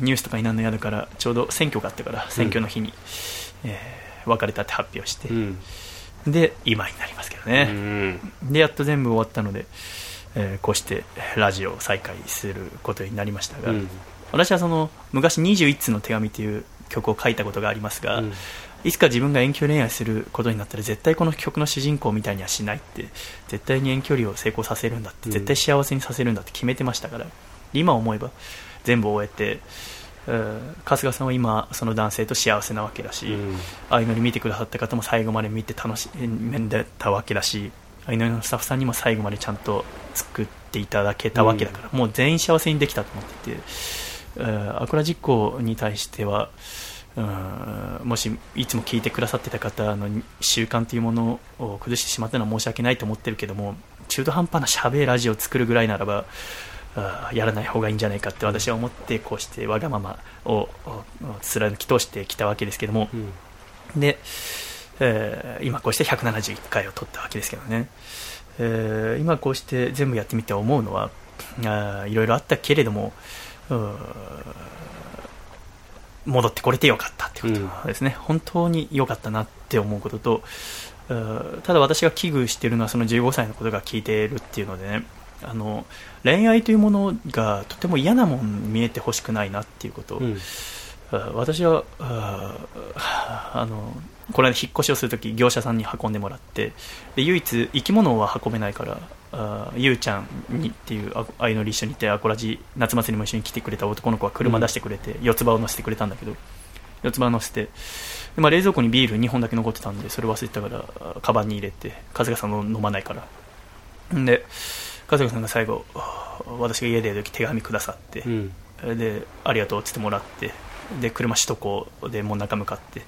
ニュースとかになるの嫌だからちょうど選挙があったから選挙の日に、えー別れたって発表して、うん。で今になりますけどうね、ん。でやっと全部終わったので、えーこうしてラジオを再開することになりましたが、うん。私はその昔21通の手紙という曲を書いたことがありますが、うん。いつか自分が遠距離恋愛することになったら絶対この曲の主人公みたいにはしないって絶対に遠距離を成功させるんだってうん。絶対幸せにさせるんだって決めてましたから今思えば全部終えて、えー春日さんは今その男性と幸せなわけだし、うん。相乗り見てくださった方も最後まで見て楽しんでたわけだし相乗りのスタッフさんにも最後までちゃんと作っていただけたわけだから、もう全員幸せにできたと思ってて、えーアクラ実行に対してはうんもしいつも聞いてくださってた方の習慣というものを崩してしまったのは申し訳ないと思ってるけども中途半端なしゃべラジオを作るぐらいならばやらない方がいいんじゃないかって私は思ってこうしてわがままをを貫き通してきたわけですけども、うん。で、えー今こうして171回を取ったわけですけどね、えー今こうして全部やってみて思うのはあーいろいろあったけれども戻ってこれてよかったってことですね、本当に良かったなって思うこととただ私が危惧しているのはその15歳のことが聞いているっていうのでね。あの恋愛というものがとても嫌なもんに見えてほしくないなっていうこと。を、うん。あ私はああのこれ引っ越しをするとき業者さんに運んでもらってで唯一生き物は運べないからあゆうちゃんにっていうあ相乗り一緒にいてアコラジ夏祭りも一緒に来てくれた男の子は車出してくれて、四つ葉を乗せてくれたんだけど四つ葉乗せてで、まあ、冷蔵庫にビール2本だけ残ってたんでそれ忘れてたからあカバンに入れて春日さんの飲まないから。んで春日さんが最後あ私が家でいる時手紙くださって、うん。でありがとうっつってもらってで車首都高でもう中向かって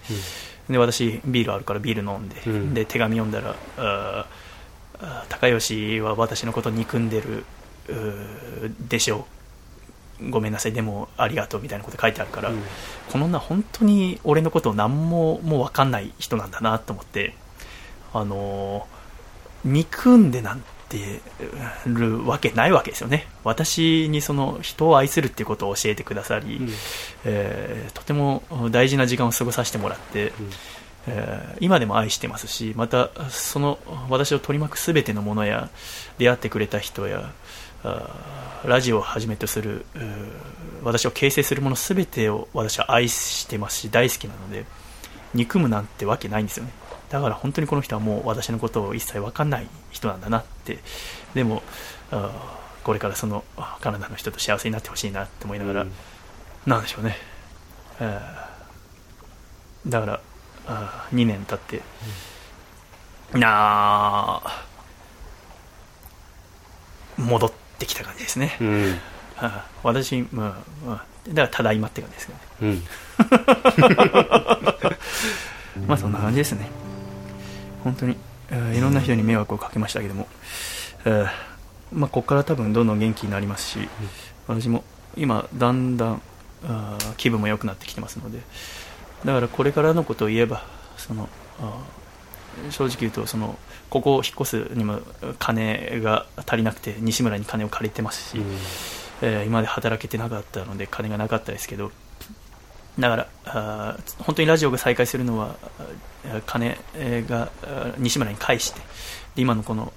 で私ビールあるからビール飲んで,、うん。で手紙読んだらあ高吉は私のこと憎んでるでしょう。ごめんなさい。でもありがとうみたいなこと書いてあるから、うん。この女本当に俺のことを何ももう分かんない人なんだなと思ってあのー憎んでなんてるわけないわけですよね。私にその人を愛するっていうことを教えてくださり、うん。えーとても大事な時間を過ごさせてもらって、えー今でも愛してますしまたその私を取り巻く全てのものや出会ってくれた人やラジオをはじめとする私を形成するもの全てを私は愛してますし大好きなので憎むなんてわけないんですよねだから本当にこの人はもう私のことを一切分かんない人なんだなって。でもこれからそのあカナダの人と幸せになってほしいなって思いながら、うん。なんでしょうね、えーだからあ2年経って、なあ戻ってきた感じですね、うん。私、まあまあ、だからただいまって感じですけどね。うん。まあそんな感じですね本当に、えーいろんな人に迷惑をかけましたけども、えーまあ、ここから多分どんどん元気になりますし、私も今だんだんあー気分も良くなってきてますのでだからこれからのことを言えばその正直言うとそのここを引っ越すにも金が足りなくて西村に金を借りてますし、えー今まで働けてなかったので金がなかったですけどだからあー本当にラジオが再開するのは金えーが西村に返してで今のこの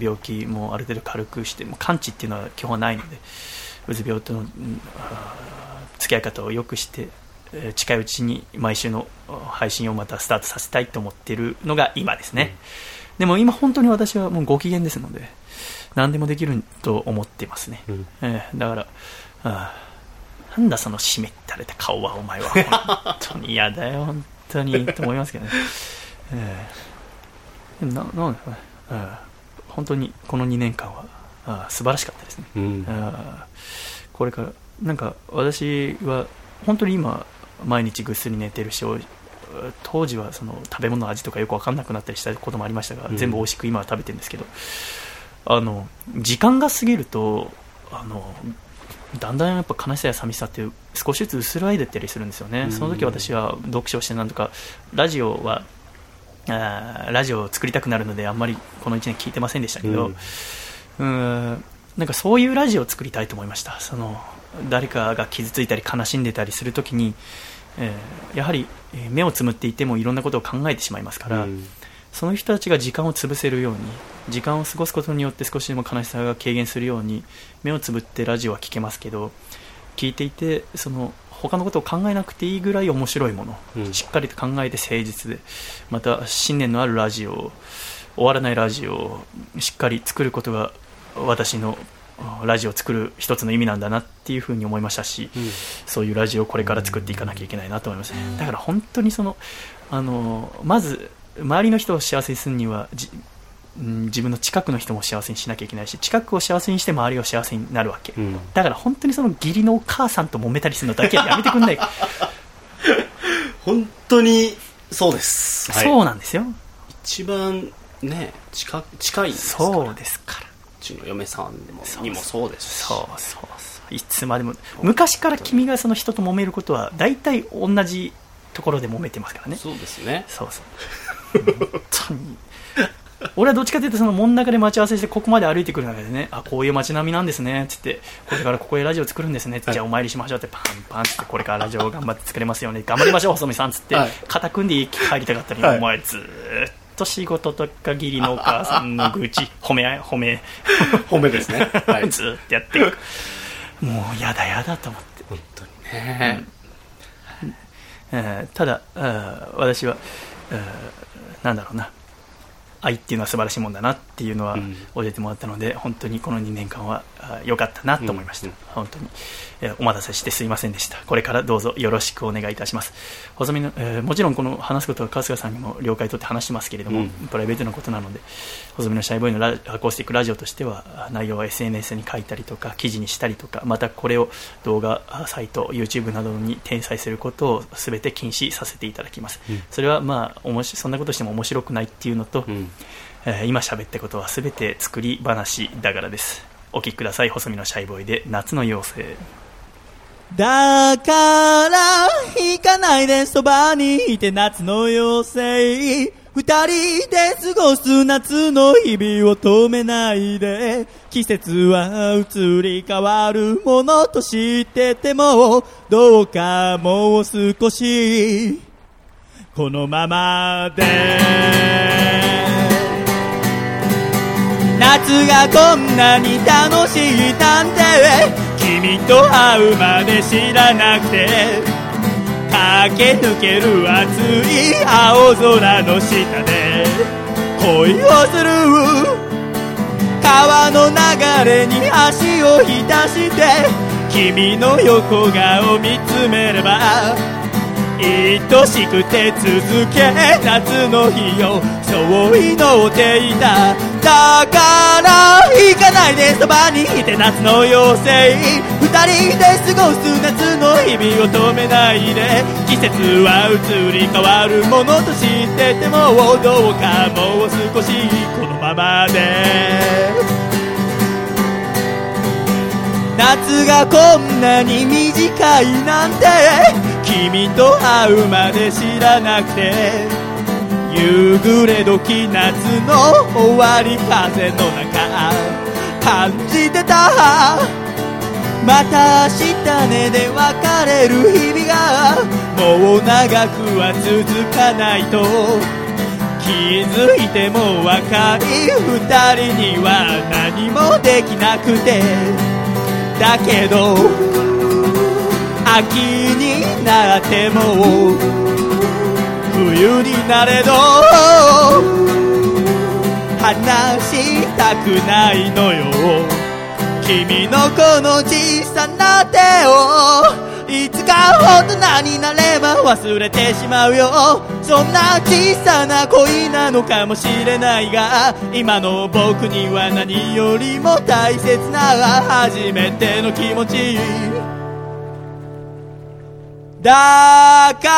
病気もある程度軽くしてもう完治っていうのは基本はないのでうつ病との付き合い方を良くしてえー近いうちに毎週の配信をまたスタートさせたいと思っているのが今ですね、でも今本当に私はもうご機嫌ですので何でもできると思ってますね、うん。えーだからあーなんだその湿ったれた顔はお前は。本当に嫌だよ本当にと思いますけどね、えーでもななんですかね、えー本当にこの2年間はあー素晴らしかったですね。うん。これからなんか私は本当に今毎日ぐっすり寝てるしお当時はその食べ物の味とかよく分かんなくなったりしたこともありましたが、うん。全部美味しく今は食べてるんですけどあの時間が過ぎるとあのだんだんやっぱ悲しさや寂しさって少しずつ薄らいでったりするんですよね、うん。その時私は読書をしてなんとかラジオはあーラジオを作りたくなるのであんまりこの1年聞いてませんでしたけど、うん。うんなんかそういうラジオを作りたいと思いました。その誰かが傷ついたり悲しんでたりするときに、えーやはりえー目をつむっていてもいろんなことを考えてしまいますから、うん。その人たちが時間を潰せるように時間を過ごすことによって少しでも悲しさが軽減するように目をつぶってラジオは聞けますけど聞いていてその他のことを考えなくていいぐらい面白いもの、うん。しっかりと考えて誠実でまた信念のあるラジオを終わらないラジオをしっかり作ることが私のあラジオを作る一つの意味なんだなっていうふうに思いましたし、うん。そういうラジオをこれから作っていかなきゃいけないなと思いますね。だから本当にその、あの、まず、周りの人を幸せにするには、じうん自分の近くの人も幸せにしなきゃいけないし、近くを幸せにして周りを幸せになるわけ。うんだから本当にその義理のお母さんと揉めたりするのだけは やめてくんないか。本当にそうです、はいそうなんですよ。一番ね近近いんですからそうですから。うちの嫁さんもにもそうですしそうそうそう。いつまでも、昔から君がその人と揉めることは、大体同じところで揉めてますからね。そうですねそうそう。本当に。俺はどっちかというと、その真ん中で待ち合わせして、ここまで歩いてくる中でね、あ、こういう街並みなんですね、つって、これからここへラジオ作るんですね、じゃあお参りしましょうって、パンパンつって、これからラジオを頑張って作れますよね、頑張りましょう、細見さん、つってはい、肩組んで家帰りたかったのに、はい。お前ずーっと仕事とか義理のお母さんの愚痴、褒め褒め、褒めですね。はい。ずーっとやっていく。もう、やだやだと思って。本当にね、えーただ、私は、えーなんだろうな、愛っていうのは素晴らしいもんだなっていうのはうん。教えてもらったので、本当にこの2年間は良かったなと思いました、うん。本当に、えーお待たせしてすいませんでした、これからどうぞよろしくお願いいたします。細身のえーもちろんこの話すことは春日さんにも了解取って話してますけれども、うん。プライベートなことなので、細身のシャイボーイのラアコースティックラジオとしては、あ内容は SNS に書いたりとか、記事にしたりとか、またこれを動画あサイト、YouTube などに転載することをすべて禁止させていただきます。うん。それはまあおもし、そんなことしても面白くないっていうのと、うん。えー今喋ったことはすべて作り話だからです。お聞きください、細身のシャイボーイで夏の妖精。だから、行かないでそばにいて夏の妖精。二人で過ごす夏の日々を止めないで。季節は移り変わるものと知ってても、どうかもう少し、このままで。夏がこんなに楽しいなんて。君と会うまで知らなくて。駆け抜ける熱い青空の下で。恋をする。川の流れに足を浸して。君の横顔見つめれば。愛しくて続け夏の日をそう祈っていただから行かないでそばにいて夏の妖精。二人で過ごす夏の日々を止めないで季節は移り変わるものと知っててもどうかもう少しこのままで。夏がこんなに短いなんて君と会うまで知らなくて夕暮れ時夏の終わり風の中感じてた。また明日ねで別れる日々がもう長くは続かないと気づいても若い二人には何もできなくて。だけど秋になっても冬になれど話したくないのよ。君のこの小さな手をいつか大人になれば忘れてしまうよ。そんな小さな恋なのかもしれないが今の僕には何よりも大切な初めての気持ち。だか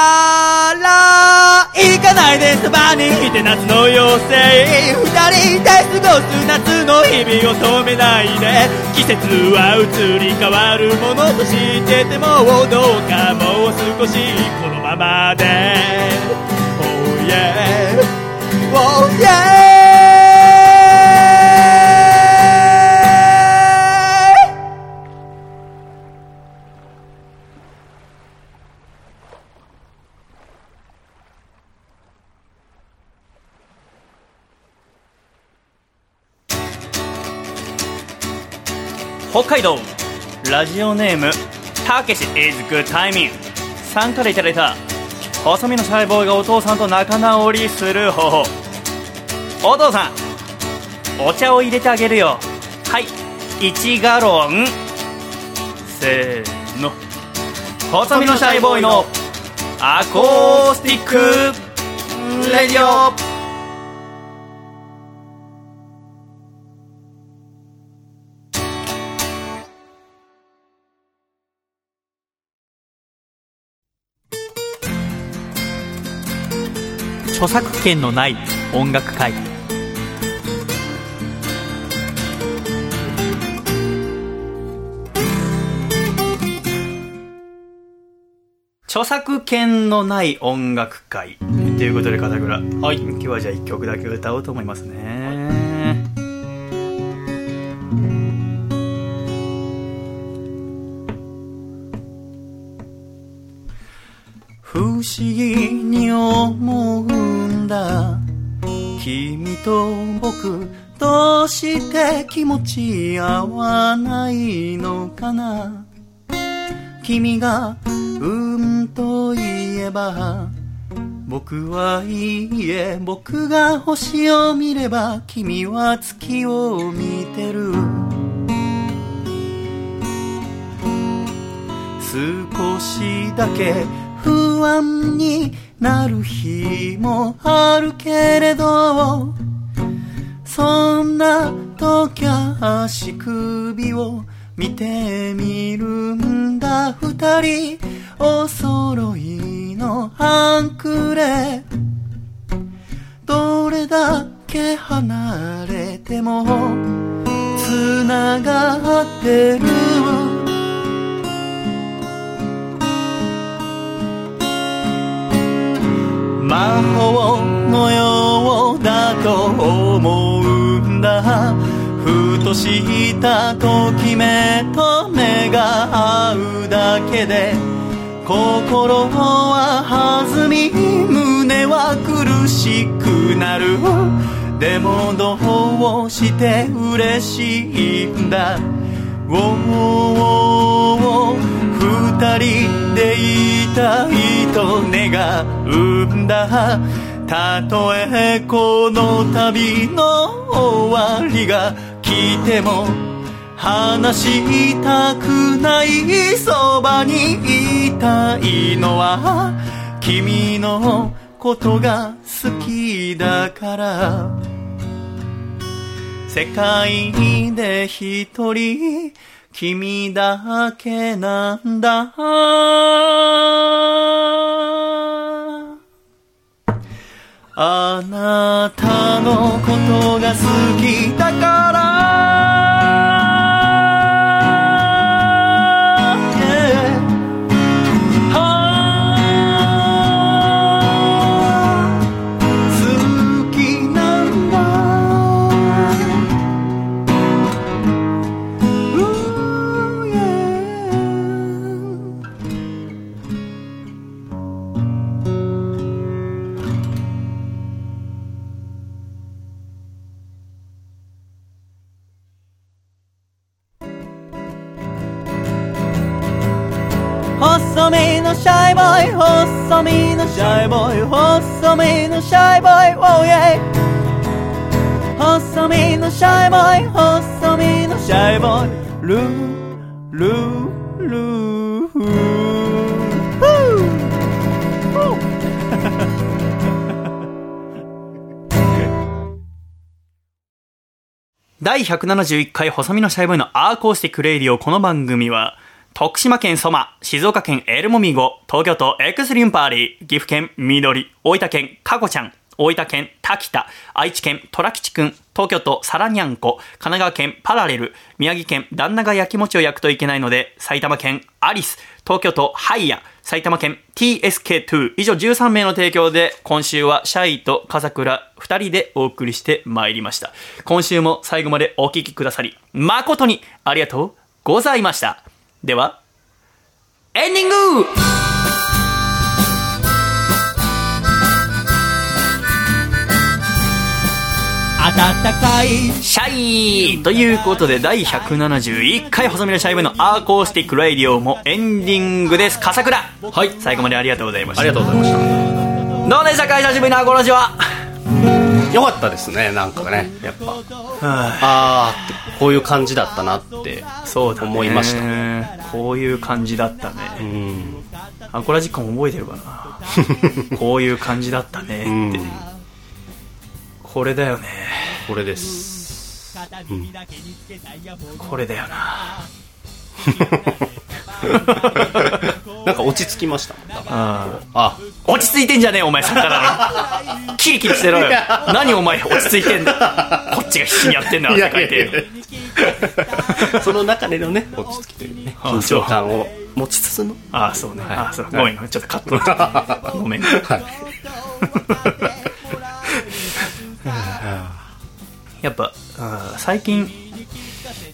ら行かないでそばにいて夏の妖精二人で過ごす夏の日々を止めないで季節は移り変わるものとしててもどうかもう少しこのままで。Oh yeah Oh yeah 北海道ラジオネームたけし is good timing さんからいただいた細身のシャイボーイがお父さんと仲直りする方法。お父さんお茶を入れてあげるよ。はい1ガロン。せーの。細身のシャイボーイのアコースティック radio。著作権のない音楽会。著作権のない音楽会ということで片倉。はい。今日はじゃあ1曲だけ歌おうと思いますね、不思議に思うだ。君と僕どうして気持ち合わないのかな？君がうんと言えば僕はいいえ僕が星を見れば君は月を見てる。少しだけ不安になる日もあるけれどそんな時は足首を見てみるんだ。二人お揃いのハンクレ。どれだけ離れてもつながってる魔法のようだと思うんだ。ふとしたときめと目が合うだけで心は弾み胸は苦しくなる。でもどうして嬉しいんだ。おお二人でいたいと願うんだ。たとえこの旅の終わりが来ても話したくないそばにいたいのは君のことが好きだから。世界で一人君だけなんだ。あなたのことが好きだから。細身のシャイボーイ細身のシャイボーイ細身のシャイボーイ Oh yeah 細身のシャイボーイ細身のシャイボーイ。ルールールー。フー 第171回細身のシャイボーイのアーコースティックレイディオこの番組は徳島県ソマ、静岡県エルモミゴ、東京都エクスリンパーリー、岐阜県緑、大分県カコちゃん、大分県滝田、愛知県虎吉くん、東京都サラニャンコ、神奈川県パラレル、宮城県旦那が焼き餅を焼くといけないので、埼玉県アリス、東京都ハイヤ、埼玉県 TSK2 以上13名の提供で今週はシャイと笠倉2人でお送りしてまいりました。今週も最後までお聴きくださり誠にありがとうございました。ではエンディング!暖かい。シャイということで第171回細身のシャイブのアーコースティックラディオもエンディングです。笠倉。はい。最後までありがとうございました。ありがとうございました。どうでしたか？久しぶりのアコラジはよかったですねなんかねやっぱ。はあーってこういう感じだったなって思いました。こういう感じだったうねんアコラ実感覚えてるかな。こういう感じだったねって、うん。これだよね。これです。これだよな なんか落ち着きました？ああ落ち着いてんじゃねえお前さっきからのキリキリしてろよ。何お前落ち着いてんだ？こっちが必死にやってんだ汗かいて。その中でのね 落ち着きというねあ緊張感を持ちつつの。ああそうね、ああそう。はいごめん。ちょっとカット。だごめん。はい。やっぱ最近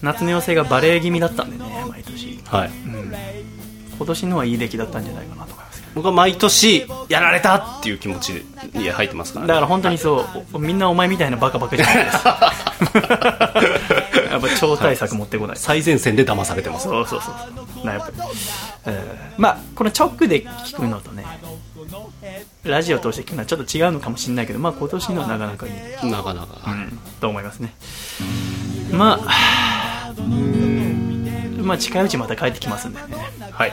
夏の寄せがバレー気味だったんでね毎年。はい今年のはいい出来だったんじゃないかなと思います。け僕は毎年やられたっていう気持ちに入ってますからね。どだから本当にそうおみんなお前みたいなバカバカじゃないです。やっぱ超大作持ってこない、最前線で騙されてます。そうそうそうなやっぱり、えーまあこの直で聞くのとねラジオ通して聞くのはちょっと違うのかもしれないけどまあ今年のはなかなかいい、なかなか。うん、と思いますねまあ まあ近いうちまた帰ってきますんでね。はい。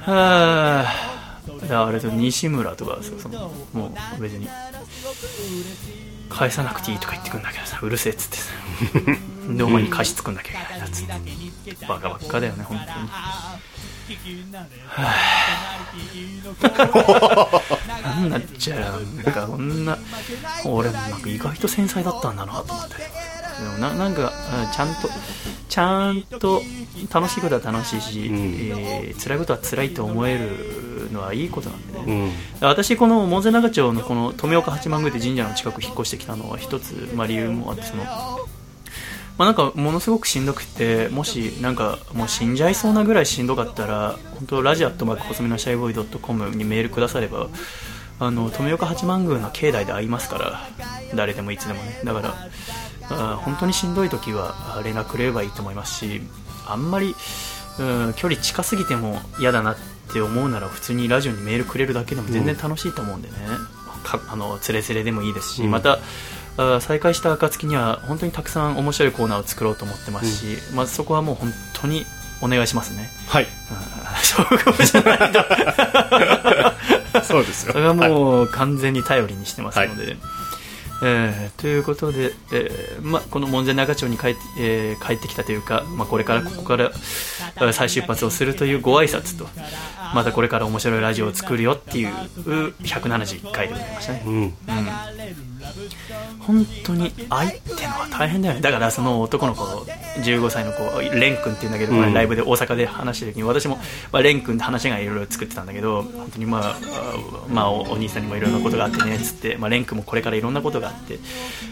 はああれと西村とかそうそうもう別に。返さなくていいとか言ってくんだけどさうるせえっつってさ。でお前に貸し作んなきゃいけないんだっつ。ってバカばっかだよね本当に。なんなっちゃうなんかこんな俺もなんか意外と繊細だったんだなと思ってでもななんかうんちゃんとちゃんと楽しいことは楽しいし、うん。えー辛いことは辛いと思えるのはいいことなんでね、うん。私この門前仲町のこの富岡八幡宮って神社の近く引っ越してきたのは一つ、まあ、理由もあってその、まあ、なんかものすごくしんどくてもしなんかもう死んじゃいそうなぐらいしんどかったら本当ラジアットマークコスメのシャイボーイドットコムにメールくださればあの富岡八幡宮の境内で会いますから誰でもいつでもね。だからあ本当にしんどい時はあ連絡くれればいいと思いますしあんまり、うん、距離近すぎても嫌だなって思うなら普通にラジオにメールくれるだけでも全然楽しいと思うんでね、かあのつれつれでもいいですし、うん。またあ再開した暁には本当にたくさん面白いコーナーを作ろうと思ってますし、まずそこはもう本当にお願いしますね。はい。あーそうかもしれないと。そうですよ。それはもう完全に頼りにしてますので、えーということで、えーま、この門前仲町に帰って,、えー帰ってきたというか、ま、これからここからえー再出発をするというご挨拶とまたこれから面白いラジオを作るよっていう171回でございましたね、うん。うん、本当に愛ってのは大変だよね。だからその男の子15歳の子レン君っていうんだけど、うん。ライブで大阪で話してる時に私も、まあ、レン君って話がいろいろ作ってたんだけど本当にまあ、あまあ、おお兄さんにもいろんなことがあってねっつって、まあ、レン君もこれからいろんなことがあって、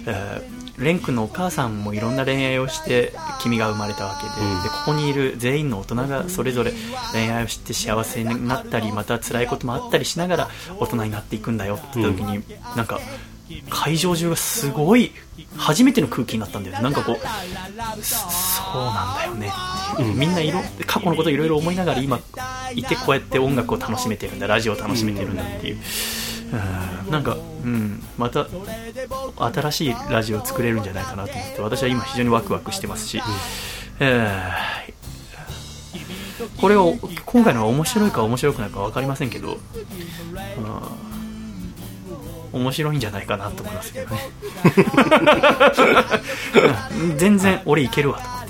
えーレン君のお母さんもいろんな恋愛をして君が生まれたわけで,、うん。でここにいる全員の大人がそれぞれ恋愛をして幸せになったりまた辛いこともあったりしながら大人になっていくんだよって時に、なんか会場中がすごい初めての空気になったんだよね。なんかこうそうなんだよね。っていう、みんないろ過去のことをいろいろ思いながら今いてこうやって音楽を楽しめてるんだラジオを楽しめてるんだっていう、うん。なんか、うん、また新しいラジオを作れるんじゃないかなと思って私は今非常にワクワクしてますし、えーこれを今回のは面白いか面白くないか分かりませんけど、うん面白いんじゃないかなと思いますけどね。うん。全然俺いけるわと思って。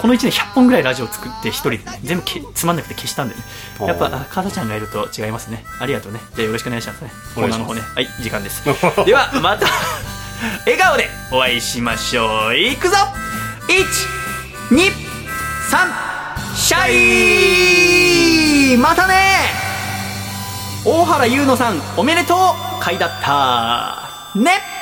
この1年100本ぐらいラジオ作って一人でね全部けつまんなくて消したんでね。やっぱあかたちゃんがいると違いますね。ありがとうね。じゃあよろしくお願いしますね。コーナーの方ね。はい時間です。ではまた 笑顔でお会いしましょう。いくぞ！123シャイ！またね大原優乃さんおめでとう。回だった。ね。